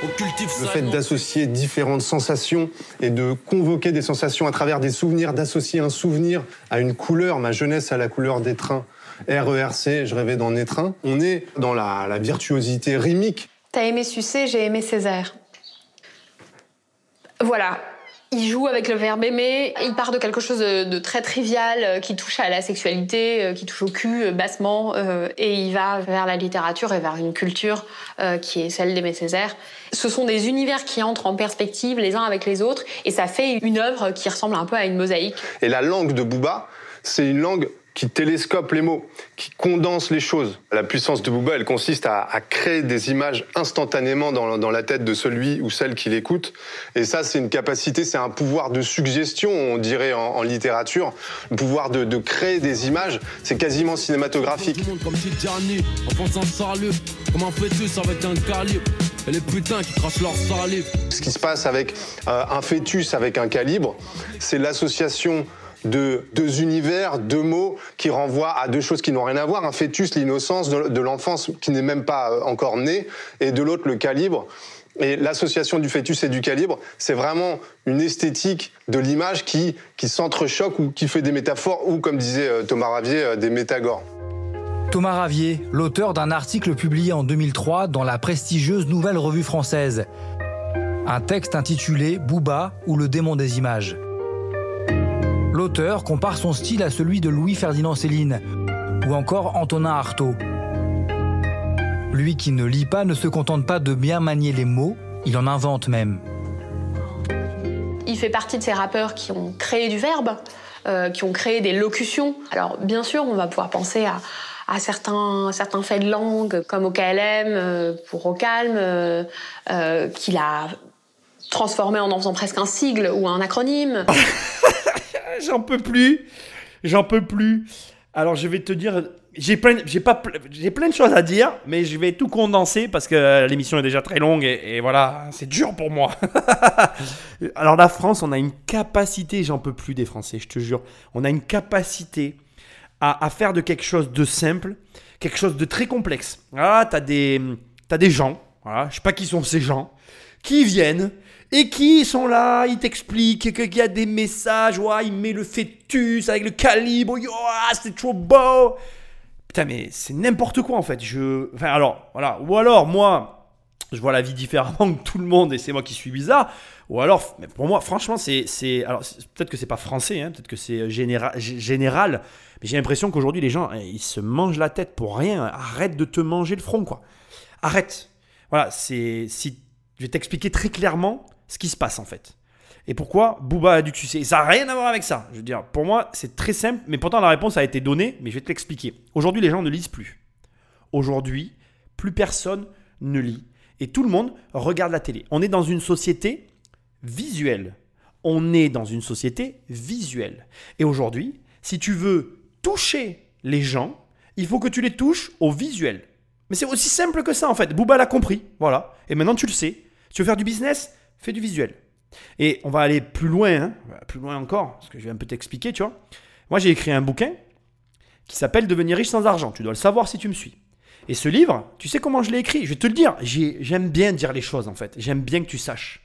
Le fait d'associer différentes sensations et de convoquer des sensations à travers des souvenirs, d'associer un souvenir à une couleur, ma jeunesse à la couleur des trains, RERC, je rêvais dans les trains. On est dans la, la virtuosité rimique. T'as aimé Sucé, j'ai aimé Césaire. Voilà, il joue avec le verbe aimer, il part de quelque chose de, très trivial euh, qui touche à la sexualité, euh, qui touche au cul euh, bassement, et il va vers la littérature et vers une culture qui est celle d'Aimé Césaire. Ce sont des univers qui entrent en perspective les uns avec les autres, et ça fait une œuvre qui ressemble un peu à une mosaïque. Et la langue de Booba, c'est une langue qui télescope les mots, qui condense les choses. La puissance de Booba, elle consiste à, créer des images instantanément dans, la tête de celui ou celle qui l'écoute. Et ça, c'est une capacité, c'est un pouvoir de suggestion, on dirait en, littérature. Le pouvoir de, créer des images, c'est quasiment cinématographique. Les putains qui crachent leur salive. Ce qui se passe avec euh, un fœtus avec un calibre, c'est l'association de deux univers, deux mots qui renvoient à deux choses qui n'ont rien à voir. Un fœtus, l'innocence de, l'enfance qui n'est même pas euh, encore né, et de l'autre, le calibre. Et l'association du fœtus et du calibre, c'est vraiment une esthétique de l'image qui, qui s'entrechoque ou qui fait des métaphores ou, comme disait euh, Thomas Ravier, euh, des métagores. Thomas Ravier, l'auteur d'un article publié en 2003 dans la prestigieuse Nouvelle Revue Française. Un texte intitulé Booba ou le démon des images. L'auteur compare son style à celui de Louis-Ferdinand Céline ou encore Antonin Artaud. Lui qui ne lit pas ne se contente pas de bien manier les mots, il en invente même. Il fait partie de ces rappeurs qui ont créé du verbe, euh, qui ont créé des locutions. Alors bien sûr, on va pouvoir penser à, certains, certains faits de langue, comme au KLM, euh, pour au calme, euh, qu'il a transformé en en faisant presque un sigle ou un acronyme. j'en peux plus. J'en peux plus. Alors, je vais te dire, j'ai plein, j'ai pas, j'ai plein de choses à dire, mais je vais tout condenser parce que l'émission est déjà très longue et, voilà, c'est dur pour moi. Alors, la France, on a une capacité, j'en peux plus des Français, je te jure, on a une capacité à, faire de quelque chose de simple, quelque chose de très complexe. Ah, t'as des, t'as des gens, voilà, je sais pas qui sont ces gens, qui viennent et qui sont là, ils t'expliquent qu'il y a des messages, ouais, il met le fœtus avec le calibre, oh, c'est trop beau. Putain, mais c'est n'importe quoi en fait. Je, alors, voilà, ou alors moi, je vois la vie différemment que tout le monde et c'est moi qui suis bizarre. Ou alors, mais pour moi, franchement, c'est, c'est, alors peut-être que c'est pas français, hein, peut-être que c'est général, mais j'ai l'impression qu'aujourd'hui les gens, ils se mangent la tête pour rien. Arrête de te manger le front, quoi. Arrête. Voilà, c'est si je vais t'expliquer très clairement ce qui se passe en fait. Et pourquoi Booba a du succès Ça n'a rien à voir avec ça. Je veux dire, pour moi, c'est très simple, mais pourtant la réponse a été donnée, mais je vais te l'expliquer. Aujourd'hui, les gens ne lisent plus. Aujourd'hui, plus personne ne lit. Et tout le monde regarde la télé. On est dans une société visuelle. On est dans une société visuelle. Et aujourd'hui, si tu veux toucher les gens, il faut que tu les touches au visuel. Mais c'est aussi simple que ça en fait. Booba l'a compris. Voilà. Et maintenant tu le sais. Tu veux faire du business, fais du visuel. Et on va aller plus loin, hein, plus loin encore, parce que je vais un peu t'expliquer, tu vois. Moi, j'ai écrit un bouquin qui s'appelle Devenir riche sans argent. Tu dois le savoir si tu me suis. Et ce livre, tu sais comment je l'ai écrit? Je vais te le dire. J'aime bien dire les choses, en fait. J'aime bien que tu saches.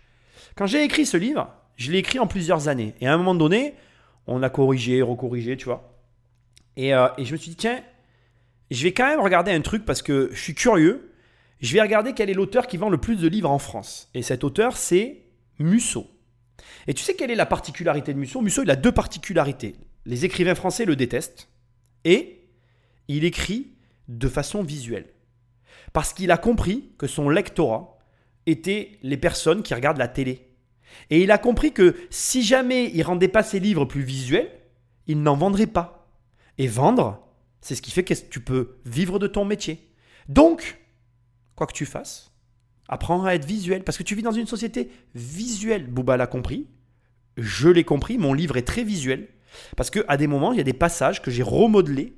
Quand j'ai écrit ce livre, je l'ai écrit en plusieurs années. Et à un moment donné, on a corrigé, recorrigé, tu vois. Et, euh, et je me suis dit, tiens, je vais quand même regarder un truc parce que je suis curieux je vais regarder quel est l'auteur qui vend le plus de livres en France. Et cet auteur, c'est Musso. Et tu sais quelle est la particularité de Musso? Musso, il a deux particularités. les écrivains français le détestent et il écrit de façon visuelle. Parce qu'il a compris que son lectorat était les personnes qui regardent la télé. Et il a compris que si jamais il rendait pas ses livres plus visuels, il n'en vendrait pas. Et vendre, c'est ce qui fait que tu peux vivre de ton métier. Donc, quoi que tu fasses, apprends à être visuel. Parce que tu vis dans une société visuelle. Bouba l'a compris. Je l'ai compris. Mon livre est très visuel. Parce qu'à des moments, il y a des passages que j'ai remodelés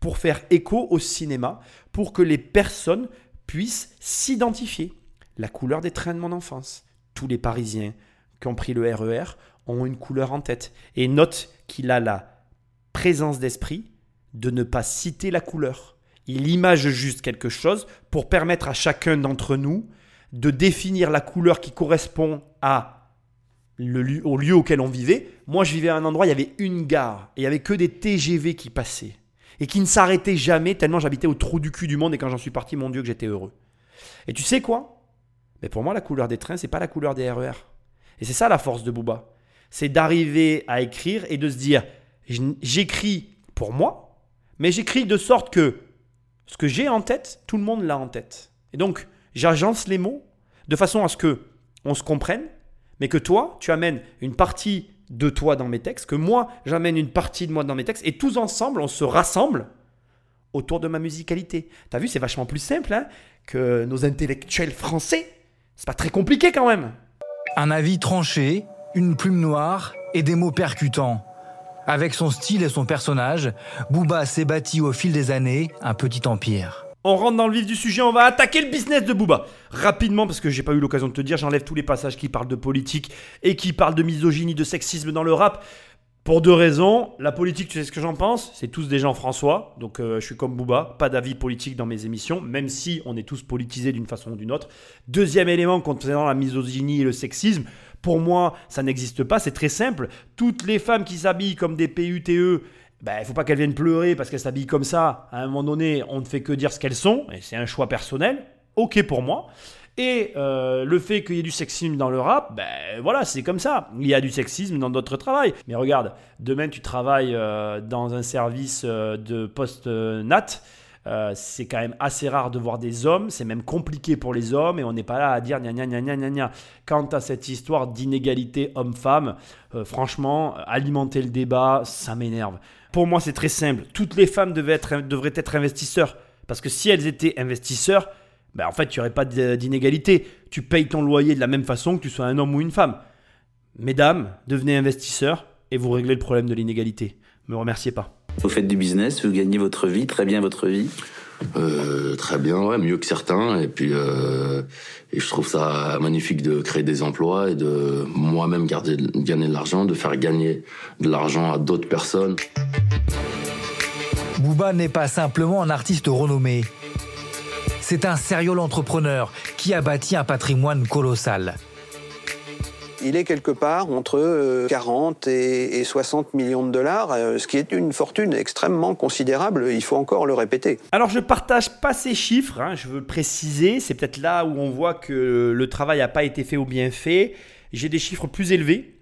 pour faire écho au cinéma, pour que les personnes puissent s'identifier. La couleur des trains de mon enfance. Tous les Parisiens qui ont pris le RER ont une couleur en tête. Et note qu'il a la présence d'esprit de ne pas citer la couleur. Il image juste quelque chose pour permettre à chacun d'entre nous de définir la couleur qui correspond à le au lieu auquel on vivait. Moi, je vivais à un endroit, il y avait une gare et il n'y avait que des TGV qui passaient et qui ne s'arrêtaient jamais tellement j'habitais au trou du cul du monde et quand j'en suis parti, mon Dieu, que j'étais heureux. Et tu sais quoi? Mais pour moi, la couleur des trains, c'est pas la couleur des RER. Et c'est ça la force de Booba. C'est d'arriver à écrire et de se dire j'écris pour moi, mais j'écris de sorte que ce que j'ai en tête, tout le monde l'a en tête. Et donc, j'agence les mots de façon à ce que on se comprenne, mais que toi, tu amènes une partie de toi dans mes textes, que moi, j'amène une partie de moi dans mes textes, et tous ensemble, on se rassemble autour de ma musicalité. T'as vu, c'est vachement plus simple hein, que nos intellectuels français. C'est pas très compliqué quand même. Un avis tranché, une plume noire et des mots percutants. Avec son style et son personnage, Booba s'est bâti au fil des années un petit empire. On rentre dans le vif du sujet, on va attaquer le business de Booba. Rapidement, parce que j'ai pas eu l'occasion de te dire, j'enlève tous les passages qui parlent de politique et qui parlent de misogynie, de sexisme dans le rap. Pour deux raisons. La politique, tu sais ce que j'en pense? C'est tous des gens François. Donc euh, je suis comme Booba, pas d'avis politique dans mes émissions, même si on est tous politisés d'une façon ou d'une autre. Deuxième élément concernant la misogynie et le sexisme. Pour moi, ça n'existe pas, c'est très simple. Toutes les femmes qui s'habillent comme des PUTE, il ben, ne faut pas qu'elles viennent pleurer parce qu'elles s'habillent comme ça. À un moment donné, on ne fait que dire ce qu'elles sont, et c'est un choix personnel. Ok pour moi. Et euh, le fait qu'il y ait du sexisme dans le rap, ben voilà, c'est comme ça. Il y a du sexisme dans d'autres travails. Mais regarde, demain tu travailles euh, dans un service euh, de post-nat. C'est quand même assez rare de voir des hommes, c'est même compliqué pour les hommes et on n'est pas là à dire gna gna gna gna gna. Quant à cette histoire d'inégalité homme-femme, franchement, alimenter le débat, ça m'énerve. Pour moi, c'est très simple. Toutes les femmes être, devraient être investisseurs. Parce que si elles étaient investisseurs, ben, en fait, il n'y aurait pas d'inégalité. Tu payes ton loyer de la même façon que tu sois un homme ou une femme. Mesdames, devenez investisseurs et vous réglez le problème de l'inégalité. Me remerciez pas. Vous faites du business, vous gagnez votre vie, très bien votre vie euh, très bien, ouais, mieux que certains. Et puis, euh, et je trouve ça magnifique de créer des emplois et de moi-même gagner de l'argent, de faire gagner de l'argent à d'autres personnes. Booba n'est pas simplement un artiste renommé. C'est un sérieux entrepreneur qui a bâti un patrimoine colossal. Il est quelque part entre 40 euh, et 60 millions de dollars, euh, ce qui est une fortune extrêmement considérable, il faut encore le répéter. Alors je partage pas ces chiffres, hein, je veux le préciser, c'est peut-être là où on voit que le travail n'a pas été fait ou bien fait. J'ai des chiffres plus élevés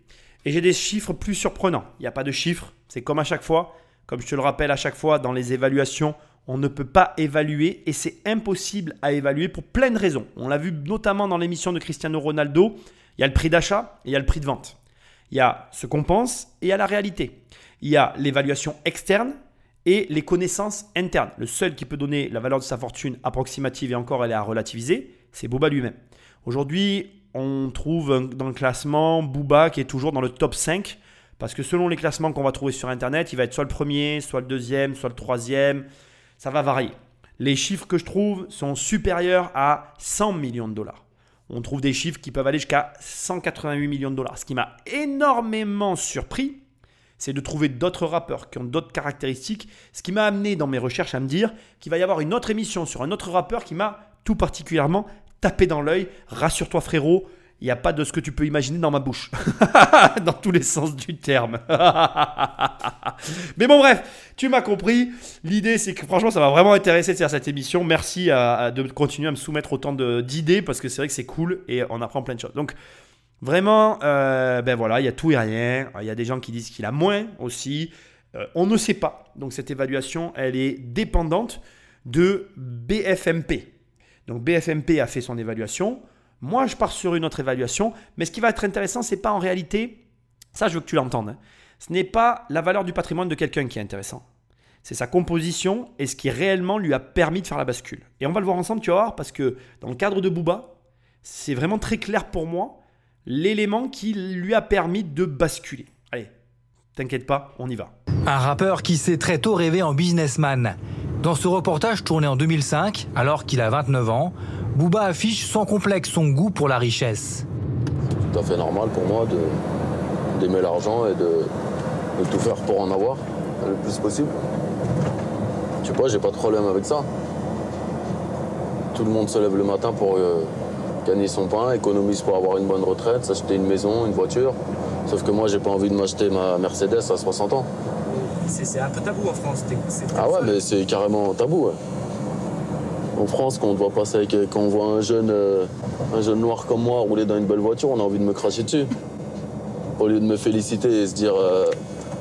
et j'ai des chiffres plus surprenants. Il n'y a pas de chiffres, c'est comme à chaque fois, comme je te le rappelle à chaque fois dans les évaluations, on ne peut pas évaluer et c'est impossible à évaluer pour plein de raisons. On l'a vu notamment dans l'émission de Cristiano Ronaldo, il y a le prix d'achat et il y a le prix de vente. Il y a ce qu'on pense et il y a la réalité. Il y a l'évaluation externe et les connaissances internes. Le seul qui peut donner la valeur de sa fortune approximative et encore elle est à relativiser, c'est Booba lui-même. Aujourd'hui, on trouve dans le classement Booba qui est toujours dans le top 5 parce que selon les classements qu'on va trouver sur Internet, il va être soit le premier, soit le deuxième, soit le troisième ça va varier. Les chiffres que je trouve sont supérieurs à 100 millions de dollars. On trouve des chiffres qui peuvent aller jusqu'à 188 millions de dollars. Ce qui m'a énormément surpris, c'est de trouver d'autres rappeurs qui ont d'autres caractéristiques. Ce qui m'a amené dans mes recherches à me dire qu'il va y avoir une autre émission sur un autre rappeur qui m'a tout particulièrement tapé dans l'œil. Rassure-toi frérot, il n'y a pas de ce que tu peux imaginer dans ma bouche. dans tous les sens du terme. Mais bon, bref, tu m'as compris. L'idée, c'est que franchement, ça m'a vraiment intéressé de faire cette émission. Merci de continuer à me soumettre autant d'idées parce que c'est vrai que c'est cool et on apprend plein de choses. Donc, vraiment, euh, ben voilà, il y a tout et rien. Il y a des gens qui disent qu'il a moins aussi. Euh, on ne sait pas. Donc cette évaluation, elle est dépendante de BFMP. Donc BFMP a fait son évaluation. Moi, je pars sur une autre évaluation. Mais ce qui va être intéressant, c'est pas en réalité, ça je veux que tu l'entendes, ce n'est pas la valeur du patrimoine de quelqu'un qui est intéressant. C'est sa composition et ce qui réellement lui a permis de faire la bascule. Et on va le voir ensemble, tu vas voir, parce que dans le cadre de Booba, c'est vraiment très clair pour moi l'élément qui lui a permis de basculer. Allez, t'inquiète pas, on y va. Un rappeur qui s'est très tôt rêvé en businessman. Dans ce reportage tourné en 2005, alors qu'il a 29 ans, Booba affiche sans complexe son goût pour la richesse. C'est tout à fait normal pour moi d'aimer l'argent et de, tout faire pour en avoir le plus possible. Tu pas, j'ai pas de problème avec ça. Tout le monde se lève le matin pour euh, gagner son pain, économise pour avoir une bonne retraite, s'acheter une maison, une voiture. Sauf que moi, j'ai pas envie de m'acheter ma Mercedes à 60 ans. C'est un peu tabou en France. Ah ouais, mais c'est carrément tabou. Ouais. En France, quand on doit passer avec, quand on voit un jeune, euh, un jeune noir comme moi rouler dans une belle voiture, on a envie de me cracher dessus. Au lieu de me féliciter et se dire, euh,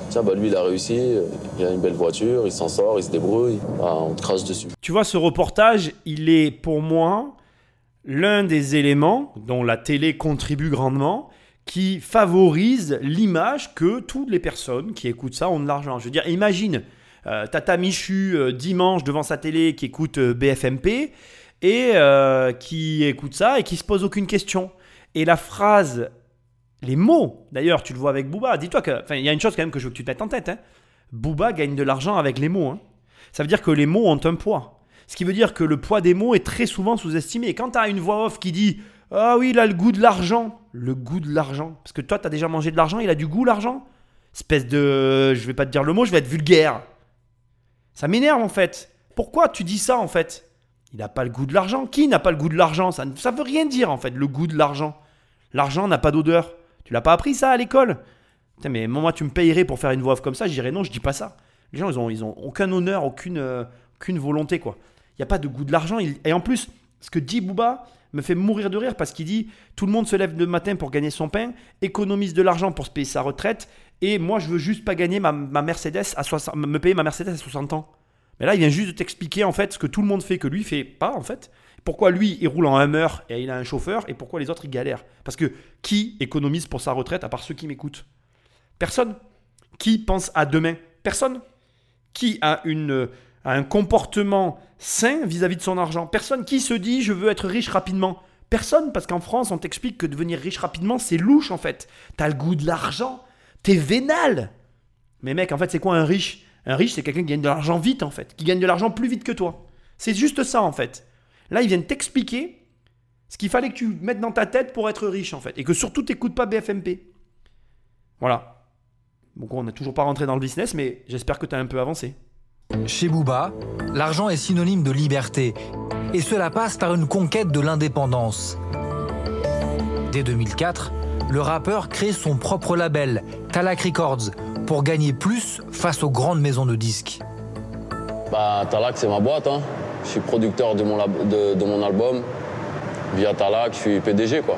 tiens, bah lui, il a réussi, euh, il a une belle voiture, il s'en sort, il se débrouille, ah, on te crache dessus. Tu vois, ce reportage, il est pour moi l'un des éléments dont la télé contribue grandement, qui favorise l'image que toutes les personnes qui écoutent ça ont de l'argent. Je veux dire, imagine euh, Tata Michu euh, dimanche devant sa télé qui écoute euh, BFMP et qui écoute ça et qui se pose aucune question. Et la phrase, les mots, d'ailleurs, tu le vois avec Booba. Dis-toi que, enfin, il y a une chose quand même que je veux que tu te mettes en tête. Hein. Booba gagne de l'argent avec les mots. Hein. Ça veut dire que les mots ont un poids. Ce qui veut dire que le poids des mots est très souvent sous-estimé. Quand tu as une voix off qui dit Ah oui, il a le goût de l'argent. Le goût de l'argent. Parce que toi, tu as déjà mangé de l'argent, il a du goût l'argent Espèce de. Je vais pas te dire le mot, je vais être vulgaire. Ça m'énerve en fait. Pourquoi tu dis ça en fait? Il n'a pas le goût de l'argent. Qui n'a pas le goût de l'argent? Ça ne veut rien dire en fait, le goût de l'argent. L'argent n'a pas d'odeur. Tu l'as pas appris ça à l'école? Putain, mais moi, tu me payerais pour faire une voix comme ça Je dirais non, je dis pas ça. Les gens, ils ont, ont aucun honneur, aucune, euh, volonté quoi. Il n'y a pas de goût de l'argent. Et en plus, ce que dit Booba me fait mourir de rire parce qu'il dit tout le monde se lève le matin pour gagner son pain, économise de l'argent pour se payer sa retraite, et moi je veux juste pas gagner ma, Mercedes à 60, me payer ma Mercedes à 60 ans. Mais là, il vient juste de t'expliquer en fait ce que tout le monde fait que lui fait pas en fait. Pourquoi lui il roule en Hummer et il a un chauffeur et pourquoi les autres ils galèrent Parce que qui économise pour sa retraite à part ceux qui m'écoutent? Personne. Qui pense à demain? Personne. Qui a une un comportement sain vis-à-vis de son argent. Personne qui se dit je veux être riche rapidement. Personne, parce qu'en France, on t'explique que devenir riche rapidement, c'est louche en fait. T'as le goût de l'argent, t'es vénal. Mais mec, en fait, c'est quoi un riche? Un riche, c'est quelqu'un qui gagne de l'argent vite en fait, qui gagne de l'argent plus vite que toi. C'est juste ça en fait. Là, ils viennent t'expliquer ce qu'il fallait que tu mettes dans ta tête pour être riche en fait. Et que surtout, t'écoutes pas BFMP. Voilà. Bon, on n'est toujours pas rentré dans le business, mais j'espère que tu as un peu avancé. Chez Booba, l'argent est synonyme de liberté, et cela passe par une conquête de l'indépendance. Dès 2004, le rappeur crée son propre label, Talak Records, pour gagner plus face aux grandes maisons de disques. Bah, Talak, c'est ma boîte. Hein. Je suis producteur de mon, de, mon album. Via Talak, je suis PDG. quoi.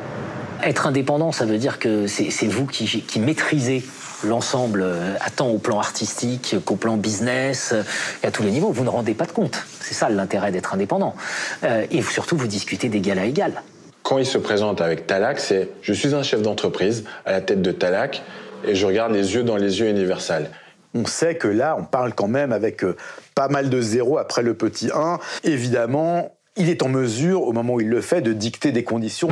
Être indépendant, ça veut dire que c'est vous qui, qui maîtrisez l'ensemble, euh, tant au plan artistique qu'au plan business, euh, et à tous les niveaux. Vous ne rendez pas de compte. C'est ça l'intérêt d'être indépendant. Euh, et surtout, vous discutez d'égal à égal. Quand il se présente avec Talak, c'est je suis un chef d'entreprise à la tête de Talak et je regarde les yeux dans les yeux Universal. On sait que là, on parle quand même avec pas mal de zéros après le petit 1. Évidemment, il est en mesure, au moment où il le fait, de dicter des conditions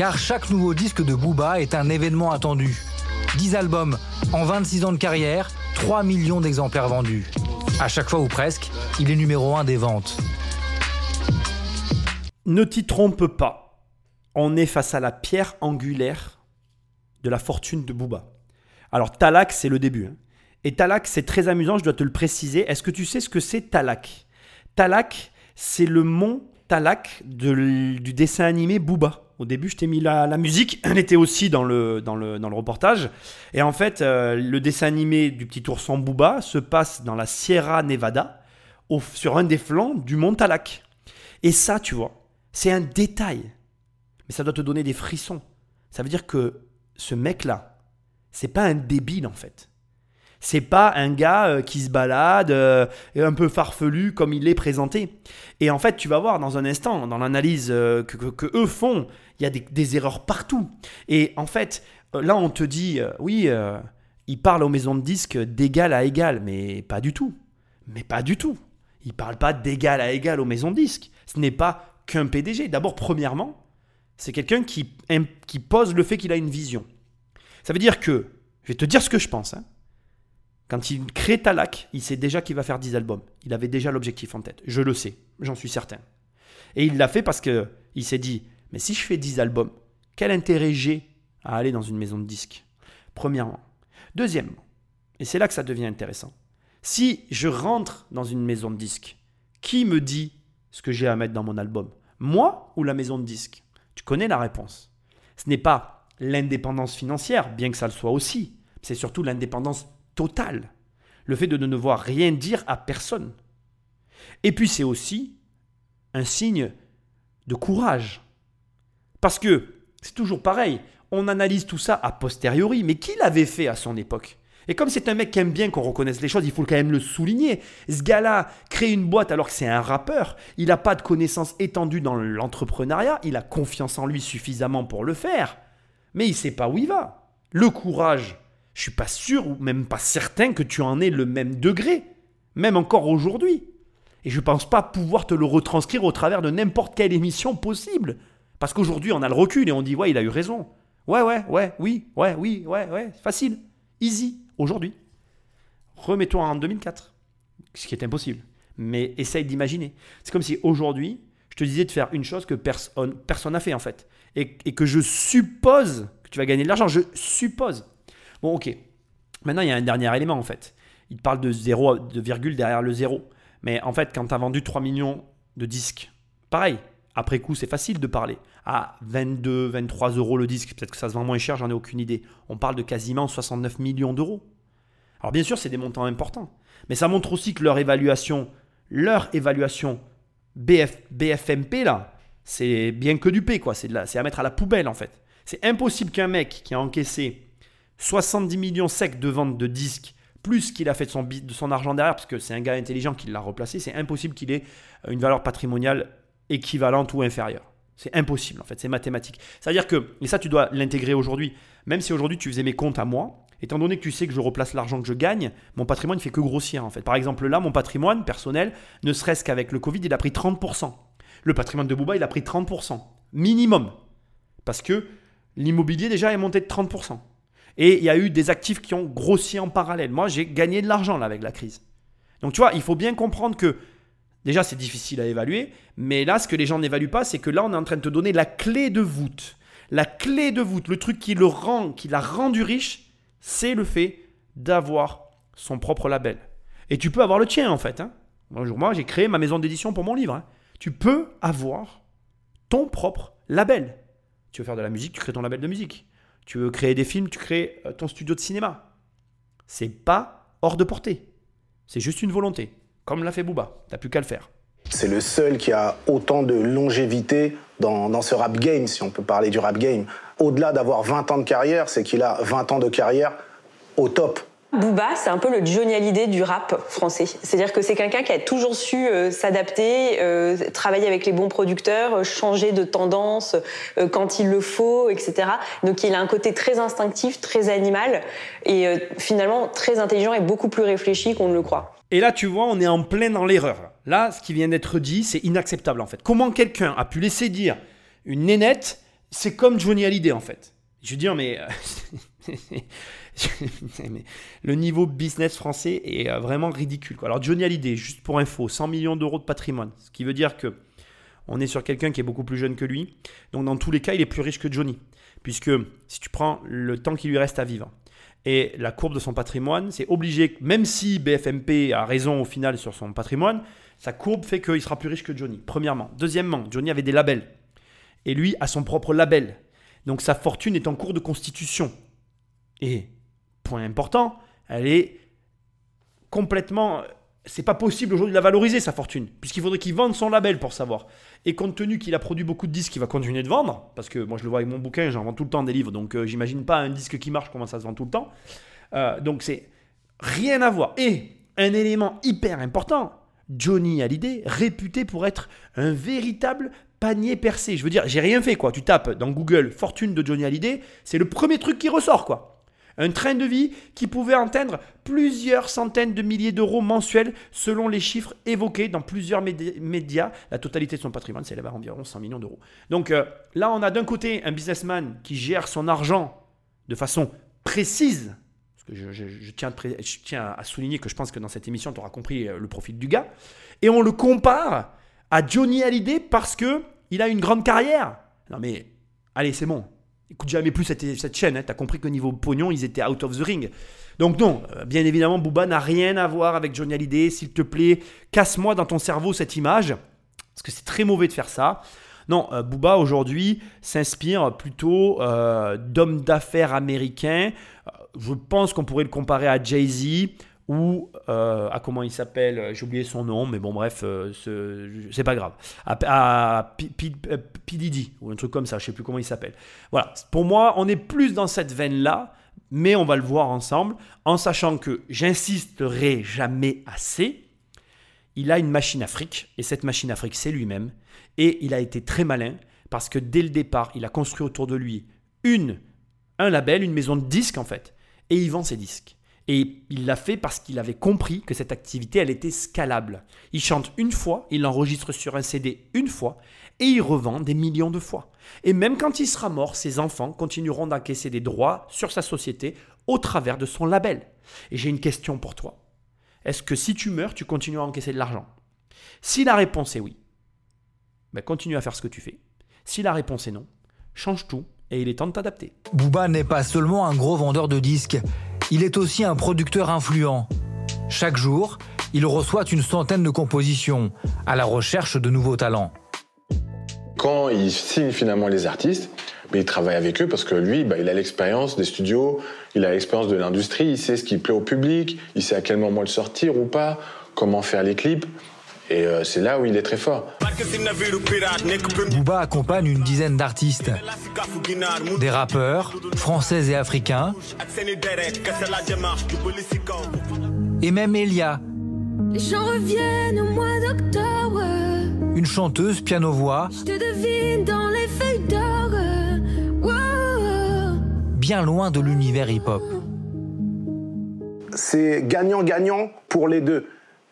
car chaque nouveau disque de Booba est un événement attendu. 10 albums en 26 ans de carrière, 3 millions d'exemplaires vendus. À chaque fois ou presque, il est numéro 1 des ventes. Ne t'y trompe pas, on est face à la pierre angulaire de la fortune de Booba. Alors Talak, c'est le début. Hein. Et Talak, c'est très amusant, je dois te le préciser. Est-ce que tu sais ce que c'est Talak? Talak, c'est le mont Talak du dessin animé Booba. Au début, je t'ai mis la, musique. Elle était aussi dans le, dans le, dans le reportage. Et en fait, euh, le dessin animé du petit ourson Booba se passe dans la Sierra Nevada, sur un des flancs du mont Talak. Et ça, tu vois, c'est un détail. Mais ça doit te donner des frissons. Ça veut dire que ce mec-là, c'est pas un débile en fait. C'est pas un gars euh, qui se balade, euh, un peu farfelu comme il est présenté. Et en fait, tu vas voir dans un instant, dans l'analyse euh, que, eux font, il y a des, erreurs partout. Et en fait, là, on te dit, oui, il parle aux maisons de disques d'égal à égal, mais pas du tout. Mais pas du tout. Il parle pas d'égal à égal aux maisons de disques. Ce n'est pas qu'un PDG. D'abord, premièrement, c'est quelqu'un qui, qui pose le fait qu'il a une vision. Ça veut dire que, je vais te dire ce que je pense. hein. Quand il crée Talak, il sait déjà qu'il va faire 10 albums. Il avait déjà l'objectif en tête. Je le sais, j'en suis certain. Et il l'a fait parce que il s'est dit, mais si je fais 10 albums, quel intérêt j'ai à aller dans une maison de disques? Premièrement. Deuxièmement, et c'est là que ça devient intéressant, si je rentre dans une maison de disques, qui me dit ce que j'ai à mettre dans mon album? Moi ou la maison de disques? Tu connais la réponse. Ce n'est pas l'indépendance financière, bien que ça le soit aussi. C'est surtout l'indépendance totale. Le fait de ne devoir rien dire à personne. Et puis c'est aussi un signe de courage. Parce que c'est toujours pareil, on analyse tout ça a posteriori, mais qui l'avait fait à son époque? Et comme c'est un mec qui aime bien qu'on reconnaisse les choses, il faut quand même le souligner. Ce gars-là crée une boîte alors que c'est un rappeur, il n'a pas de connaissances étendues dans l'entrepreneuriat, il a confiance en lui suffisamment pour le faire, mais il sait pas où il va. Le courage, je suis pas sûr ou même pas certain que tu en aies le même degré, même encore aujourd'hui. Et je pense pas pouvoir te le retranscrire au travers de n'importe quelle émission possible. Parce qu'aujourd'hui, on a le recul et on dit, ouais, il a eu raison. Ouais, ouais, ouais, oui, ouais, oui, ouais, ouais, facile. Easy, aujourd'hui. Remets-toi en 2004. Ce qui est impossible. Mais essaye d'imaginer. C'est comme si aujourd'hui, je te disais de faire une chose que personne personne n'a fait en fait. Et, et que je suppose que tu vas gagner de l'argent. Je suppose. Bon, ok. Maintenant, il y a un dernier élément en fait. Il parle de zéro, de virgule derrière le zéro. Mais en fait, quand tu as vendu 3 millions de disques, pareil, après coup, c'est facile de parler. À 22, 23 euros le disque, peut-être que ça se vend moins cher, j'en ai aucune idée. On parle de quasiment 69 millions d'euros. Alors bien sûr, c'est des montants importants. Mais ça montre aussi que leur évaluation, leur évaluation BF, BFMP, là, c'est bien que du P, quoi. C'est à mettre à la poubelle, en fait. C'est impossible qu'un mec qui a encaissé 70 millions secs de ventes de disques, plus qu'il a fait de son, de son argent derrière, parce que c'est un gars intelligent qui l'a replacé, c'est impossible qu'il ait une valeur patrimoniale équivalente ou inférieure. C'est impossible, en fait, c'est mathématique. C'est-à-dire que, et ça, tu dois l'intégrer aujourd'hui, même si aujourd'hui tu faisais mes comptes à moi, étant donné que tu sais que je replace l'argent que je gagne, mon patrimoine ne fait que grossir, en fait. Par exemple, là, mon patrimoine personnel, ne serait-ce qu'avec le Covid, il a pris 30%. Le patrimoine de Booba, il a pris 30%. Minimum. Parce que l'immobilier, déjà, est monté de 30%. Et il y a eu des actifs qui ont grossi en parallèle. Moi, j'ai gagné de l'argent là avec la crise. Donc tu vois, il faut bien comprendre que déjà c'est difficile à évaluer, mais là ce que les gens n'évaluent pas, c'est que là on est en train de te donner la clé de voûte. La clé de voûte, le truc qui le rend, qui l'a rendu riche, c'est le fait d'avoir son propre label. Et tu peux avoir le tien en fait. hein. Un jour, moi j'ai créé ma maison d'édition pour mon livre. hein. Tu peux avoir ton propre label. Tu veux faire de la musique, tu crées ton label de musique. Tu veux créer des films, tu crées euh, ton studio de cinéma. C'est pas hors de portée. C'est juste une volonté. Comme l'a fait Booba. T'as plus qu'à le faire. C'est le seul qui a autant de longévité dans, dans ce rap game, si on peut parler du rap game. Au-delà d'avoir 20 ans de carrière, c'est qu'il a 20 ans de carrière au top. Booba, c'est un peu le Johnny Hallyday du rap français. C'est-à-dire que c'est quelqu'un qui a toujours su euh, s'adapter, euh, travailler avec les bons producteurs, euh, changer de tendance quand il le faut, etc. Donc il a un côté très instinctif, très animal et finalement très intelligent et beaucoup plus réfléchi qu'on ne le croit. Et là, tu vois, on est en plein dans l'erreur. Là, ce qui vient d'être dit, c'est inacceptable en fait. Comment quelqu'un a pu laisser dire une nénette, c'est comme Johnny Hallyday en fait Je veux dire, mais le niveau business français est euh, vraiment ridicule. Alors Johnny Hallyday, juste pour info, 100 millions d'euros de patrimoine, ce qui veut dire que on est sur quelqu'un qui est beaucoup plus jeune que lui. Donc dans tous les cas, il est plus riche que Johnny, puisque si tu prends le temps qui lui reste à vivre et la courbe de son patrimoine, c'est obligé, même si BFMP a raison au final sur son patrimoine, sa courbe fait qu'il sera plus riche que Johnny, premièrement. Deuxièmement, Johnny avait des labels. Et lui a son propre label. Donc sa fortune est en cours de constitution. Et, important, elle est complètement c'est pas possible aujourd'hui de la valoriser sa fortune, puisqu'il faudrait qu'il vende son label pour savoir. Et compte tenu qu'il a produit beaucoup de disques, il va continuer de vendre, parce que moi je le vois avec mon bouquin, j'en vends tout le temps des livres, donc euh, j'imagine pas un disque qui marche comment ça se vend tout le temps. Euh, donc c'est rien à voir. Et un élément hyper important, Johnny Hallyday, réputé pour être un véritable panier percé. Je veux dire, j'ai rien fait quoi. Tu tapes dans Google fortune de Johnny Hallyday, c'est le premier truc qui ressort quoi. Un train de vie qui pouvait atteindre plusieurs centaines de milliers d'euros mensuels selon les chiffres évoqués dans plusieurs médias. La totalité de son patrimoine s'élève à environ 100 millions d'euros. Donc euh, là, on a d'un côté un businessman qui gère son argent de façon précise. Je, tiens, je tiens à souligner que je pense que dans cette émission, tu auras compris euh, le profil du gars. Et on le compare à Johnny Hallyday parce que il a une grande carrière. Non mais, allez, c'est bon écoute jamais plus cette, chaîne. Hein. Tu as compris qu'au niveau pognon, ils étaient out of the ring. Donc non, euh, bien évidemment, Booba n'a rien à voir avec Johnny Hallyday. S'il te plaît, casse-moi dans ton cerveau cette image. Parce que c'est très mauvais de faire ça. Non, euh, Booba aujourd'hui s'inspire plutôt euh, d'hommes d'affaires américains. Je pense qu'on pourrait le comparer à Jay-Z ou euh, à comment il s'appelle, euh, j'ai oublié son nom, mais bon bref, euh, c'est pas grave, à, Diddy, ou un truc comme ça, je sais plus comment il s'appelle. Voilà, pour moi, on est plus dans cette veine-là, mais on va le voir ensemble, en sachant que j'insisterai jamais assez, il a une machine Afrique, et cette machine Afrique, c'est lui-même, et il a été très malin, parce que dès le départ, il a construit autour de lui une, un label, une maison de disques en fait, et il vend ses disques. Et il l'a fait parce qu'il avait compris que cette activité, elle était scalable. Il chante une fois, il l'enregistre sur un CD une fois, et il revend des millions de fois. Et même quand il sera mort, ses enfants continueront d'encaisser des droits sur sa société au travers de son label. Et j'ai une question pour toi. Est-ce que si tu meurs, tu continues à encaisser de l'argent? Si la réponse est oui, ben continue à faire ce que tu fais. Si la réponse est non, change tout et il est temps de t'adapter. Booba n'est pas seulement un gros vendeur de disques, il est aussi un producteur influent. Chaque jour, il reçoit une centaine de compositions, à la recherche de nouveaux talents. Quand il signe finalement les artistes, mais il travaille avec eux parce que lui, bah, il a l'expérience des studios, il a l'expérience de l'industrie, il sait ce qui plaît au public, il sait à quel moment le sortir ou pas, comment faire les clips. Et euh, c'est là où il est très fort. Booba accompagne une dizaine d'artistes. Des rappeurs, français et africains. Et même Elia. Les au mois d'octobre. Une chanteuse piano-voix. Bien loin de l'univers hip-hop. C'est gagnant-gagnant pour les deux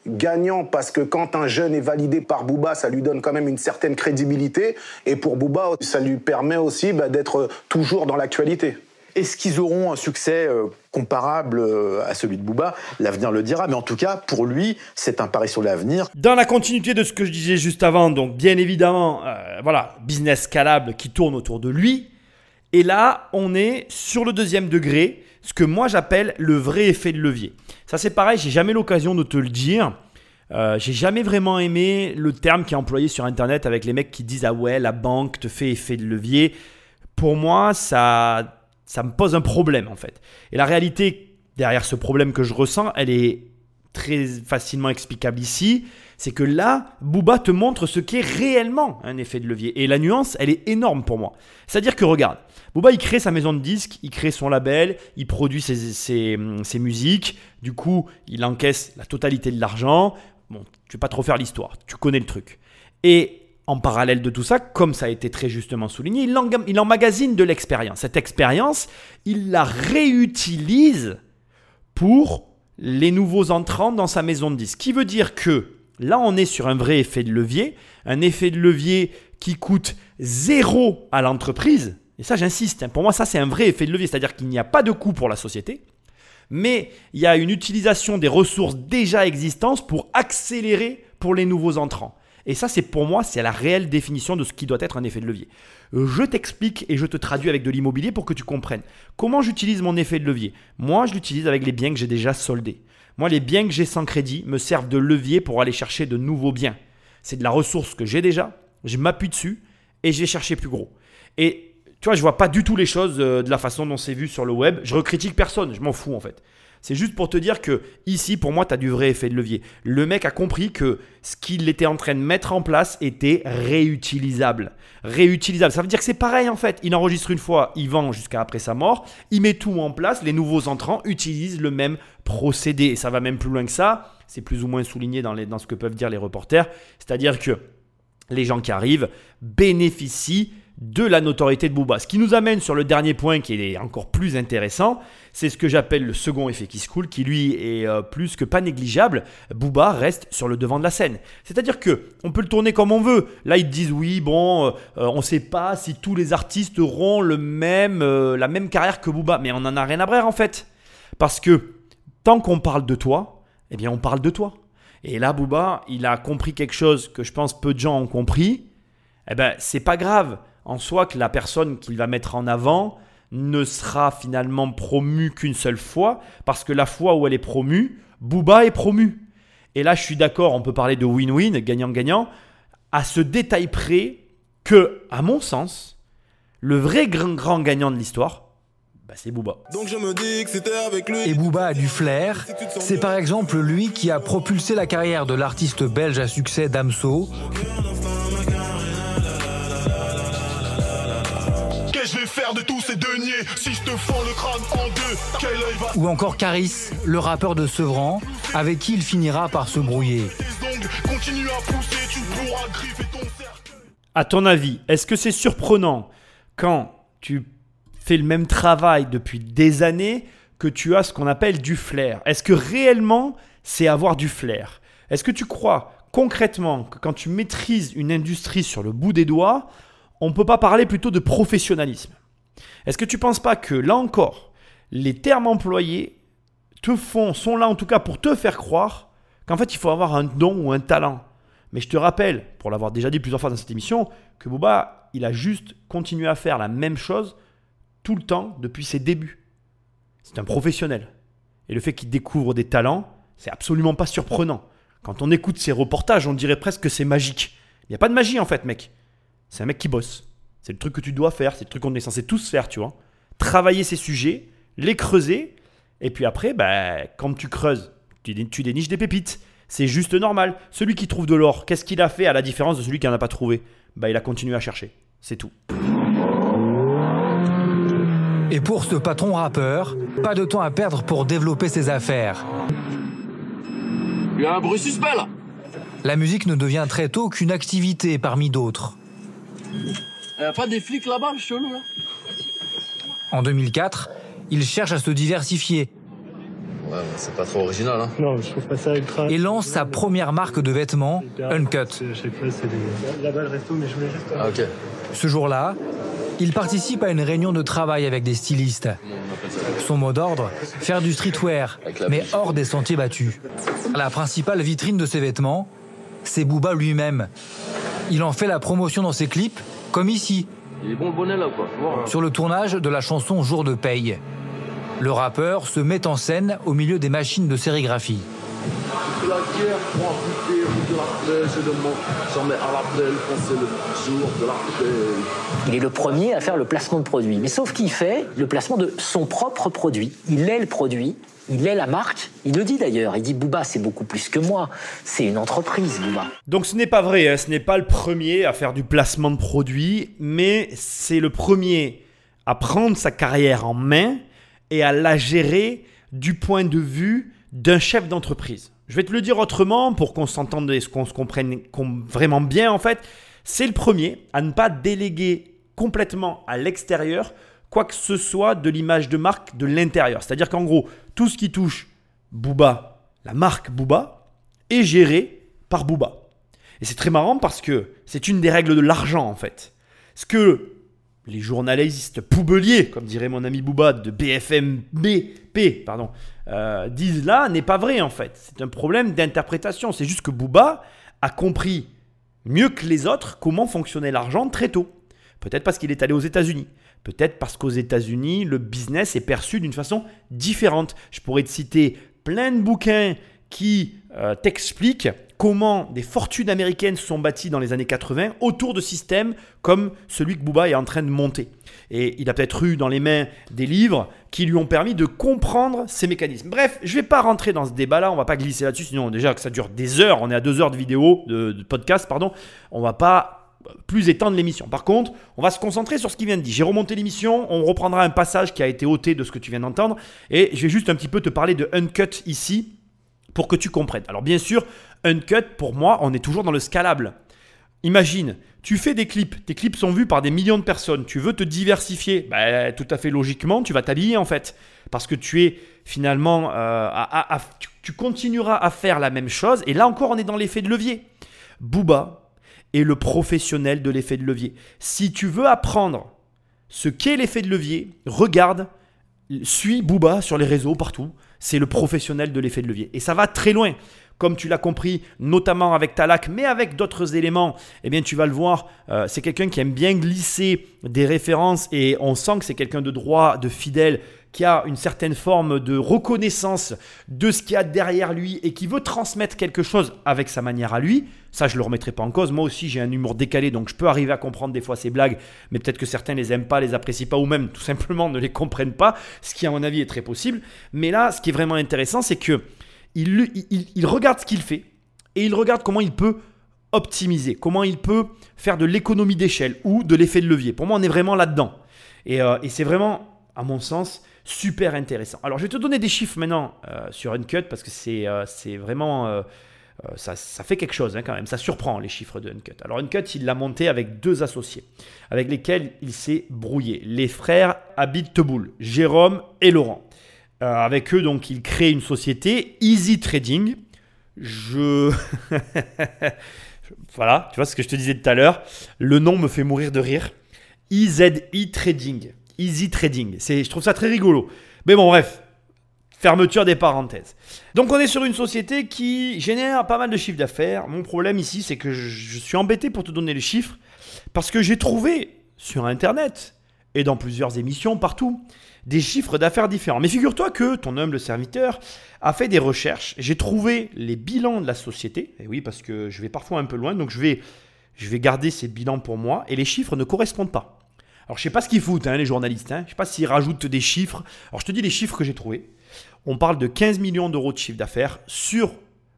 gagnant parce que quand un jeune est validé par Booba, ça lui donne quand même une certaine crédibilité. Et pour Booba, ça lui permet aussi bah, d'être toujours dans l'actualité. Est-ce qu'ils auront un succès euh, comparable euh, à celui de Booba L'avenir le dira, mais en tout cas, pour lui, c'est un pari sur l'avenir. Dans la continuité de ce que je disais juste avant, donc bien évidemment, euh, voilà, business scalable qui tourne autour de lui. Et là, on est sur le deuxième degré, ce que moi j'appelle le vrai effet de levier. Ça c'est pareil, j'ai jamais l'occasion de te le dire. Euh, j'ai jamais vraiment aimé le terme qui est employé sur internet avec les mecs qui disent ah ouais la banque te fait effet de levier. Pour moi ça ça me pose un problème en fait. Et la réalité derrière ce problème que je ressens, elle est très facilement explicable ici, c'est que là, Booba te montre ce qu'est réellement un effet de levier. Et la nuance, elle est énorme pour moi. C'est-à-dire que regarde, Booba, il crée sa maison de disques, il crée son label, il produit ses, musiques, du coup, il encaisse la totalité de l'argent. Bon, tu ne vais pas trop faire l'histoire, tu connais le truc. Et en parallèle de tout ça, comme ça a été très justement souligné, il, il emmagasine de l'expérience. Cette expérience, il la réutilise pour les nouveaux entrants dans sa maison de disques. Ce qui veut dire que là, on est sur un vrai effet de levier, un effet de levier qui coûte zéro à l'entreprise. Et ça, j'insiste, hein. pour moi, ça, c'est un vrai effet de levier, c'est-à-dire qu'il n'y a pas de coût pour la société, mais il y a une utilisation des ressources déjà existantes pour accélérer pour les nouveaux entrants. Et ça, c'est pour moi, c'est la réelle définition de ce qui doit être un effet de levier. Je t'explique et je te traduis avec de l'immobilier pour que tu comprennes. Comment j'utilise mon effet de levier? Moi, je l'utilise avec les biens que j'ai déjà soldés. Moi, les biens que j'ai sans crédit me servent de levier pour aller chercher de nouveaux biens. C'est de la ressource que j'ai déjà, je m'appuie dessus et je vais chercher plus gros. Et tu vois, je vois pas du tout les choses euh, de la façon dont c'est vu sur le web. Je recritique personne, je m'en fous en fait. C'est juste pour te dire que ici, pour moi, tu as du vrai effet de levier. Le mec a compris que ce qu'il était en train de mettre en place était réutilisable. Réutilisable, ça veut dire que c'est pareil en fait. Il enregistre une fois, il vend jusqu'à après sa mort, il met tout en place, les nouveaux entrants utilisent le même procédé. Et ça va même plus loin que ça, c'est plus ou moins souligné dans, dans ce que peuvent dire les reporters. C'est-à-dire que les gens qui arrivent bénéficient de la notoriété de Booba. Ce qui nous amène sur le dernier point qui est encore plus intéressant, c'est ce que j'appelle le second effet qui se coule, qui lui est euh, plus que pas négligeable. Booba reste sur le devant de la scène. C'est-à-dire que on peut le tourner comme on veut. Là, ils disent oui, bon, euh, on ne sait pas si tous les artistes auront le même, euh, la même carrière que Booba, mais on en a rien à brère en fait, parce que tant qu'on parle de toi, eh bien, on parle de toi. Et là, Booba, il a compris quelque chose que je pense peu de gens ont compris. Eh ben, c'est pas grave en soi que la personne qu'il va mettre en avant ne sera finalement promue qu'une seule fois, parce que la fois où elle est promue, Booba est promu. Et là, je suis d'accord, on peut parler de win-win, gagnant-gagnant, à ce détail près que, à mon sens, le vrai grand, grand gagnant de l'histoire, bah, c'est Booba. Donc je me dis que c'était avec lui. Et Booba a du flair. C'est par exemple lui qui a propulsé la carrière de l'artiste belge à succès Damso. Je vais faire de tous ces deniers si je te fends le crâne en deux Quel œil va Ou encore Caris, le rappeur de Sevran, avec qui il finira par se brouiller. donc continue à pousser, tu pourras griffer ton cercle. À ton avis, est-ce que c'est surprenant quand tu fais le même travail depuis des années que tu as ce qu'on appelle du flair? Est-ce que réellement c'est avoir du flair? Est-ce que tu crois concrètement que quand tu maîtrises une industrie sur le bout des doigts, on ne peut pas parler plutôt de professionnalisme Est-ce que tu ne penses pas que là encore, les termes employés te font, sont là en tout cas pour te faire croire qu'en fait il faut avoir un don ou un talent mais je te rappelle, pour l'avoir déjà dit plusieurs fois dans cette émission, que Booba, il a juste continué à faire la même chose tout le temps depuis ses débuts. C'est un professionnel. Et le fait qu'il découvre des talents, c'est absolument pas surprenant. Quand on écoute ses reportages, on dirait presque que c'est magique. Il n'y a pas de magie en fait, mec. C'est un mec qui bosse. C'est le truc que tu dois faire, c'est le truc qu'on est censé tous faire, tu vois. Travailler ces sujets, les creuser, et puis après, bah, quand tu creuses, tu, dé- tu déniches des pépites. C'est juste normal. Celui qui trouve de l'or, qu'est-ce qu'il a fait à la différence de celui qui n'en a pas trouvé? Bah, il a continué à chercher. C'est tout. Et pour ce patron rappeur, pas de temps à perdre pour développer ses affaires. Il y a un bruit suspect là La musique ne devient très tôt qu'une activité parmi d'autres. Il y a pas des flics là-bas, chelou là En 2004, il cherche à se diversifier Ouais, bah, c'est pas trop original, hein. Non, je trouve pas ça ultra. et lance sa première marque de vêtements, Uncut. À chaque fois, c'est des. Là-bas, le resto, mais je voulais juste. Ah, ok. Ce jour-là, il participe à une réunion de travail avec des stylistes. Son mot d'ordre, faire du streetwear, mais hors des sentiers battus. La principale vitrine de ses vêtements, c'est Booba lui-même. Il en fait la promotion dans ses clips, comme ici, Il est bon le bonnet là quoi, tu vois. sur le tournage de la chanson Jour de paye. Le rappeur se met en scène au milieu des machines de sérigraphie. La guerre prend à couper, route de la plaie, je demande jamais à la plaie, quand c'est le jour de la paix. Il est le premier à faire le placement de produit. Mais sauf qu'il fait le placement de son propre produit. Il est le produit, il est la marque. Il le dit d'ailleurs. Il dit Booba, c'est beaucoup plus que moi. C'est une entreprise, Booba. Donc ce n'est pas vrai, hein, ce n'est pas le premier à faire du placement de produits, mais c'est le premier à prendre sa carrière en main et à la gérer du point de vue d'un chef d'entreprise. Je vais te le dire autrement pour qu'on s'entende et qu'on se comprenne com- vraiment bien en fait. C'est le premier à ne pas déléguer complètement à l'extérieur quoi que ce soit de l'image de marque de l'intérieur. C'est-à-dire qu'en gros, tout ce qui touche Booba, la marque Booba, est géré par Booba. Et c'est très marrant parce que c'est une des règles de l'argent en fait. Ce que les journalistes poubeliers, comme dirait mon ami Booba de BFM BP, pardon, euh, disent là n'est pas vrai en fait. C'est un problème d'interprétation. C'est juste que Booba a compris mieux que les autres comment fonctionnait l'argent très tôt. Peut-être parce qu'il est allé aux États-Unis. Peut-être parce qu'aux États-Unis, le business est perçu d'une façon différente. Je pourrais te citer plein de bouquins qui euh, t'expliquent comment des fortunes américaines sont bâties dans les années 80 autour de systèmes comme celui que Booba est en train de monter. Et il a peut-être eu dans les mains des livres qui lui ont permis de comprendre ces mécanismes. Bref, je ne vais pas rentrer dans ce débat-là, on va pas glisser là-dessus, sinon déjà que ça dure des heures, on est à deux heures de vidéo, de, de podcast, pardon, on va pas plus étendre l'émission. Par contre, on va se concentrer sur ce qu'il vient de dire. J'ai remonté l'émission, on reprendra un passage qui a été ôté de ce que tu viens d'entendre, et je vais juste un petit peu te parler de Uncut ici, pour que tu comprennes. Alors bien sûr, Uncut, pour moi, on est toujours dans le scalable. Imagine, tu fais des clips, tes clips sont vus par des millions de personnes, tu veux te diversifier, bah, tout à fait logiquement, tu vas t'habiller en fait, parce que tu es finalement, euh, tu, tu continueras à faire la même chose, et là encore on est dans l'effet de levier. Booba est le professionnel de l'effet de levier. Si tu veux apprendre ce qu'est l'effet de levier, regarde, suis Booba sur les réseaux partout, c'est le professionnel de l'effet de levier. Et ça va très loin comme tu l'as compris, notamment avec Talak, mais avec d'autres éléments, eh bien tu vas le voir, euh, c'est quelqu'un qui aime bien glisser des références et on sent que c'est quelqu'un de droit, de fidèle, qui a une certaine forme de reconnaissance de ce qu'il y a derrière lui et qui veut transmettre quelque chose avec sa manière à lui. Ça, je le remettrai pas en cause. Moi aussi, j'ai un humour décalé, donc je peux arriver à comprendre des fois ces blagues, mais peut-être que certains les aiment pas, les apprécient pas, ou même tout simplement ne les comprennent pas, ce qui, à mon avis, est très possible. Mais là, ce qui est vraiment intéressant, c'est que il, regarde ce qu'il fait et il regarde comment il peut optimiser, comment il peut faire de l'économie d'échelle ou de l'effet de levier. Pour moi, on est vraiment là-dedans. Et, euh, c'est vraiment, à mon sens, super intéressant. Alors, je vais te donner des chiffres maintenant euh, sur Uncut parce que c'est euh, vraiment... Ça, fait quelque chose hein, quand même, ça surprend les chiffres de Uncut. Alors Uncut, il l'a monté avec deux associés, avec lesquels il s'est brouillé, les frères Abid Teboul, Jérôme et Laurent. Euh, avec eux, donc, ils créent une société, Easy Trading. Je. voilà, tu vois ce que je te disais tout à l'heure. Le nom me fait mourir de rire. EZE Trading. Easy Trading. Je trouve ça très rigolo. Mais bon, bref. Fermeture des parenthèses. Donc on est sur une société qui génère pas mal de chiffres d'affaires. Mon problème ici, c'est que je suis embêté pour te donner les chiffres parce que j'ai trouvé sur Internet et dans plusieurs émissions partout des chiffres d'affaires différents. Mais figure-toi que ton humble serviteur a fait des recherches. J'ai trouvé les bilans de la société. Et oui, parce que je vais parfois un peu loin, donc je vais, je vais garder ces bilans pour moi. Et les chiffres ne correspondent pas. Alors je sais pas ce qu'ils foutent, hein, les journalistes. Hein. Je sais pas s'ils rajoutent des chiffres. Alors je te dis les chiffres que j'ai trouvés. On parle de 15 millions d'euros de chiffre d'affaires sur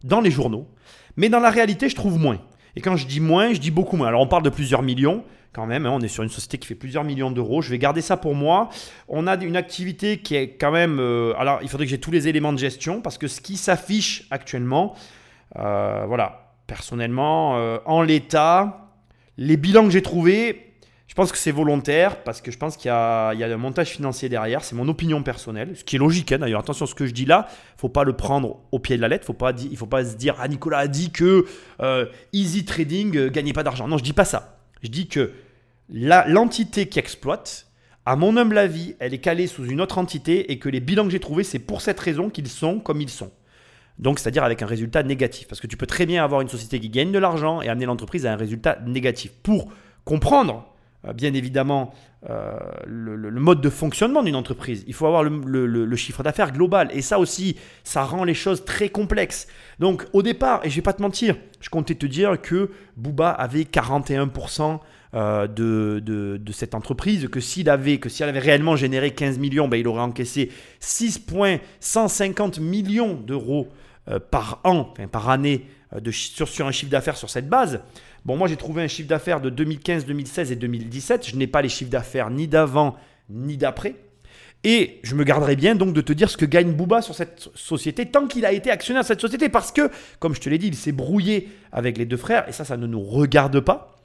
dans les journaux. Mais dans la réalité, je trouve moins. Et quand je dis moins, je dis beaucoup moins. Alors on parle de plusieurs millions quand même. Hein, on est sur une société qui fait plusieurs millions d'euros. Je vais garder ça pour moi. On a une activité qui est quand même... Euh, alors, il faudrait que j'ai tous les éléments de gestion parce que ce qui s'affiche actuellement, euh, voilà, personnellement, euh, en l'état, les bilans que j'ai trouvés, pense que c'est volontaire parce que je pense qu'il y, a un montage financier derrière. C'est mon opinion personnelle, ce qui est logique hein, d'ailleurs. Attention, ce que je dis là, faut pas le prendre au pied de la lettre. Faut pas, il faut pas se dire ah Nicolas a dit que easy trading gagnait pas d'argent. Non, je dis pas ça. Je dis que l'entité qui exploite, à mon humble avis, elle est calée sous une autre entité et que les bilans que j'ai trouvés, c'est pour cette raison qu'ils sont comme ils sont. Donc, c'est-à-dire avec un résultat négatif. Parce que tu peux très bien avoir une société qui gagne de l'argent et amener l'entreprise à un résultat négatif. Pour comprendre, euh, bien évidemment, euh, le, mode de fonctionnement d'une entreprise, il faut avoir le, chiffre d'affaires global. Et ça aussi, ça rend les choses très complexes. Donc, au départ, et je vais pas te mentir, je comptais te dire que Booba avait 41% euh, de, de, cette entreprise, que s'il avait, que si elle avait réellement généré 15 millions, ben, il aurait encaissé 6,150 millions d'euros euh, par an, par année, euh, sur un chiffre d'affaires sur cette base. Bon, moi j'ai trouvé un chiffre d'affaires de 2015, 2016 et 2017. Je n'ai pas les chiffres d'affaires ni d'avant ni d'après. Et je me garderai bien donc de te dire ce que gagne Booba sur cette société tant qu'il a été actionnaire de cette société parce que, comme je te l'ai dit, il s'est brouillé avec les deux frères et ça, ça ne nous regarde pas.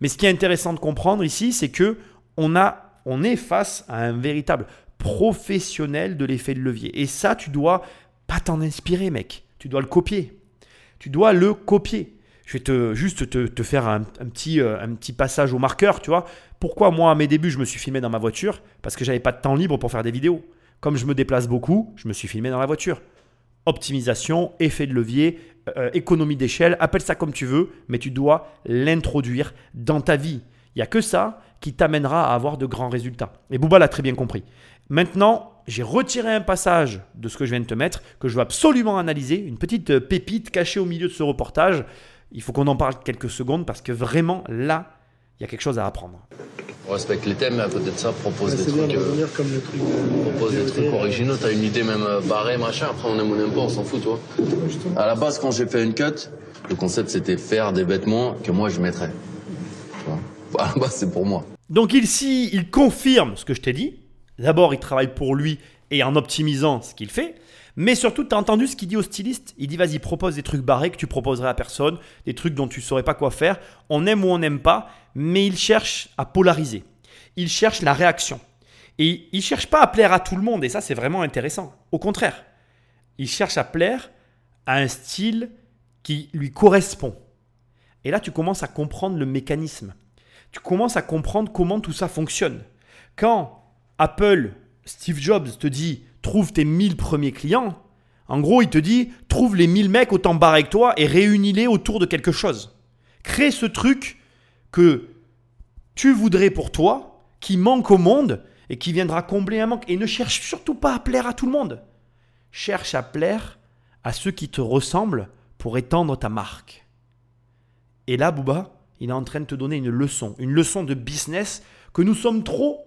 Mais ce qui est intéressant de comprendre ici, c'est que on, a, on est face à un véritable professionnel de l'effet de levier. Et ça, tu dois pas t'en inspirer, mec. Tu dois le copier. Tu dois le copier. Je vais te, juste te, faire un, petit, euh, un petit passage au marqueur, tu vois. Pourquoi moi, à mes débuts, je me suis filmé dans ma voiture? Parce que j'avais pas de temps libre pour faire des vidéos. Comme je me déplace beaucoup, je me suis filmé dans la voiture. Optimisation, effet de levier, euh, économie d'échelle, appelle ça comme tu veux, mais tu dois l'introduire dans ta vie. Il n'y a que ça qui t'amènera à avoir de grands résultats. Et Booba l'a très bien compris. Maintenant, j'ai retiré un passage de ce que je viens de te mettre que je veux absolument analyser, une petite euh, pépite cachée au milieu de ce reportage. Il faut qu'on en parle quelques secondes parce que vraiment là, il y a quelque chose à apprendre. On respecte les thèmes, mais à côté de ça, propose Ouais, des c'est bien trucs. de euh, revenir comme le truc de- propose des trucs originaux, t'as une idée même euh, barrée, machin, après on aime ou on n'aime pas, on s'en fout, tu vois. À la base, quand j'ai fait une cut, le concept c'était faire des vêtements que moi je mettrais. Tu vois. À la base, c'est pour moi. Donc ici, il confirme ce que je t'ai dit. D'abord, il travaille pour lui et en optimisant ce qu'il fait. Mais surtout, tu as entendu ce qu'il dit au styliste? Il dit vas-y, propose des trucs barrés que tu proposerais à personne, des trucs dont tu ne saurais pas quoi faire. On aime ou on n'aime pas, mais il cherche à polariser. Il cherche la réaction. Et il ne cherche pas à plaire à tout le monde, et ça c'est vraiment intéressant. Au contraire, il cherche à plaire à un style qui lui correspond. Et là, tu commences à comprendre le mécanisme. Tu commences à comprendre comment tout ça fonctionne. Quand Apple, Steve Jobs te dit trouve tes 1000 premiers clients, en gros, il te dit trouve les 1000 mecs autant barrés avec toi et réunis-les autour de quelque chose. Crée ce truc que tu voudrais pour toi, qui manque au monde et qui viendra combler un manque. Et ne cherche surtout pas à plaire à tout le monde. Cherche à plaire à ceux qui te ressemblent pour étendre ta marque. Et là, Booba, il est en train de te donner une leçon, une leçon de business que nous sommes trop,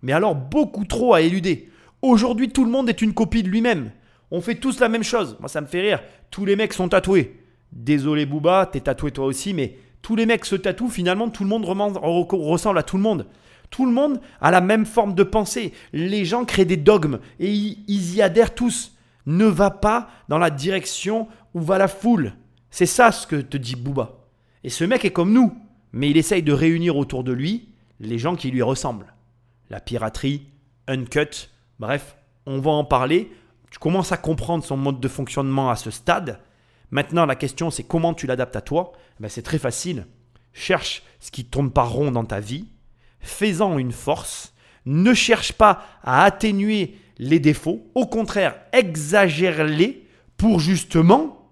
mais alors beaucoup trop à éluder. Aujourd'hui, tout le monde est une copie de lui-même. On fait tous la même chose. Moi, ça me fait rire. Tous les mecs sont tatoués. Désolé, Booba, t'es tatoué toi aussi, mais tous les mecs se tatouent. Finalement, tout le monde ressemble à tout le monde. Tout le monde a la même forme de pensée. Les gens créent des dogmes et ils y adhèrent tous. Ne va pas dans la direction où va la foule. C'est ça ce que te dit Booba. Et ce mec est comme nous, mais il essaye de réunir autour de lui les gens qui lui ressemblent. La piraterie, Uncut, bref, on va en parler. Tu commences à comprendre son mode de fonctionnement à ce stade. Maintenant, la question, c'est comment tu l'adaptes à toi? Ben, C'est très facile. Cherche ce qui tourne pas rond dans ta vie. Fais-en une force. Ne cherche pas à atténuer les défauts. Au contraire, exagère-les pour justement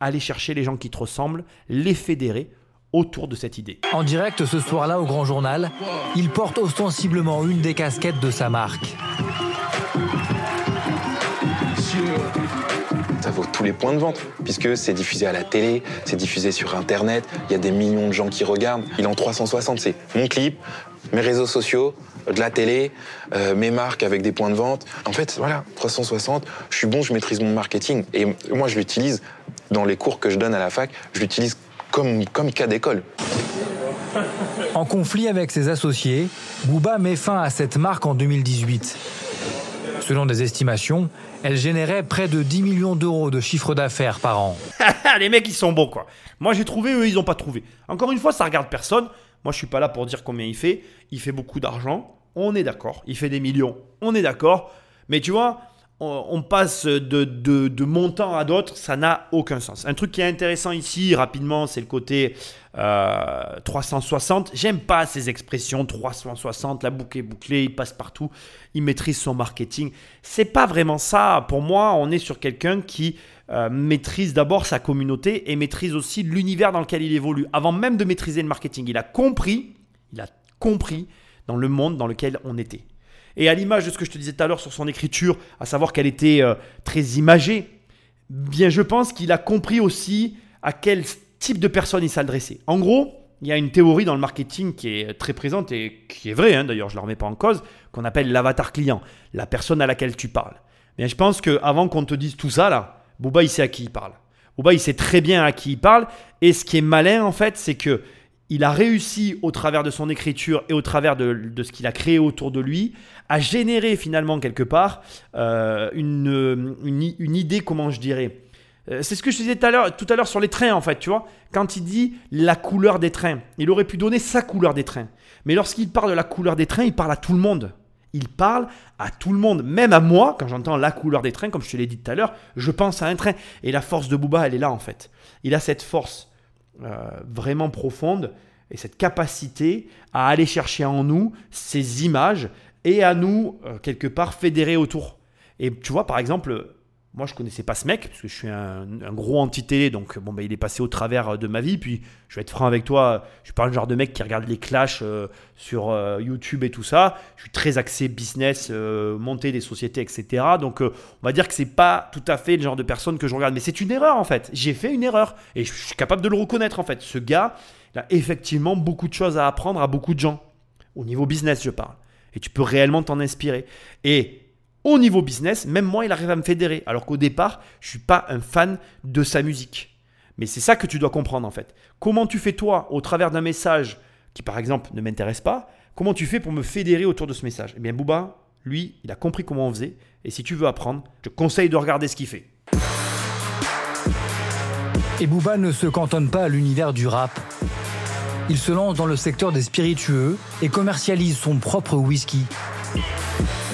aller chercher les gens qui te ressemblent, les fédérer autour de cette idée. En direct ce soir-là au Grand Journal, il porte ostensiblement une des casquettes de sa marque. Ça vaut tous les points de vente, puisque c'est diffusé à la télé, c'est diffusé sur Internet, il y a des millions de gens qui regardent. Il est en 360, c'est mon clip, mes réseaux sociaux, de la télé, euh, mes marques avec des points de vente. En fait, voilà, 360, je suis bon, je maîtrise mon marketing. Et moi, je l'utilise dans les cours que je donne à la fac, je l'utilise comme, comme cas d'école. En conflit avec ses associés, Booba met fin à cette marque en 2018. Selon des estimations, elle générait près de 10 millions d'euros de chiffre d'affaires par an. les mecs, ils sont bons, quoi. Moi, j'ai trouvé, eux, ils n'ont pas trouvé. Encore une fois, ça regarde personne. Moi, je suis pas là pour dire combien il fait. Il fait beaucoup d'argent. On est d'accord. Il fait des millions. On est d'accord. Mais tu vois, on, passe de, de, de montant à d'autres. Ça n'a aucun sens. Un truc qui est intéressant ici, rapidement, c'est le côté euh, 360. J'aime pas ces expressions 360. La boucle est bouclée. Il passe partout. Il maîtrise son marketing. C'est pas vraiment ça. Pour moi, on est sur quelqu'un qui euh, maîtrise d'abord sa communauté et maîtrise aussi l'univers dans lequel il évolue. Avant même de maîtriser le marketing, il a compris, il a compris dans le monde dans lequel on était. Et à l'image de ce que je te disais tout à l'heure sur son écriture, à savoir qu'elle était euh, très imagée, bien je pense qu'il a compris aussi à quel type de personne il s'adressait. En gros, il y a une théorie dans le marketing qui est très présente et qui est vraie, hein, d'ailleurs je ne la remets pas en cause, qu'on appelle l'avatar client, la personne à laquelle tu parles. Mais je pense qu'avant qu'on te dise tout ça, là, Booba il sait à qui il parle. Booba il sait très bien à qui il parle. Et ce qui est malin en fait, c'est que il a réussi au travers de son écriture et au travers de, ce qu'il a créé autour de lui à générer finalement quelque part euh, une, une, idée, comment je dirais, euh, c'est ce que je disais tout à l'heure, sur les trains en fait, tu vois. Quand il dit la couleur des trains, il aurait pu donner sa couleur des trains. Mais lorsqu'il parle de la couleur des trains, il parle à tout le monde. Il parle à tout le monde, même à moi, quand j'entends la couleur des trains, comme je te l'ai dit tout à l'heure, je pense à un train. Et la force de Booba, elle est là en fait. Il a cette force vraiment profonde et cette capacité à aller chercher en nous ces images et à nous, euh, quelque part, fédérer autour. Et tu vois, par exemple, moi, je connaissais pas ce mec, parce que je suis un, gros anti-télé, donc bon, bah, il est passé au travers de ma vie. Puis, je vais être franc avec toi, je suis pas le genre de mec qui regarde les clashs euh, sur euh, YouTube et tout ça. Je suis très axé business, euh, monter des sociétés, etc. Donc, on va dire que c'est pas tout à fait le genre de personne que je regarde. Mais c'est une erreur, en fait. J'ai fait une erreur. Et je suis capable de le reconnaître, en fait. Ce gars, il a effectivement beaucoup de choses à apprendre à beaucoup de gens. Au niveau business, je parle. Et tu peux réellement t'en inspirer. Et au niveau business, même moi, il arrive à me fédérer. Alors qu'au départ, je ne suis pas un fan de sa musique. Mais c'est ça que tu dois comprendre en fait. Comment tu fais toi, au travers d'un message qui par exemple ne m'intéresse pas, comment tu fais pour me fédérer autour de ce message? Eh bien Booba, lui, il a compris comment on faisait. Et si tu veux apprendre, je te conseille de regarder ce qu'il fait. Et Booba ne se cantonne pas à l'univers du rap. Il se lance dans le secteur des spiritueux et commercialise son propre whisky.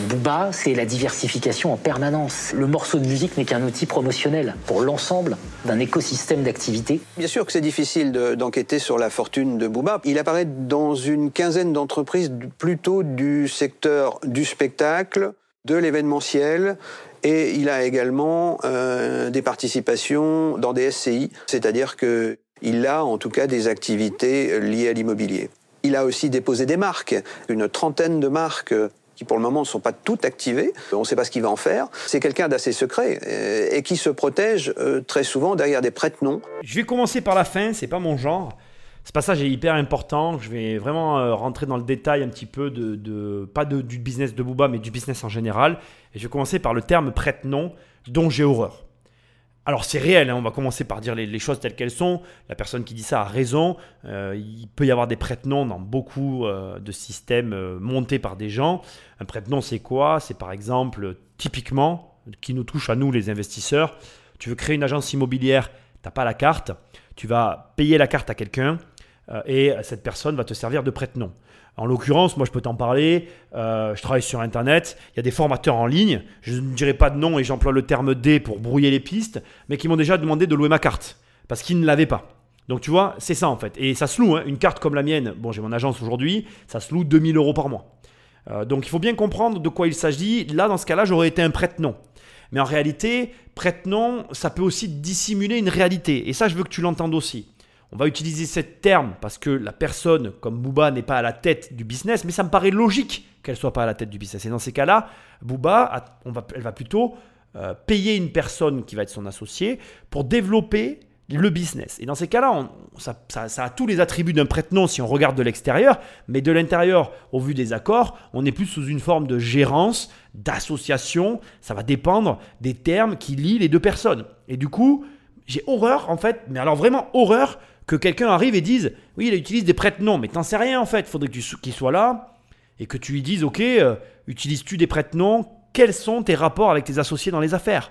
Booba, c'est la diversification en permanence. Le morceau de musique n'est qu'un outil promotionnel pour l'ensemble d'un écosystème d'activités. Bien sûr que c'est difficile de- d'enquêter sur la fortune de Booba. Il apparaît dans une quinzaine d'entreprises plutôt du secteur du spectacle, de l'événementiel, et il a également euh, des participations dans des SCI, c'est-à-dire que il a en tout cas des activités liées à l'immobilier. Il a aussi déposé des marques, une trentaine de marques qui pour le moment ne sont pas toutes activées. On ne sait pas ce qu'il va en faire. C'est quelqu'un d'assez secret euh, et qui se protège euh, très souvent derrière des prête-noms. Je vais commencer par la fin, c'est pas mon genre. Ce passage est hyper important. Je vais vraiment euh, rentrer dans le détail un petit peu de, pas du business de Booba, mais du business en général. Et je vais commencer par le terme prête-nom, dont j'ai horreur. Alors c'est réel, hein, on va commencer par dire les, choses telles qu'elles sont. La personne qui dit ça a raison. Euh, il peut y avoir des prête-noms dans beaucoup euh, de systèmes euh, montés par des gens. Un prête-nom c'est quoi? C'est par exemple, typiquement, qui nous touche à nous les investisseurs. Tu veux créer une agence immobilière, tu n'as pas la carte, tu vas payer la carte à quelqu'un et cette personne va te servir de prête-nom. En l'occurrence, moi je peux t'en parler, euh, je travaille sur Internet, il y a des formateurs en ligne, je ne dirai pas de nom et j'emploie le terme D pour brouiller les pistes, mais qui m'ont déjà demandé de louer ma carte, parce qu'ils ne l'avaient pas. Donc tu vois, c'est ça en fait. Et ça se loue, hein. une carte comme la mienne, bon j'ai mon agence aujourd'hui, ça se loue 2000 euros par mois. Euh, donc il faut bien comprendre de quoi il s'agit. Là, dans ce cas-là, j'aurais été un prête-nom. Mais en réalité, prête-nom, ça peut aussi dissimuler une réalité. Et ça, je veux que tu l'entendes aussi. On va utiliser ce terme parce que la personne comme Booba n'est pas à la tête du business, mais ça me paraît logique qu'elle soit pas à la tête du business. Et dans ces cas-là, Booba, va, elle va plutôt euh, payer une personne qui va être son associé pour développer le business. Et dans ces cas-là, ça- ça a tous les attributs d'un prête-nom si on regarde de l'extérieur, mais de l'intérieur, au vu des accords, on est plus sous une forme de gérance, d'association. Ça va dépendre des termes qui lient les deux personnes. Et du coup, j'ai horreur, en fait, mais alors vraiment horreur, que quelqu'un arrive et dise Oui, il utilise des prête-noms, mais t'en sais rien en fait. Faudrait qu'il soit là et que tu lui dises Ok, euh, utilises-tu des prête-noms Quels sont tes rapports avec tes associés dans les affaires?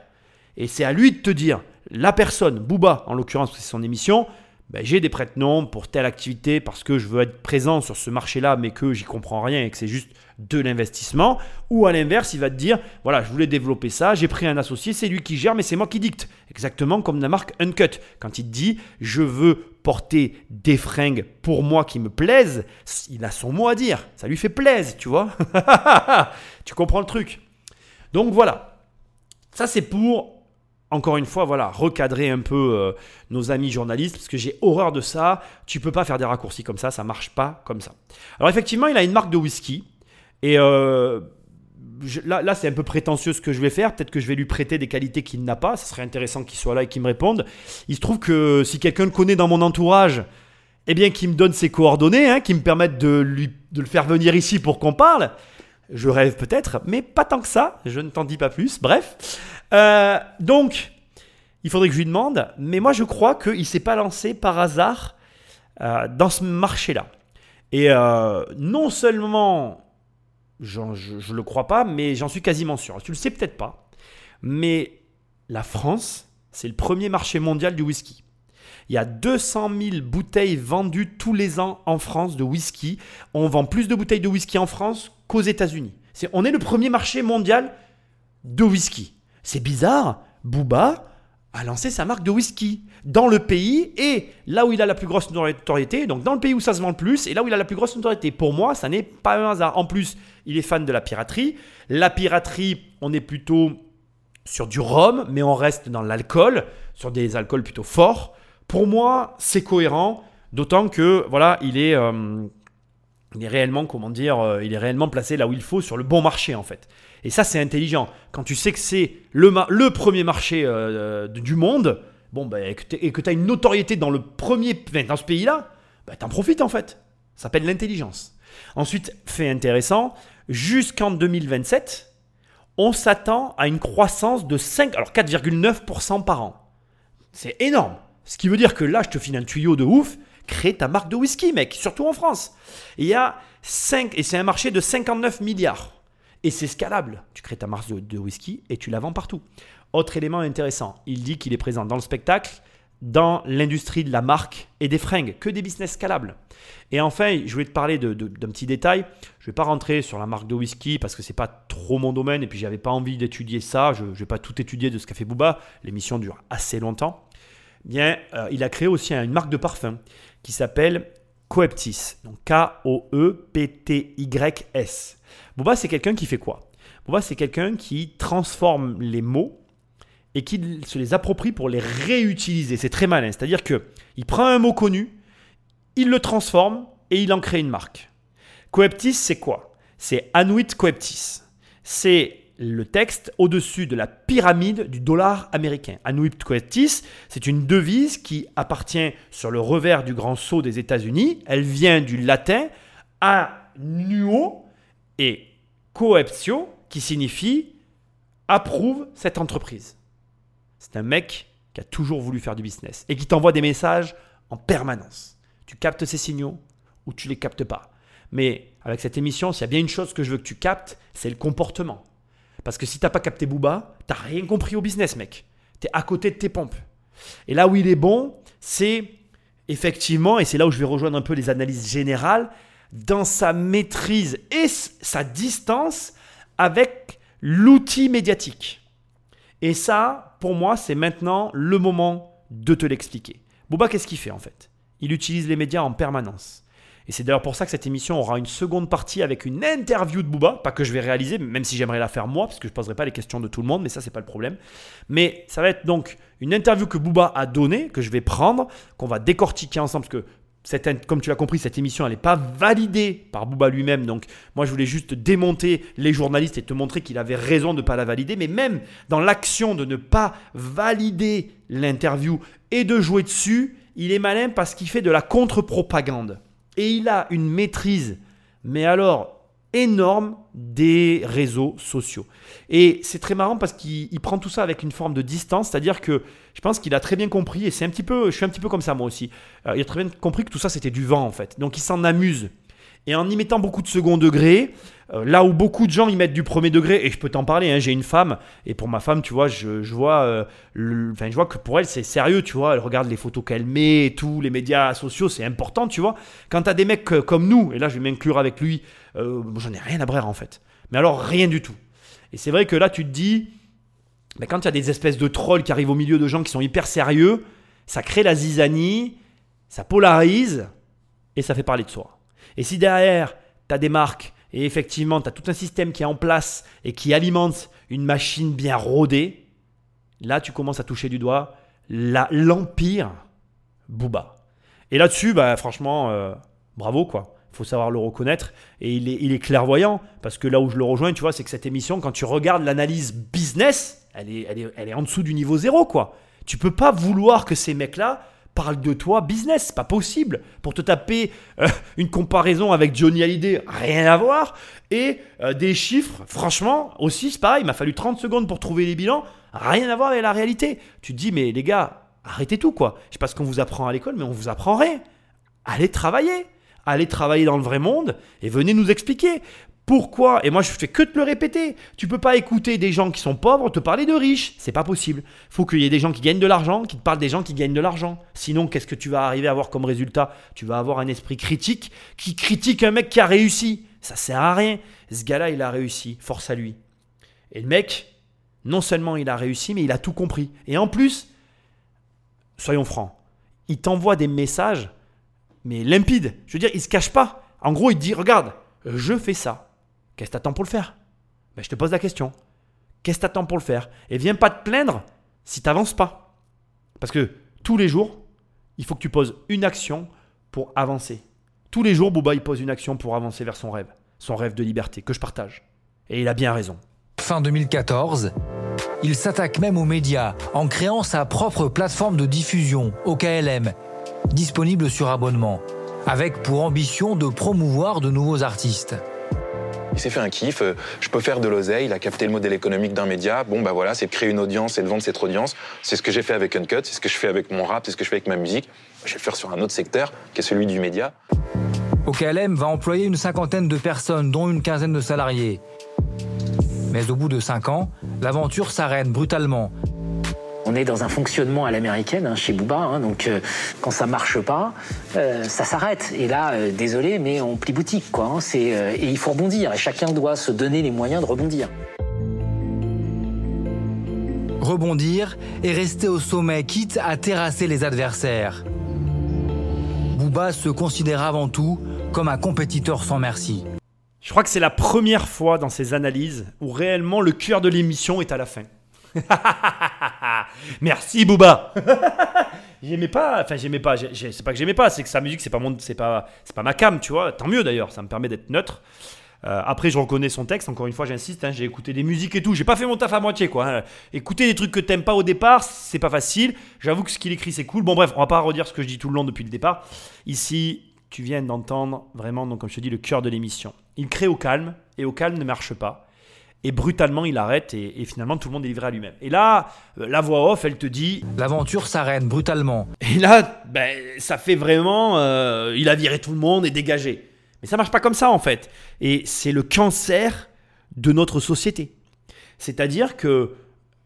Et c'est à lui de te dire La personne, Booba en l'occurrence, c'est son émission, ben, j'ai des prête-noms pour telle activité parce que je veux être présent sur ce marché-là, mais que j'y comprends rien et que c'est juste de l'investissement. Ou à l'inverse, il va te dire voilà, je voulais développer ça, j'ai pris un associé, c'est lui qui gère, mais c'est moi qui dicte. Exactement comme la marque Uncut. Quand il te dit je veux porter des fringues pour moi qui me plaisent, il a son mot à dire. Ça lui fait plaisir, tu vois. tu comprends le truc. Donc voilà. Ça, c'est pour encore une fois, voilà, recadrer un peu euh, nos amis journalistes, parce que j'ai horreur de ça. Tu peux pas faire des raccourcis comme ça, ça marche pas comme ça. Alors effectivement, il a une marque de whisky, et euh, là, là c'est un peu prétentieux ce que je vais faire. Peut-être que je vais lui prêter des qualités qu'il n'a pas. Ce serait intéressant qu'il soit là et qu'il me réponde. Il se trouve que si quelqu'un le connaît dans mon entourage, eh bien, qu'il me donne ses coordonnées, hein, qui me permettent de, lui, de le faire venir ici pour qu'on parle. Je rêve peut-être, mais pas tant que ça. Je ne t'en dis pas plus. Bref. Euh, donc, il faudrait que je lui demande. Mais moi, je crois qu'il ne s'est pas lancé par hasard euh, dans ce marché-là. Et euh, non seulement, je ne le crois pas, mais j'en suis quasiment sûr. Tu le sais peut-être pas. Mais la France, c'est le premier marché mondial du whisky. Il y a 200 000 bouteilles vendues tous les ans en France de whisky. On vend plus de bouteilles de whisky en France qu'aux États-Unis. On est le premier marché mondial de whisky. C'est bizarre. Booba a lancé sa marque de whisky dans le pays et là où il a la plus grosse notoriété, donc dans le pays où ça se vend le plus et là où il a la plus grosse notoriété. Pour moi, ça n'est pas un hasard. En plus, il est fan de la piraterie. La piraterie, on est plutôt sur du rhum, mais on reste dans l'alcool, sur des alcools plutôt forts. Pour moi, c'est cohérent, d'autant que voilà, il est, euh, il est réellement, comment dire, euh, il est réellement placé là où il faut sur le bon marché en fait. Et ça, c'est intelligent. Quand tu sais que c'est le, premier marché euh, du monde, bon, bah, et que tu as une notoriété dans le premier, dans ce pays-là, bah, t'en profites en fait. Ça s'appelle l'intelligence. Ensuite, fait intéressant, jusqu'en 2027, on s'attend à une croissance de 5, alors 4,9% par an. C'est énorme. Ce qui veut dire que là, je te file un tuyau de ouf, crée ta marque de whisky, mec, surtout en France. Il y a 5, et c'est un marché de 59 milliards. Et c'est scalable. Tu crées ta marque de, whisky et tu la vends partout. Autre élément intéressant, il dit qu'il est présent dans le spectacle, dans l'industrie de la marque et des fringues, que des business scalables. Et enfin, je voulais te parler d'un petit détail. Je ne vais pas rentrer sur la marque de whisky parce que c'est pas trop mon domaine et puis j'avais pas envie d'étudier ça. Je ne vais pas tout étudier de ce qu'a fait Booba. L'émission dure assez longtemps. Bien, euh, il a créé aussi une marque de parfum qui s'appelle Coeptis. Donc K-O-E-P-T-Y-S. Booba, c'est quelqu'un qui fait quoi? Booba, c'est quelqu'un qui transforme les mots et qui se les approprie pour les réutiliser. C'est très malin. C'est-à-dire que il prend un mot connu, il le transforme et il en crée une marque. Coeptis, c'est quoi? C'est Anuit Coeptis. C'est le texte au-dessus de la pyramide du dollar américain. Anuit Coeptis, c'est une devise qui appartient sur le revers du grand sceau des États-Unis. Elle vient du latin annuo et coeptio, qui signifie approuve cette entreprise. C'est un mec qui a toujours voulu faire du business et qui t'envoie des messages en permanence. Tu captes ces signaux ou tu les captes pas. Mais avec cette émission, s'il y a bien une chose que je veux que tu captes, c'est le comportement. Parce que si t'as pas capté Booba, t'as rien compris au business, mec. Tu es à côté de tes pompes. Et là où il est bon, c'est effectivement, et c'est là où je vais rejoindre un peu les analyses générales, dans sa maîtrise et sa distance avec l'outil médiatique. Et ça, pour moi, c'est maintenant le moment de te l'expliquer. Booba, qu'est-ce qu'il fait en fait? Il utilise les médias en permanence. Et c'est d'ailleurs pour ça que cette émission aura une seconde partie avec une interview de Booba, pas que je vais réaliser, même si j'aimerais la faire moi, parce que je ne poserai pas les questions de tout le monde, mais ça, c'est pas le problème. Mais ça va être donc une interview que Booba a donnée, que je vais prendre, qu'on va décortiquer ensemble, parce que comme tu l'as compris, cette émission, n'est pas validée par Booba lui-même. Donc, moi, je voulais juste démonter les journalistes et te montrer qu'il avait raison de ne pas la valider. Mais même dans l'action de ne pas valider l'interview et de jouer dessus, il est malin parce qu'il fait de la contre-propagande. Et il a une maîtrise, mais alors énorme, des réseaux sociaux. Et c'est très marrant parce qu'il il prend tout ça avec une forme de distance, c'est-à-dire que je pense qu'il a très bien compris, et c'est un petit peu, je suis un petit peu comme ça moi aussi, Euh, il a très bien compris que tout ça c'était du vent en fait. Donc il s'en amuse. Et en y mettant beaucoup de second degré, euh, là où beaucoup de gens y mettent du premier degré, et je peux t'en parler, hein, j'ai une femme, et pour ma femme, tu vois, je, je vois, euh, je vois que pour elle, c'est sérieux, tu vois, elle regarde les photos qu'elle met et tout, les médias sociaux, c'est important, tu vois. Quand t'as des mecs euh, comme nous, et là je vais m'inclure avec lui, j'en ai rien à brère en fait. Mais alors rien du tout. Et c'est vrai que là, tu te dis, mais quand il y a des espèces de trolls qui arrivent au milieu de gens qui sont hyper sérieux, ça crée la zizanie, ça polarise, et ça fait parler de soi. Et si derrière, tu as des marques, et effectivement, tu as tout un système qui est en place et qui alimente une machine bien rodée, là, tu commences à toucher du doigt l'empire Booba. Et là-dessus, bah, franchement, euh, bravo, quoi. Il faut savoir le reconnaître. Et il est, il est clairvoyant, parce que là où je le rejoins, tu vois, c'est que cette émission, quand tu regardes l'analyse business, elle est, elle, est, elle est en dessous du niveau zéro, quoi. Tu peux pas vouloir que ces mecs-là parlent de toi business, pas possible. Pour te taper euh, une comparaison avec Johnny Hallyday, rien à voir. Et euh, des chiffres, franchement, aussi, c'est pareil, il m'a fallu 30 secondes pour trouver les bilans, rien à voir avec la réalité. Tu te dis, mais les gars, arrêtez tout, quoi. Je sais pas ce qu'on vous apprend à l'école, mais on vous apprend rien. Allez travailler. Allez travailler dans le vrai monde et venez nous expliquer. Pourquoi? Et moi, je fais que te le répéter. Tu peux pas écouter des gens qui sont pauvres te parler de riches. C'est pas possible. faut qu'il y ait des gens qui gagnent de l'argent, qui te parlent des gens qui gagnent de l'argent. Sinon, qu'est-ce que tu vas arriver à avoir comme résultat? Tu vas avoir un esprit critique qui critique un mec qui a réussi. Ça sert à rien. Ce gars-là, il a réussi. Force à lui. Et le mec, non seulement il a réussi, mais il a tout compris. Et en plus, soyons francs, il t'envoie des messages, mais limpides. Je veux dire, il se cache pas. En gros, il dit, regarde, je fais ça. Qu'est-ce que t'attends pour le faire? Ben, Je te pose la question. Qu'est-ce que t'attends pour le faire? Et viens pas te plaindre si t'avances pas. Parce que tous les jours, il faut que tu poses une action pour avancer. Tous les jours, Booba, il pose une action pour avancer vers son rêve. Son rêve de liberté, que je partage. Et il a bien raison. Fin 2014, il s'attaque même aux médias en créant sa propre plateforme de diffusion, OKLM, disponible sur abonnement, avec pour ambition de promouvoir de nouveaux artistes. Il s'est fait un kiff, euh, je peux faire de l'oseille, il a capté le modèle économique d'un média. Bon, bah voilà, c'est de créer une audience et de vendre cette audience. C'est ce que j'ai fait avec Uncut, c'est ce que je fais avec mon rap, c'est ce que je fais avec ma musique. Je vais le faire sur un autre secteur, qui est celui du média. OKLM va employer une cinquantaine de personnes, dont une quinzaine de salariés. Mais au bout de cinq ans, l'aventure s'arrête brutalement. On est dans un fonctionnement à l'américaine hein, chez Booba, hein, donc euh, quand ça marche pas, euh, ça s'arrête. Et là, euh, désolé, mais on plie boutique, quoi. hein, c'est, euh, et il faut rebondir. Et chacun doit se donner les moyens de rebondir. Rebondir et rester au sommet, quitte à terrasser les adversaires. Booba se considère avant tout comme un compétiteur sans merci. Je crois que c'est la première fois dans ces analyses où réellement le cœur de l'émission est à la fin. Merci Booba. j'aimais pas, enfin j'aimais pas, c'est pas que j'aimais pas, c'est que sa musique c'est pas mon, c'est pas, c'est pas ma cam, tu vois. Tant mieux d'ailleurs, ça me permet d'être neutre. Euh, après, je reconnais son texte. Encore une fois, j'insiste. hein, j'ai écouté des musiques et tout. J'ai pas fait mon taf à moitié, quoi. hein. Écouter des trucs que t'aimes pas au départ, c'est pas facile. J'avoue que ce qu'il écrit, c'est cool. Bon, bref, on va pas redire ce que je dis tout le long depuis le départ. Ici, tu viens d'entendre vraiment, donc comme je te dis, le cœur de l'émission. Il crée au calme et au calme ne marche pas. Et brutalement, il arrête et, et finalement, tout le monde est livré à lui-même. Et là, euh, la voix off, elle te dit. L'aventure s'arrête brutalement. Et là, ben, ça fait vraiment. euh, il a viré tout le monde et dégagé. Mais ça marche pas comme ça en fait. Et c'est le cancer de notre société. C'est-à-dire que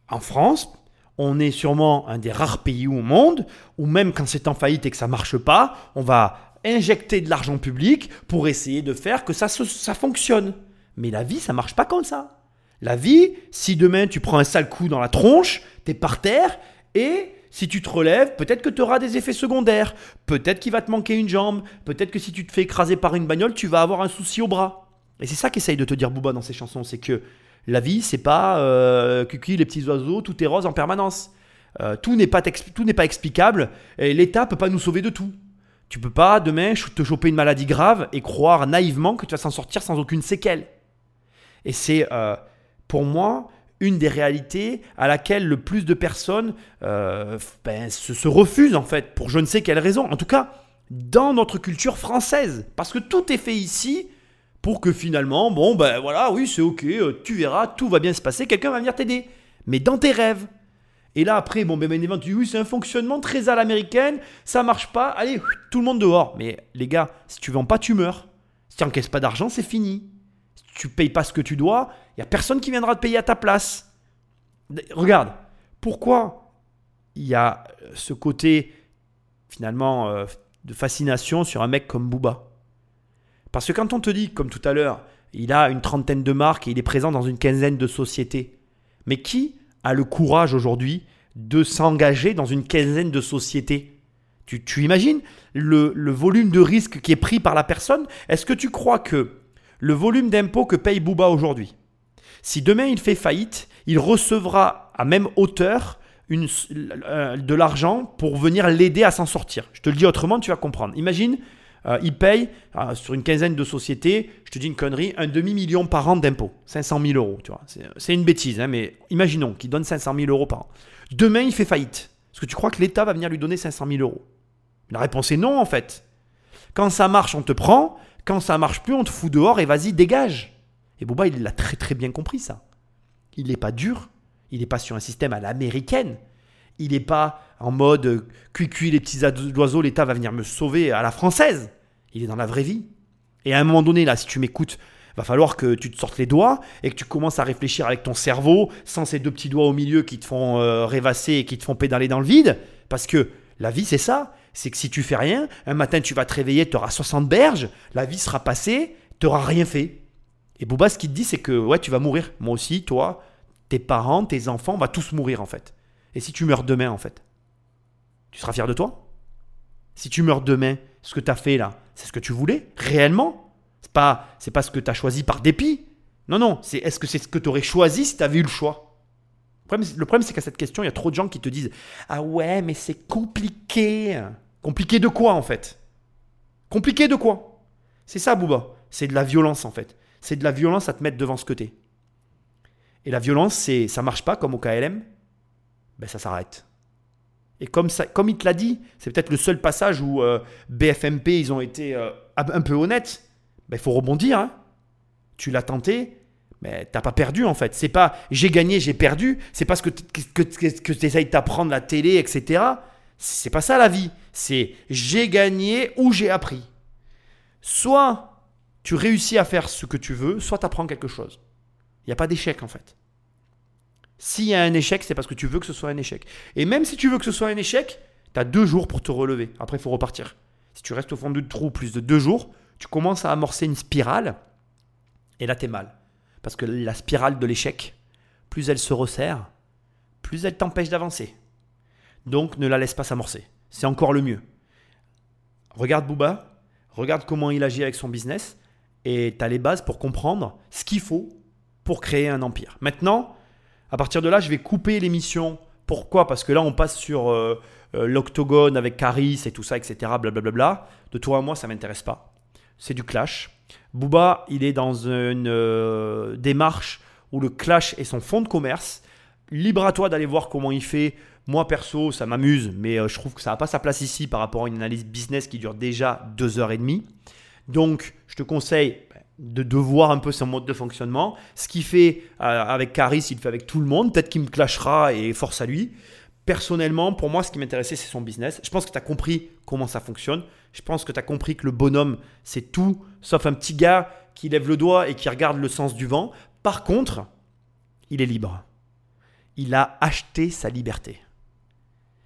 en France, on est sûrement un des rares pays au monde où même quand c'est en faillite et que ça marche pas, on va injecter de l'argent public pour essayer de faire que ça, se- ça fonctionne. Mais la vie, ça marche pas comme ça. La vie, si demain tu prends un sale coup dans la tronche, t'es par terre et si tu te relèves, peut-être que tu auras des effets secondaires. Peut-être qu'il va te manquer une jambe. Peut-être que si tu te fais écraser par une bagnole, tu vas avoir un souci au bras. Et c'est ça qu'essaye de te dire Booba dans ses chansons, c'est que la vie, c'est pas euh, cucu, les petits oiseaux, tout est rose en permanence. Euh, tout n'est pas, pas explicable et l'État peut pas nous sauver de tout. Tu peux pas demain te choper une maladie grave et croire naïvement que tu vas s'en sortir sans aucune séquelle. Et c'est euh, pour moi une des réalités à laquelle le plus de personnes euh, ben, se, se refusent en fait, pour je ne sais quelle raison. En tout cas, dans notre culture française. Parce que tout est fait ici pour que finalement, bon ben voilà, oui c'est ok, euh, tu verras, tout va bien se passer, quelqu'un va venir t'aider. Mais dans tes rêves. Et là après, bon ben évidemment, tu dis oui c'est un fonctionnement très à l'américaine, ça marche pas, allez, tout le monde dehors. Mais les gars, si tu vends pas, tu meurs. Si tu n'encaisses pas d'argent, c'est fini. Si tu payes pas ce que tu dois, il y a personne qui viendra te payer à ta place. Regarde, pourquoi il y a euh, ce côté finalement euh, de fascination sur un mec comme Booba? Parce que quand on te dit, comme tout à l'heure, il a une trentaine de marques et il est présent dans une quinzaine de sociétés, mais qui a le courage aujourd'hui de s'engager dans une quinzaine de sociétés? Tu, tu imagines le, le volume de risque qui est pris par la personne? Est-ce que tu crois que le volume d'impôts que paye Booba aujourd'hui, si demain il fait faillite, il recevra à même hauteur euh, de l'argent pour venir l'aider à s'en sortir Je te le dis autrement, tu vas comprendre. Imagine, euh, il paye euh, sur une quinzaine de sociétés, je te dis une connerie, un demi-million par an d'impôts. 500 000 euros, tu vois. C'est- C'est une bêtise, hein, mais imaginons qu'il donne 500 000 euros par an. Demain, il fait faillite. Est-ce que tu crois que l'État va venir lui donner 500 000 euros? La réponse est non, en fait. Quand ça marche, on te prend. Quand ça marche plus, on te fout dehors et vas-y, dégage. Et Booba, il l'a très très bien compris, ça. Il n'est pas dur. Il n'est pas sur un système à l'américaine. Il n'est pas en mode euh, cuicui les petits oiseaux, l'État va venir me sauver à la française. Il est dans la vraie vie. Et à un moment donné, là, si tu m'écoutes, va falloir que tu te sortes les doigts et que tu commences à réfléchir avec ton cerveau, sans ces deux petits doigts au milieu qui te font euh, rêvasser et qui te font pédaler dans le vide. Parce que la vie, c'est ça. C'est que si tu fais rien, un matin, tu vas te réveiller, tu auras 60 berges, la vie sera passée, tu n'auras rien fait. Et Booba, ce qu'il te dit, c'est que ouais, tu vas mourir. Moi aussi, toi, tes parents, tes enfants, on va tous mourir en fait. Et si tu meurs demain, en fait, tu seras fier de toi Si tu meurs demain, ce que tu as fait là, c'est ce que tu voulais Réellement C'est pas, c'est pas ce que tu as choisi par dépit Non, non, c'est est-ce que c'est ce que tu aurais choisi si tu avais eu le choix? Le problème, c'est qu'à cette question, il y a trop de gens qui te disent Ah ouais, mais c'est compliqué. Compliqué de quoi en fait? Compliqué de quoi? C'est ça, Booba. C'est de la violence en fait. C'est de la violence à te mettre devant ce que t'es. Et la violence, c'est ça marche pas comme au KLM, ben ça s'arrête. Et comme, ça, comme il te l'a dit, c'est peut-être le seul passage où euh, BFMP, ils ont été euh, un peu honnêtes. Ben, il faut rebondir. hein. Tu l'as tenté, mais t'as pas perdu en fait. C'est pas j'ai gagné, j'ai perdu. C'est parce que, t- que, que, que tu essayes de t'apprendre la télé, etc. C'est pas ça la vie. C'est j'ai gagné ou j'ai appris. Soit tu réussis à faire ce que tu veux, soit tu apprends quelque chose. Il n'y a pas d'échec en fait. S'il y a un échec, c'est parce que tu veux que ce soit un échec. Et même si tu veux que ce soit un échec, tu as deux jours pour te relever. Après, il faut repartir. Si tu restes au fond du trou plus de deux jours, tu commences à amorcer une spirale. Et là, tu es mal. Parce que la spirale de l'échec, plus elle se resserre, plus elle t'empêche d'avancer. Donc, ne la laisse pas s'amorcer. C'est encore le mieux. Regarde Booba, regarde comment il agit avec son business, et tu as les bases pour comprendre ce qu'il faut pour créer un empire. Maintenant, à partir de là, je vais couper l'émission. Pourquoi? Parce que là, on passe sur euh, euh, l'octogone avec Caris et tout ça, etc. Blablabla. De toi à moi, ça m'intéresse pas. C'est du clash. Booba, il est dans une euh, démarche où le clash est son fond de commerce. Libre à toi d'aller voir comment il fait. Moi, perso, ça m'amuse, mais je trouve que ça n'a pas sa place ici par rapport à une analyse business qui dure déjà deux heures et demie. Donc, je te conseille de, de voir un peu son mode de fonctionnement. Ce qu'il fait euh, avec Caris, il le fait avec tout le monde. Peut-être qu'il me clashera et force à lui. Personnellement, pour moi, ce qui m'intéressait, c'est son business. Je pense que tu as compris comment ça fonctionne. Je pense que tu as compris que le bonhomme, c'est tout, sauf un petit gars qui lève le doigt et qui regarde le sens du vent. Par contre, il est libre. Il a acheté sa liberté.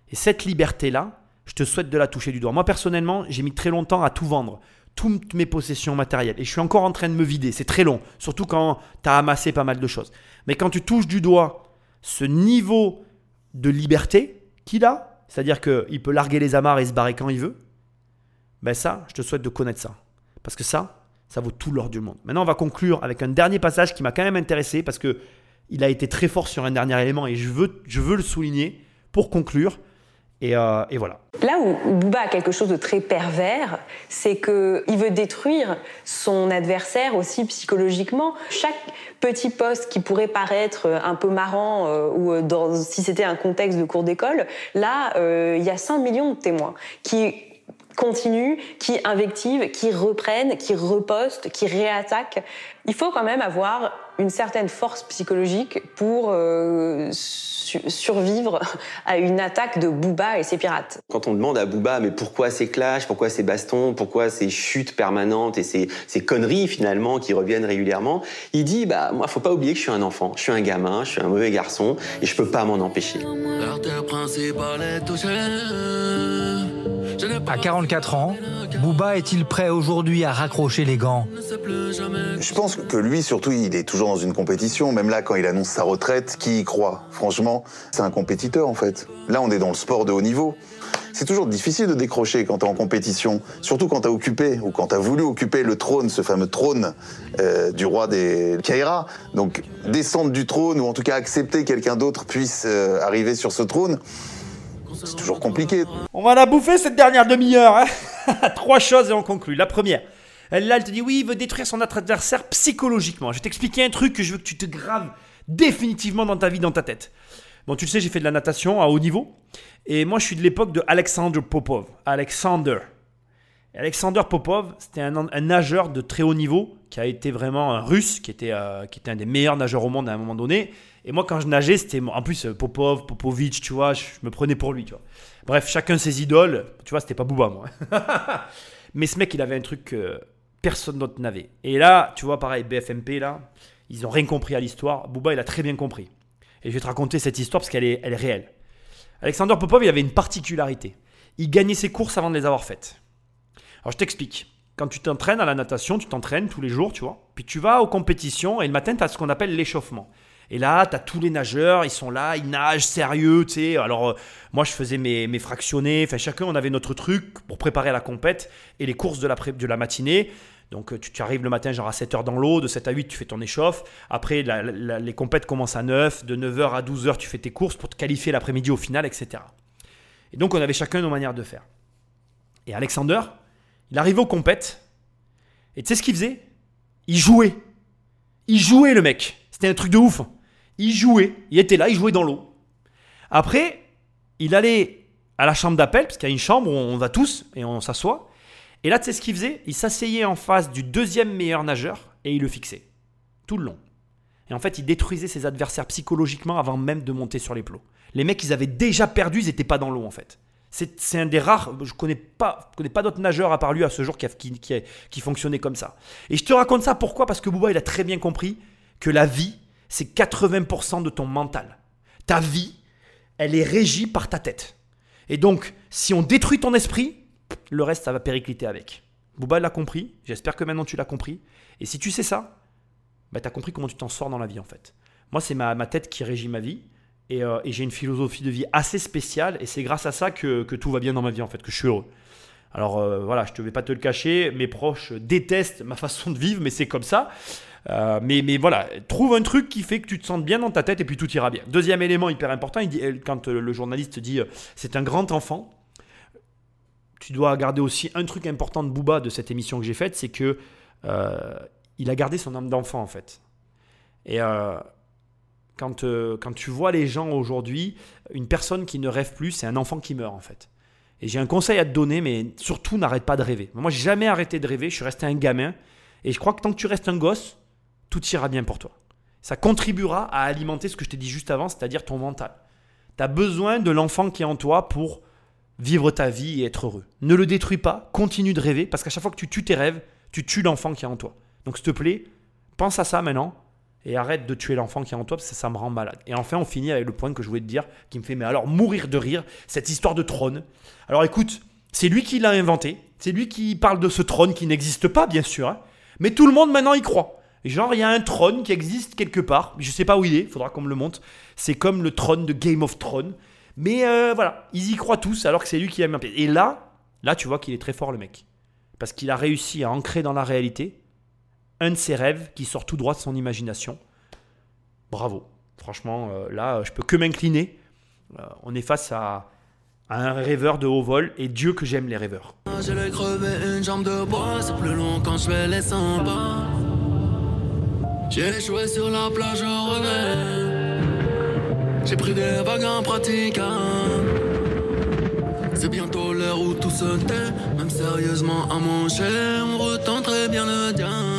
Et cette liberté-là, je te souhaite de la toucher du doigt. Moi, personnellement, j'ai mis très longtemps à tout vendre, toutes mes possessions matérielles. Et je suis encore en train de me vider. C'est très long, surtout quand tu as amassé pas mal de choses. Mais quand tu touches du doigt ce niveau de liberté qu'il a, c'est-à-dire qu'il peut larguer les amarres et se barrer quand il veut, ben ça, je te souhaite de connaître ça. Parce que ça, ça vaut tout l'or du monde. Maintenant, on va conclure avec un dernier passage qui m'a quand même intéressé parce que il a été très fort sur un dernier élément et je veux, je veux le souligner pour conclure. Et, euh, et voilà. Là où Booba a quelque chose de très pervers, c'est qu'il veut détruire son adversaire aussi psychologiquement. Chaque petit poste qui pourrait paraître un peu marrant euh, ou euh, si c'était un contexte de cours d'école, là, euh, il y a 5 millions de témoins qui continuent, qui invectivent, qui reprennent, qui repostent, qui réattaquent. Il faut quand même avoir une certaine force psychologique pour euh, su- survivre à une attaque de Booba et ses pirates. Quand on demande à Booba, mais pourquoi ces clashs, pourquoi ces bastons, pourquoi ces chutes permanentes et ces, ces conneries finalement qui reviennent régulièrement, il dit, bah moi, faut pas oublier que je suis un enfant, je suis un gamin, je suis un mauvais garçon et je peux pas m'en empêcher. À 44 ans, Booba est-il prêt aujourd'hui à raccrocher les gants? Je pense que lui, surtout, il est toujours dans une compétition. Même là, quand il annonce sa retraite, qui y croit? Franchement, c'est un compétiteur, en fait. Là, on est dans le sport de haut niveau. C'est toujours difficile de décrocher quand t'es en compétition, surtout quand t'as occupé ou quand t'as voulu occuper le trône, ce fameux trône euh, du roi des Kaira. Donc descendre du trône ou en tout cas accepter que quelqu'un d'autre puisse euh, arriver sur ce trône, c'est toujours compliqué. On va la bouffer cette dernière demi-heure. hein. Trois choses et on conclut. La première, elle, là, elle te dit oui, il veut détruire son adversaire psychologiquement. Je vais t'expliquer un truc que je veux que tu te graves définitivement dans ta vie, dans ta tête. Bon, tu le sais, j'ai fait de la natation à haut niveau. Et moi, je suis de l'époque de Alexander Popov. Alexander. Alexander Popov, c'était un, nageur de très haut niveau qui a été vraiment un russe, qui était, euh, qui était un des meilleurs nageurs au monde à un moment donné. Et moi, quand je nageais, c'était. En plus, euh, Popov, Popovic, tu vois, je, me prenais pour lui, tu vois. Bref, chacun ses idoles. Tu vois, c'était pas Booba, moi. Mais ce mec, il avait un truc que personne d'autre n'avait. Et là, tu vois, pareil, BFMP, là, ils ont rien compris à l'histoire. Booba, il a très bien compris. Et je vais te raconter cette histoire parce qu'elle est, elle est réelle. Alexander Popov, il avait une particularité. Il gagnait ses courses avant de les avoir faites. Je t'explique. Quand tu t'entraînes à la natation, tu t'entraînes tous les jours, tu vois. Puis tu vas aux compétitions et le matin, tu as ce qu'on appelle l'échauffement. Et là, tu as tous les nageurs, ils sont là, ils nagent sérieux, tu sais. Alors, euh, moi, je faisais mes, mes fractionnés. Enfin, chacun, on avait notre truc pour préparer la compète et les courses de la, de la matinée. Donc euh, tu, arrives le matin genre à 7h dans l'eau, de 7 à 8 tu fais ton échauffe, après les compètes commencent à 9, de 9h à 12h tu fais tes courses pour te qualifier l'après-midi au final, etc. Et donc on avait chacun nos manières de faire. Et Alexander, il arrivait aux compètes, et tu sais ce qu'il faisait? Il jouait. Il jouait le mec. C'était un truc de ouf. Il jouait. Il était là, il jouait dans l'eau. Après, il allait à la chambre d'appel, parce qu'il y a une chambre où on va tous et on s'assoit. Et là, tu sais ce qu'il faisait? Il s'asseyait en face du deuxième meilleur nageur et il le fixait. Tout le long. Et en fait, il détruisait ses adversaires psychologiquement avant même de monter sur les plots. Les mecs, ils avaient déjà perdu, ils n'étaient pas dans l'eau en fait. C'est un des rares, je ne connais pas, connais pas d'autres nageurs à part lui à ce jour qui, a- fonctionnait comme ça. Et je te raconte ça pourquoi? Parce que Bouba, il a très bien compris que la vie, c'est 80% de ton mental. Ta vie, elle est régie par ta tête. Et donc, si on détruit ton esprit, le reste, ça va péricliter avec. Bouba l'a compris, j'espère que maintenant tu l'as compris. Et si tu sais ça, bah, tu as compris comment tu t'en sors dans la vie en fait. Moi, c'est ma tête qui régit ma vie. Et, euh, et j'ai une philosophie de vie assez spéciale. Et c'est grâce à ça que, tout va bien dans ma vie en fait, que je suis heureux. Alors euh, voilà, je ne vais pas te le cacher, mes proches détestent ma façon de vivre, mais c'est comme ça. Euh, mais, voilà, trouve un truc qui fait que tu te sentes bien dans ta tête et puis tout ira bien. Deuxième élément hyper important, quand le journaliste dit c'est un grand enfant, tu dois garder aussi un truc important de Booba de cette émission que j'ai faite, c'est que il a gardé son âme d'enfant en fait. Et quand, euh, quand tu vois les gens aujourd'hui, une personne qui ne rêve plus, c'est un enfant qui meurt en fait. Et j'ai un conseil à te donner, mais surtout n'arrête pas de rêver. Moi, j'ai jamais arrêté de rêver, je suis resté un gamin. Et je crois que tant que tu restes un gosse, tout ira bien pour toi. Ça contribuera à alimenter ce que je t'ai dit juste avant, c'est-à-dire ton mental. Tu as besoin de l'enfant qui est en toi pour vivre ta vie et être heureux. Ne le détruis pas, continue de rêver, parce qu'à chaque fois que tu tues tes rêves, tu tues l'enfant qui est en toi. Donc s'il te plaît, pense à ça maintenant et arrête de tuer l'enfant qui est en toi parce que ça me rend malade. Et enfin, on finit avec le point que je voulais te dire qui me fait mais alors mourir de rire, cette histoire de trône. Alors écoute, c'est lui qui l'a inventé, c'est lui qui parle de ce trône qui n'existe pas bien sûr, hein. mais tout le monde maintenant y croit. Genre, il y a un trône qui existe quelque part, je sais pas où il est, faudra qu'on me le montre. C'est comme le trône de Game of Thrones. Mais euh, voilà, ils y croient tous alors que c'est lui qui a place. Et là, là, tu vois qu'il est très fort le mec. Parce qu'il a réussi à ancrer dans la réalité un de ses rêves qui sort tout droit de son imagination. Bravo. Franchement, euh, là, je peux que m'incliner. Euh, on est face à, un rêveur de haut vol et Dieu que j'aime les rêveurs. J'ai les crevé une jambe de bois, c'est plus long quand je fais les 100 pas. J'ai échoué sur la plage au regret. J'ai pris des vagues impraticables. C'est bientôt l'heure où tout se tait, même sérieusement à manger, on retenterait bien le diable.